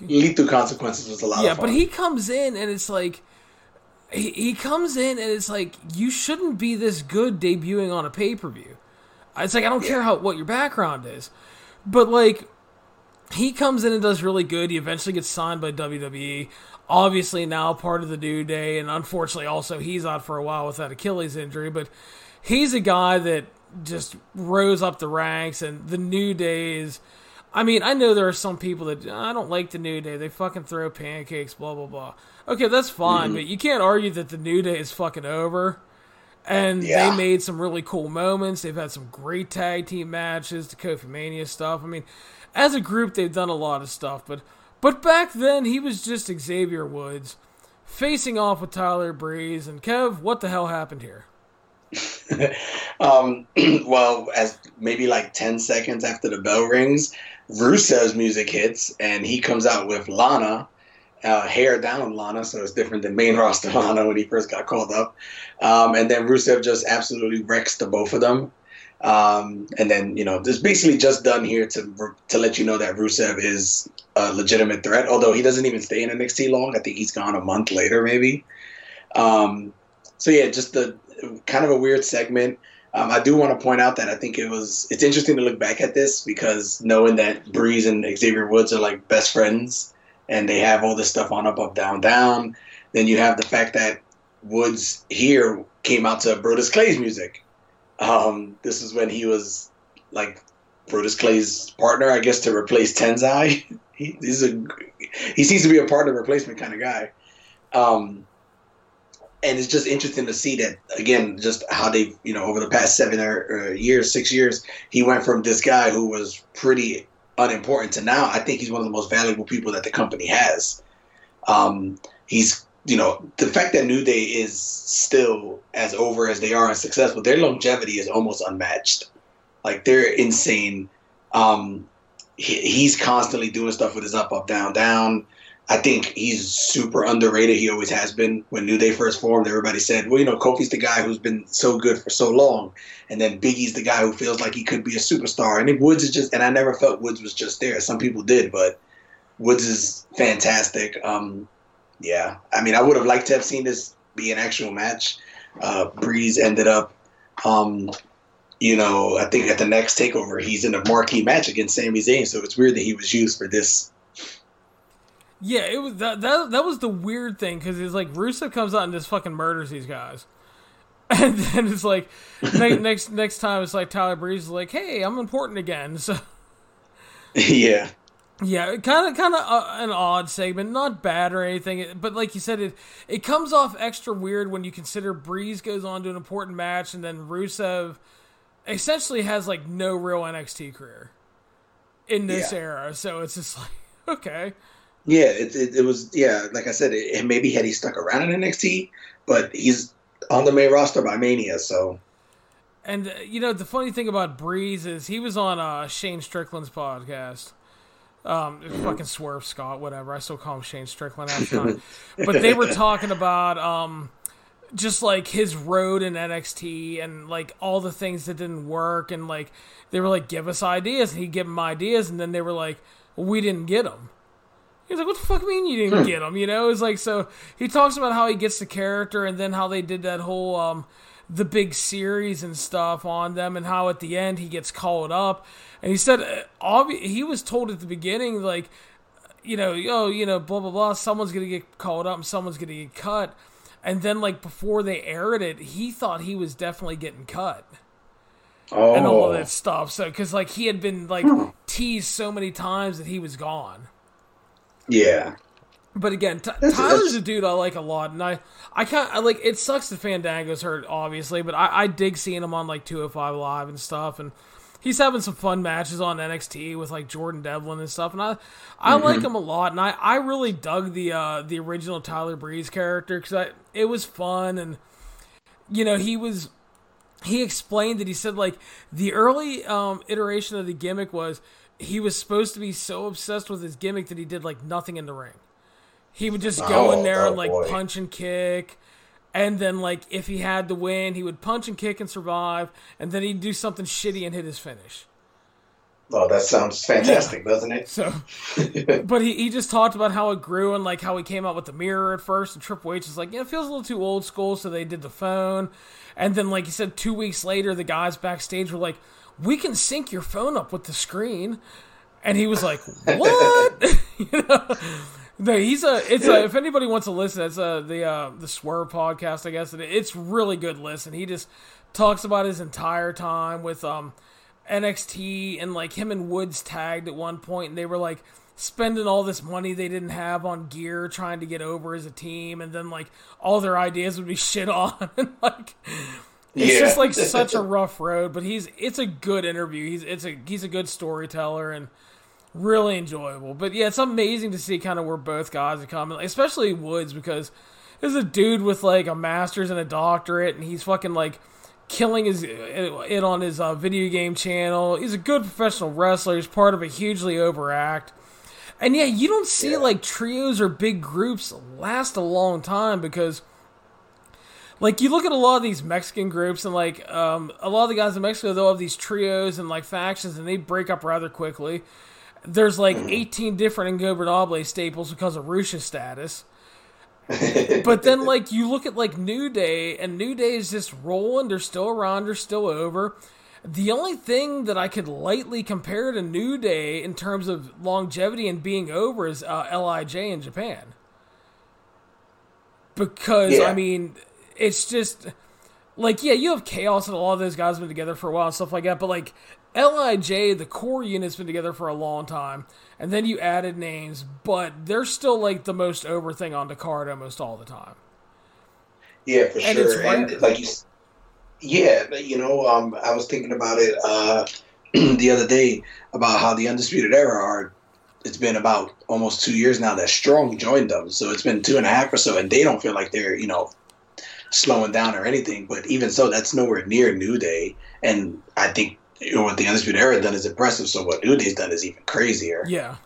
Lethal Consequences was a lot. Yeah, but he comes in and it's like he, he comes in and it's like you shouldn't be this good debuting on a pay per view. It's like I don't yeah. care how what your background is, but like he comes in and does really good. He eventually gets signed by WWE obviously now part of the New Day, and unfortunately also he's out for a while with that Achilles injury. But he's a guy that just rose up the ranks, and the New Day is. I mean, I know there are some people that I don't like the New Day. They fucking throw pancakes, blah blah blah. Okay, that's fine, mm-hmm. but you can't argue that the New Day is fucking over. And yeah. they made some really cool moments. They've had some great tag team matches, the Kofi Mania stuff. I mean, as a group, they've done a lot of stuff, but but back then, he was just Xavier Woods facing off with Tyler Breeze. And Kev, what the hell happened here? um, well, as maybe like 10 seconds after the bell rings, Rusev's music hits, and he comes out with Lana, uh, hair down Lana, so it's different than main roster Lana when he first got called up. Um, and then Rusev just absolutely wrecks the both of them. Um, and then you know, this basically just done here to to let you know that Rusev is a legitimate threat. Although he doesn't even stay in NXT long. I think he's gone a month later, maybe. Um, so yeah, just the kind of a weird segment. Um, I do want to point out that I think it was it's interesting to look back at this because knowing that Breeze and Xavier Woods are like best friends and they have all this stuff on up up down down. Then you have the fact that Woods here came out to Brodus Clay's music um, this is when he was like Brodus Clay's partner, I guess, to replace Tensai. he, he's a he seems to be a partner replacement kind of guy. Um, and it's just interesting to see that again, just how they, you know, over the past seven or, or years, six years, he went from this guy who was pretty unimportant to now. I think he's one of the most valuable people that the company has. Um, he's you know, the fact that New Day is still as over as they are and successful, their longevity is almost unmatched. Like they're insane. Um, he, he's constantly doing stuff with his up, up, down, down. I think he's super underrated. He always has been. When New Day first formed, everybody said, well, you know, Kofi's the guy who's been so good for so long. And then Biggie's the guy who feels like he could be a superstar. And Woods is just, and I never felt Woods was just there. Some people did, but Woods is fantastic. Um, yeah, I mean, I would have liked to have seen this be an actual match. Uh, Breeze ended up, um, you know, I think at the next takeover, he's in a marquee match against Sami Zayn. So it's weird that he was used for this. Yeah, it was that that, that was the weird thing because it's like Rusev comes out and just fucking murders these guys, and then it's like next next next time it's like Tyler Breeze is like, hey, I'm important again. So yeah, yeah, kind of, kind of uh, an odd segment, not bad or anything, but like you said, it it comes off extra weird when you consider Breeze goes on to an important match, and then Rusev essentially has like no real NXT career in this yeah. era. So it's just like, okay, yeah, it, it, it was yeah, like I said, it, maybe had he stuck around in NXT, but he's on the main roster by Mania, so. And uh, you know the funny thing about Breeze is he was on uh, Shane Strickland's podcast um, fucking Swerve Scott, whatever. I still call him Shane Strickland but they were talking about um, just like his road in NXT and like all the things that didn't work, and like they were like, "Give us ideas," and he'd give them ideas, and then they were like, "We didn't get them." He's like, "What the fuck mean you didn't get him?" You know, it's like so. He talks about how he gets the character, and then how they did that whole um, the big series and stuff on them, and how at the end he gets called up. And he said, uh, obvi- he was told at the beginning, like, you know, oh, you know, blah blah blah. Someone's gonna get called up, and someone's gonna get cut. And then, like before they aired it, he thought he was definitely getting cut Oh, and all of that stuff. So, because like he had been like teased so many times that he was gone. yeah. But again, T- That's- Tyler's that's- a dude I like a lot, and I, I can't, I like. It sucks that Fandango's hurt, obviously, but I, I dig seeing him on like 205 Live and stuff, and he's having some fun matches on NXT with like Jordan Devlin and stuff, and I, I Mm-hmm. like him a lot, and I, I really dug the, uh, the original Tyler Breeze character because I, it was fun, and you know he was, he explained that he said like the early um, iteration of the gimmick was he was supposed to be so obsessed with his gimmick that he did like nothing in the ring. He would just go oh, in Oh, there oh, and like boy. punch and kick. And then like if he had to win, he would punch and kick and survive, and then he'd do something shitty and hit his finish. Oh, that sounds fantastic, doesn't it? So but he, he just talked about how it grew and like how he came out with the mirror at first and Triple H is like, yeah, it feels a little too old school, so they did the phone. And then like he said two weeks later the guys backstage were like, We can sync your phone up with the screen and he was like, "What?" you know, no, he's a. It's a. If anybody wants to listen, it's a the uh, the Swerve podcast, I guess. And it's really good. Listen, he just talks about his entire time with um NXT and like him and Woods tagged at one point, and they were like spending all this money they didn't have on gear trying to get over as a team, and then like all their ideas would be shit on, and like. It's Yeah. just like such a rough road, but he's it's a good interview. He's it's a he's a good storyteller and really enjoyable. But yeah, it's amazing to see kind of where both guys are coming, especially Woods because there's a dude with like a master's and a doctorate, and he's fucking like killing his it on his uh, video game channel. He's a good professional wrestler. He's part of a hugely overact. And yeah, you don't see Yeah. like trios or big groups last a long time because like you look at a lot of these Mexican groups and like um, a lot of the guys in Mexico they'll have these trios and like factions and they break up rather quickly. There's like 18 different Ingobernable staples because of Russia's status. but then like you look at like New Day and New Day is just rolling. They're still around. They're still over. The only thing that I could lightly compare to New Day in terms of longevity and being over is uh, Lij in Japan. Because Yeah. I mean, it's just like yeah, you have chaos and a lot of those guys have been together for a while and stuff like that. But like Lij, the core unit's been together for a long time, and then you added names, but they're still like the most over thing on the card almost all the time. Yeah, for And it's sure. And like you, yeah, you know, um, I was thinking about it uh, the other day about how the Undisputed Era are. It's been about almost two years now that Strong joined them, so it's been two and a half or so, and they don't feel like they're you know slowing down or anything. But even so, that's nowhere near New Day, and I think you know, what the Undisputed Era done is impressive. So what New done is even crazier. Yeah.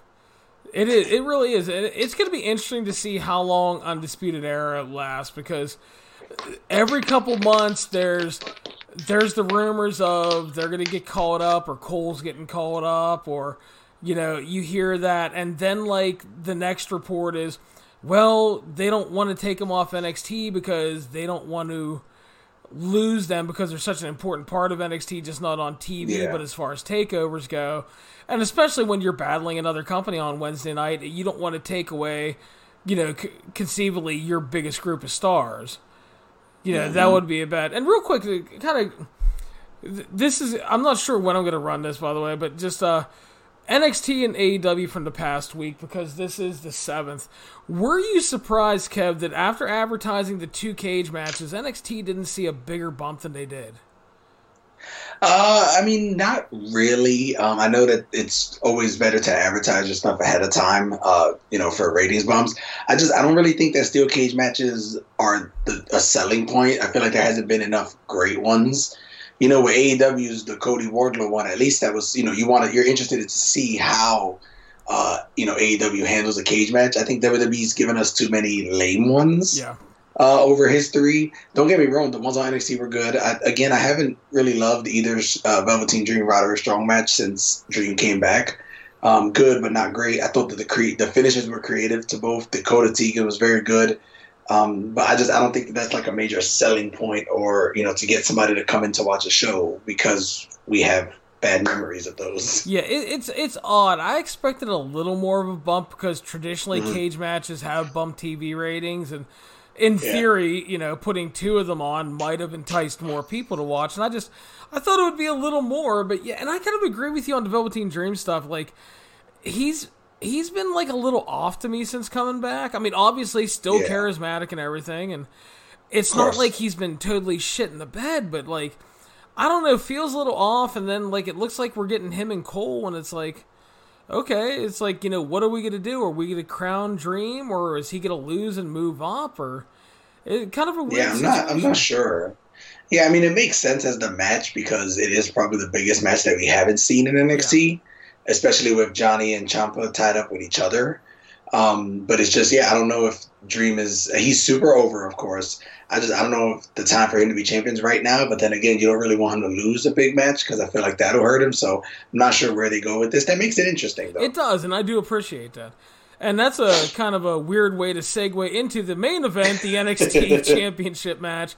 It is. It really is. It's going to be interesting to see how long Undisputed Era lasts because every couple months there's there's the rumors of they're going to get called up or Cole's getting called up or you know you hear that and then like the next report is well they don't want to take them off NXT because they don't want to lose them because they're such an important part of NXT, just not on TV, Yeah. but as far as takeovers go. And especially when you're battling another company on Wednesday night, you don't want to take away, you know, c- conceivably your biggest group of stars. You know, that would be a bad. And real quick, kind of, this is, I'm not sure when I'm going to run this, by the way, but just, uh, NXT and AEW from the past week because this is the seventh. Were you surprised, Kev, that after advertising the two cage matches, NXT didn't see a bigger bump than they did? Uh, I mean, not really. Um, I know that it's always better to advertise your stuff ahead of time, uh, you know, for ratings bumps. I just, I don't really think that steel cage matches are the, a selling point. I feel like there hasn't been enough great ones. You know, with AEW's the Cody Wardlow one, at least that was, you know, you want to, you're interested to see how, uh, you know, AEW handles a cage match. I think WWE's given us too many lame ones Yeah. uh, over history. Don't get me wrong, the ones on NXT were good. I, again, I haven't really loved either uh, Velveteen Dream Roderick Strong match since Dream came back. um, good but not great. I thought that the cre- the finishes were creative to both. Dakota Tegan was very good. Um, but I just I don't think that that's like a major selling point or you know to get somebody to come in to watch a show because we have bad memories of those. Yeah, it, it's it's odd. I expected a little more of a bump because traditionally mm-hmm. cage matches have bump TV ratings, and in yeah. theory, you know, putting two of them on might have enticed more people to watch. And I just I thought it would be a little more, but yeah, and I kind of agree with you on the Velveteen Dream stuff. Like he's he's been like a little off to me since coming back. I mean, obviously still yeah. charismatic and everything, and it's not like he's been totally shit in the bed, but like I don't know, feels a little off. And then like it looks like we're getting him and Cole, and it's like okay, it's like you know what are we gonna do? Are we gonna crown Dream, or is he gonna lose and move up, or it kind of a weird yeah? I'm situation. not. I'm not sure. Yeah, I mean, it makes sense as the match because it is probably the biggest match that we haven't seen in NXT. Yeah especially with Johnny and Ciampa tied up with each other. Um, but it's just, yeah, I don't know if Dream is. He's super over, of course. I just, I don't know if the time for him to be champions right now. But then again, you don't really want him to lose a big match because I feel like that'll hurt him. So I'm not sure where they go with this. That makes it interesting, though. It does, and I do appreciate that. And that's a kind of a weird way to segue into the main event, the NXT Championship match,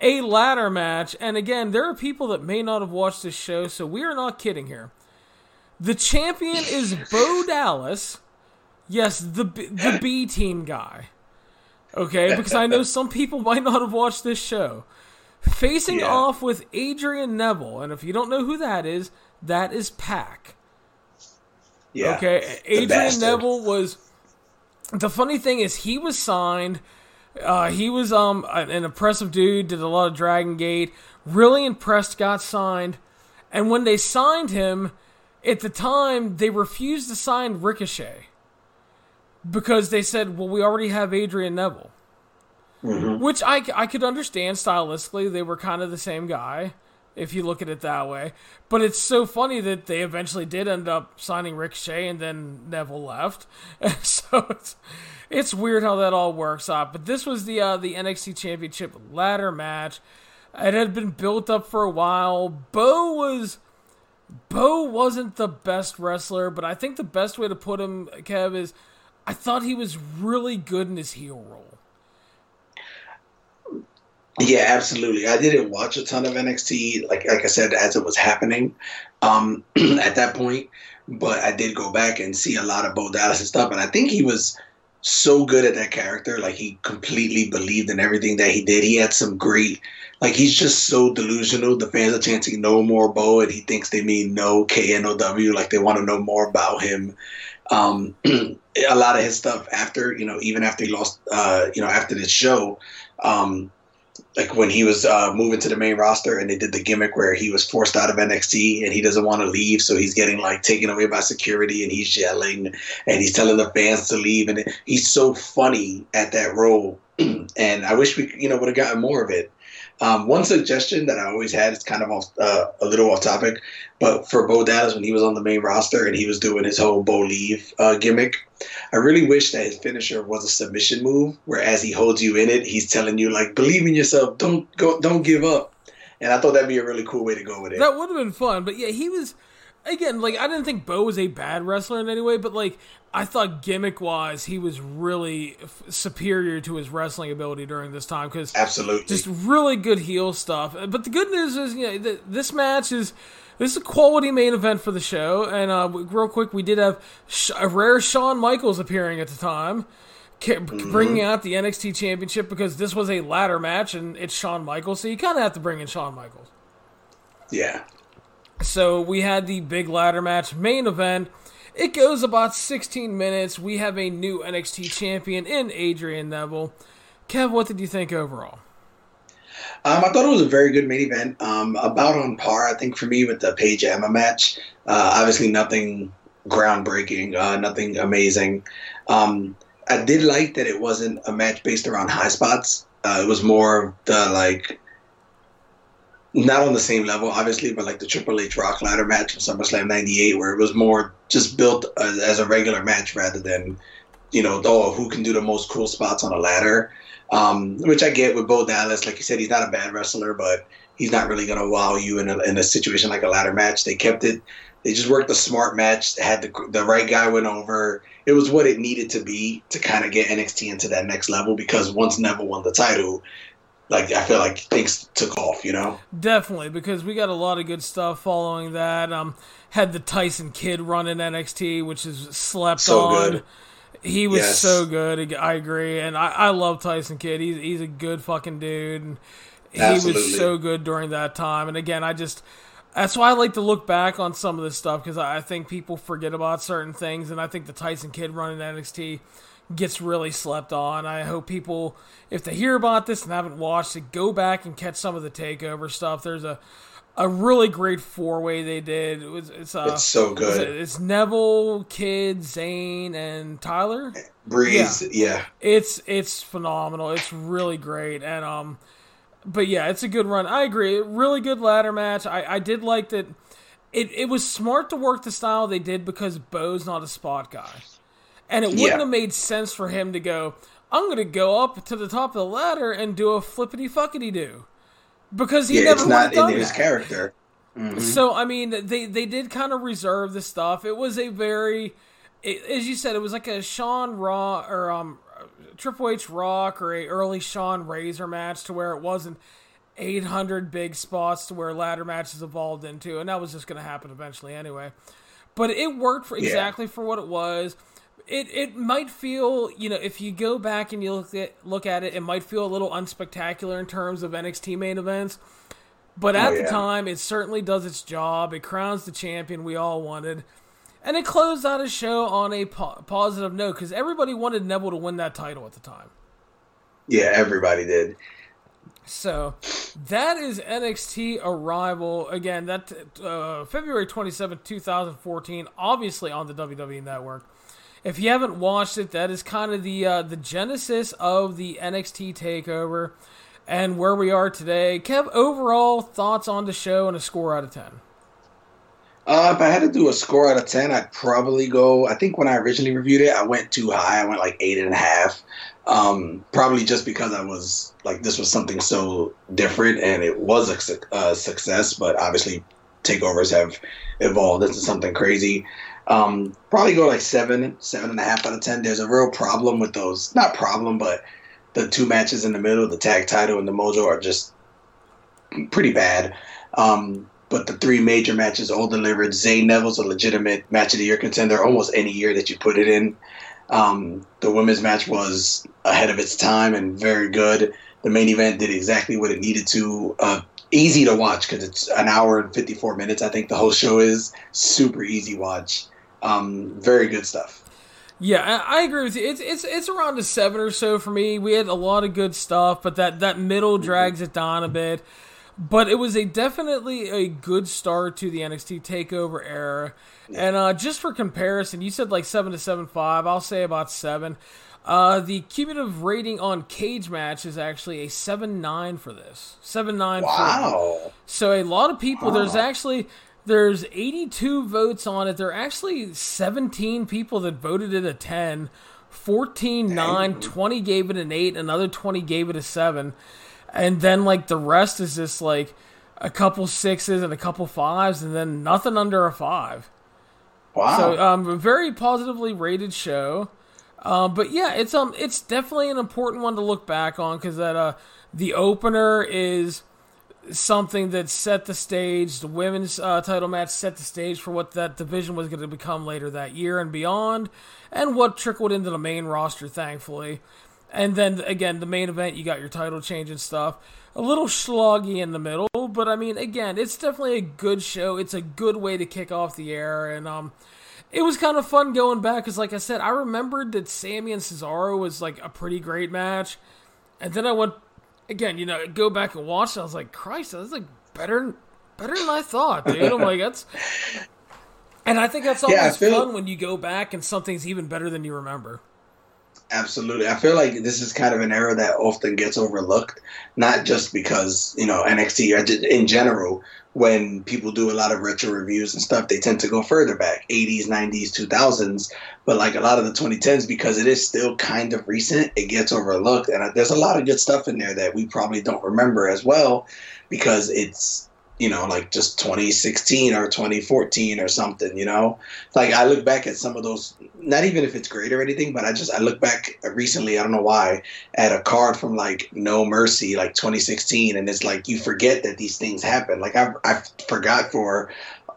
a ladder match. And again, there are people that may not have watched this show, so we are not kidding here. The champion is Bo Dallas. Yes, the the B team guy. Okay, because I know some people might not have watched this show. Facing yeah. off with Adrian Neville, and if you don't know who that is, that is Pac. Yeah. Okay, Adrian Neville was. The funny thing is, he was signed. Uh, he was um an impressive dude. Did a lot of Dragon Gate. Really impressed. Got signed, and when they signed him, at the time they refused to sign Ricochet because they said, "Well, we already have Adrian Neville," mm-hmm. which I I could understand stylistically. They were kind of the same guy if you look at it that way. But it's so funny that they eventually did end up signing Ricochet and then Neville left. so it's it's weird how that all works out. But this was the uh, the NXT Championship ladder match. It had been built up for a while. Bo was Bo wasn't the best wrestler, but I think the best way to put him, Kev, is I thought he was really good in his heel role. Yeah, absolutely. I didn't watch a ton of NXT, like like I said, as it was happening um, at that point, but I did go back and see a lot of Bo Dallas and stuff, and I think he was so good at that character. Like he completely believed in everything that he did. He had some great like he's just so delusional. The fans are chanting "No more Bo," and he thinks they mean "No K N O W." Like they want to know more about him. Um, a lot of his stuff after you know, even after he lost, uh, you know, after this show, um, like when he was uh, moving to the main roster and they did the gimmick where he was forced out of NXT and he doesn't want to leave, so he's getting like taken away by security and he's yelling and he's telling the fans to leave and he's so funny at that role. and I wish we, you know, would have gotten more of it. Um, one suggestion that I always had is kind of off, uh, a little off topic, but for Bo Dallas when he was on the main roster and he was doing his whole Bo leave uh, gimmick, I really wish that his finisher was a submission move, where as he holds you in it, he's telling you like, believe in yourself, don't go, don't give up. And I thought that'd be a really cool way to go with it. That would have been fun, but yeah, he was again like I didn't think Bo was a bad wrestler in any way, but like I thought gimmick wise, he was really f- superior to his wrestling ability during this time because absolutely just really good heel stuff. But the good news is, you know, this match is this is a quality main event for the show. And uh, real quick, we did have a rare Shawn Michaels appearing at the time, mm-hmm. bringing out the NXT Championship because this was a ladder match and it's Shawn Michaels, so you kind of have to bring in Shawn Michaels. Yeah. So we had the big ladder match main event. It goes about 16 minutes. We have a new NXT champion in Adrian Neville. Kev, what did you think overall? Um, I thought it was a very good main event. Um, about on par, I think, for me with the Paige Emma match. Uh, obviously, nothing groundbreaking, uh, nothing amazing. Um, I did like that it wasn't a match based around high spots. Uh, it was more the like not on the same level, obviously, but like the Triple H Rock Ladder match in SummerSlam '98, where it was more just built as, as, a regular match rather than, you know, oh, who can do the most cool spots on a ladder. Um, which I get with Bo Dallas. Like you said, he's not a bad wrestler, but he's not really to wow you in a, in a situation like a ladder match. They kept it They just worked a smart match. Had the the right guy went over. It was what it needed to be to kind of get NXT into that next level. Because once Neville won the title, like I feel like things took off. You know, definitely because we got a lot of good stuff following that. Um, had the Tyson Kidd run in NXT, which is slept so on. Good. He was yes. so good. I agree, and I, I love Tyson Kidd. He's he's a good fucking dude. And he Absolutely. was so good during that time. And again, I just that's why I like to look back on some of this stuff because I think people forget about certain things, and I think the Tyson Kidd run in NXT gets really slept on. I hope people, if they hear about this and haven't watched it, go back and catch some of the takeover stuff. There's a a really great four way they did. It was it's uh, it's so good. It's, it's Neville, Kidd, Zayn, and Tyler. Breeze, yeah. yeah. It's it's phenomenal. It's really great, and um, but yeah, it's a good run. I agree. Really good ladder match. I I did like that. It it was smart to work the style they did because Bo's not a spot guy, and it wouldn't yeah. have made sense for him to go. I'm gonna go up to the top of the ladder and do a flippity fuckity do because he yeah, never it's not in his character. Mm-hmm. So I mean, they they did kind of reserve the stuff. It was a very, it, as you said, it was like a Shawn Raw or um Triple H Rock or a early Shawn Razor match to where it wasn't 800 big spots to where ladder matches evolved into, and that was just going to happen eventually anyway. But it worked for exactly yeah. for what it was it it might feel you know if you go back and you look at look at it, it might feel a little unspectacular in terms of NXT main events. But at oh, yeah. the time, it certainly does its job. It crowns the champion we all wanted, and it closed out a show on a po- positive note because everybody wanted Neville to win that title at the time. Yeah, everybody did. So that is NXT Arrival again. That uh, February twenty seventh, two thousand fourteen. Obviously on the WWE Network if you haven't watched it, that is kind of the uh, the genesis of the NXT takeover and where we are today. Kev, overall thoughts on the show and a score out of ten. Uh, if I had to do a score out of ten, I'd probably go. I think when I originally reviewed it, I went too high. I went like eight and a half. Um, probably just because I was like, this was something so different, and it was a uh, success. But obviously, takeovers have evolved into something crazy. Um, probably go like seven, seven and a half out of ten. There's a real problem with those. Not problem, but the two matches in the middle, the tag title and the Mojo, are just pretty bad. Um, but the three major matches all delivered. Zayn Neville's a legitimate match of the year contender almost any year that you put it in. Um, the women's match was ahead of its time and very good. The main event did exactly what it needed to. Uh, easy to watch because it's an hour and 54 minutes. I think the whole show is super easy watch. Um, very good stuff. Yeah, I, agree with you. It's it's it's around a seven or so for me. We had a lot of good stuff, but that that middle mm-hmm. drags it down a bit. But it was a definitely a good start to the NXT Takeover era. And uh, just for comparison, you said like seven to seven five. I'll say about seven. Uh, the cumulative rating on Cagematch is actually a seven nine for this. Seven nine. Wow. So a lot of people. Huh. There's actually there's 82 votes on it. There are actually 17 people that voted it a 10. 14 9 20 gave it an 8 another 20 gave it a 7 and then like the rest is just like a couple sixes and a couple fives and then nothing under a 5 wow so um a very positively rated show uh, but yeah it's um it's definitely an important one to look back on because that uh the opener is something that set the stage. The women's uh, title match set the stage for what that division was going to become later that year and beyond, and what trickled into the main roster, thankfully. And then again, the main event, you got your title change and stuff. A little sloggy in the middle, but I mean, again, it's definitely a good show. It's a good way to kick off the air, and um, it was kind of fun going back because, like I said, I remembered that Sami and Cesaro was like a pretty great match, and then I went again, you know, go back and watch. It, I was like, Christ, that's like better, better than I thought, dude. I'm like, that's, and I think that's always yeah, feel, fun when you go back and something's even better than you remember. Absolutely, I feel like this is kind of an era that often gets overlooked, not just because you know NXT in general when people do a lot of retro reviews and stuff, they tend to go further back 80s, 90s, 2000s. But like a lot of the 2010s, because it is still kind of recent, it gets overlooked. And uh, there's a lot of good stuff in there that we probably don't remember as well because it's you know, like just 2016 or 2014 or something, you know? Like I look back at some of those, not even if it's great or anything, but I just, I look back recently, I don't know why, at a card from like No Mercy, like 2016. And it's like, you forget that these things happen. Like I, I forgot for,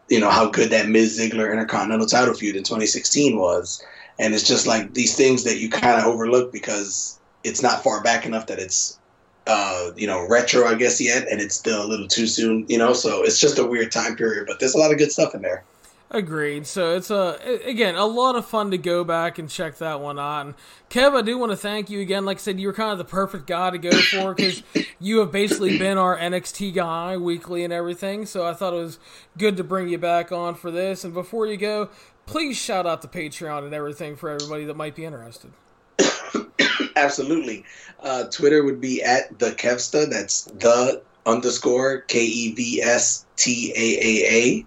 you know, how good that Miz Ziggler Intercontinental title feud in 2016 was. And it's just like these things that you kind of overlook because it's not far back enough that it's uh, you know, retro, I guess, yet, and it's still a little too soon, you know. So it's just a weird time period, but there's a lot of good stuff in there. Agreed. So it's a again a lot of fun to go back and check that one out. And Kev, I do want to thank you again. Like I said, you were kind of the perfect guy to go for because you have basically been our NXT guy weekly and everything. So I thought it was good to bring you back on for this. And before you go, please shout out the Patreon and everything for everybody that might be interested. Absolutely. Uh, Twitter would be at the Kevsta. That's the underscore K E V S T A A A.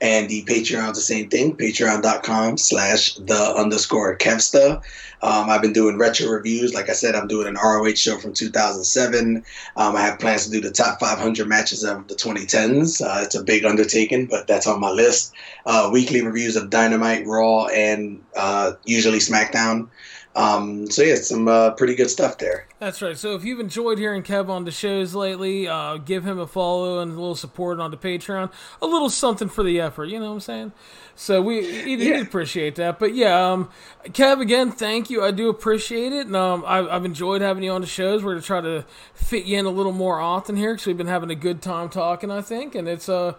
And the Patreon's the same thing, patreon.com slash the underscore Kevsta. Um, I've been doing retro reviews. Like I said, I'm doing an ROH show from 2007. Um, I have plans to do the top 500 matches of the 2010s. Uh, it's a big undertaking, but that's on my list. Uh, weekly reviews of Dynamite, Raw, and uh, usually SmackDown. Um, so yeah, some uh, pretty good stuff there. That's right. So if you've enjoyed hearing Kev on the shows lately, uh, give him a follow and a little support on the Patreon. A little something for the effort. You know what I'm saying? So we yeah. appreciate that. But yeah, um, Kev, again, thank you. I do appreciate it, and um, I, have enjoyed having you on the shows. We're gonna try to fit you in a little more often here because we've been having a good time talking. I think, and it's uh,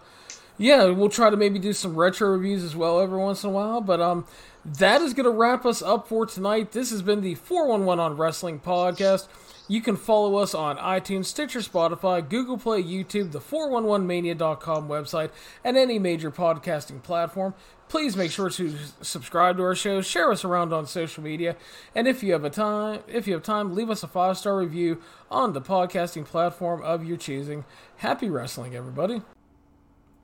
yeah, we'll try to maybe do some retro reviews as well every once in a while. But um, that is going to wrap us up for tonight. This has been the 411 on Wrestling podcast. You can follow us on iTunes, Stitcher, Spotify, Google Play, YouTube, the 411mania.com website, and any major podcasting platform. Please make sure to subscribe to our show, share us around on social media, and if you have a time, if you have time, leave us a five-star review on the podcasting platform of your choosing. Happy wrestling, everybody.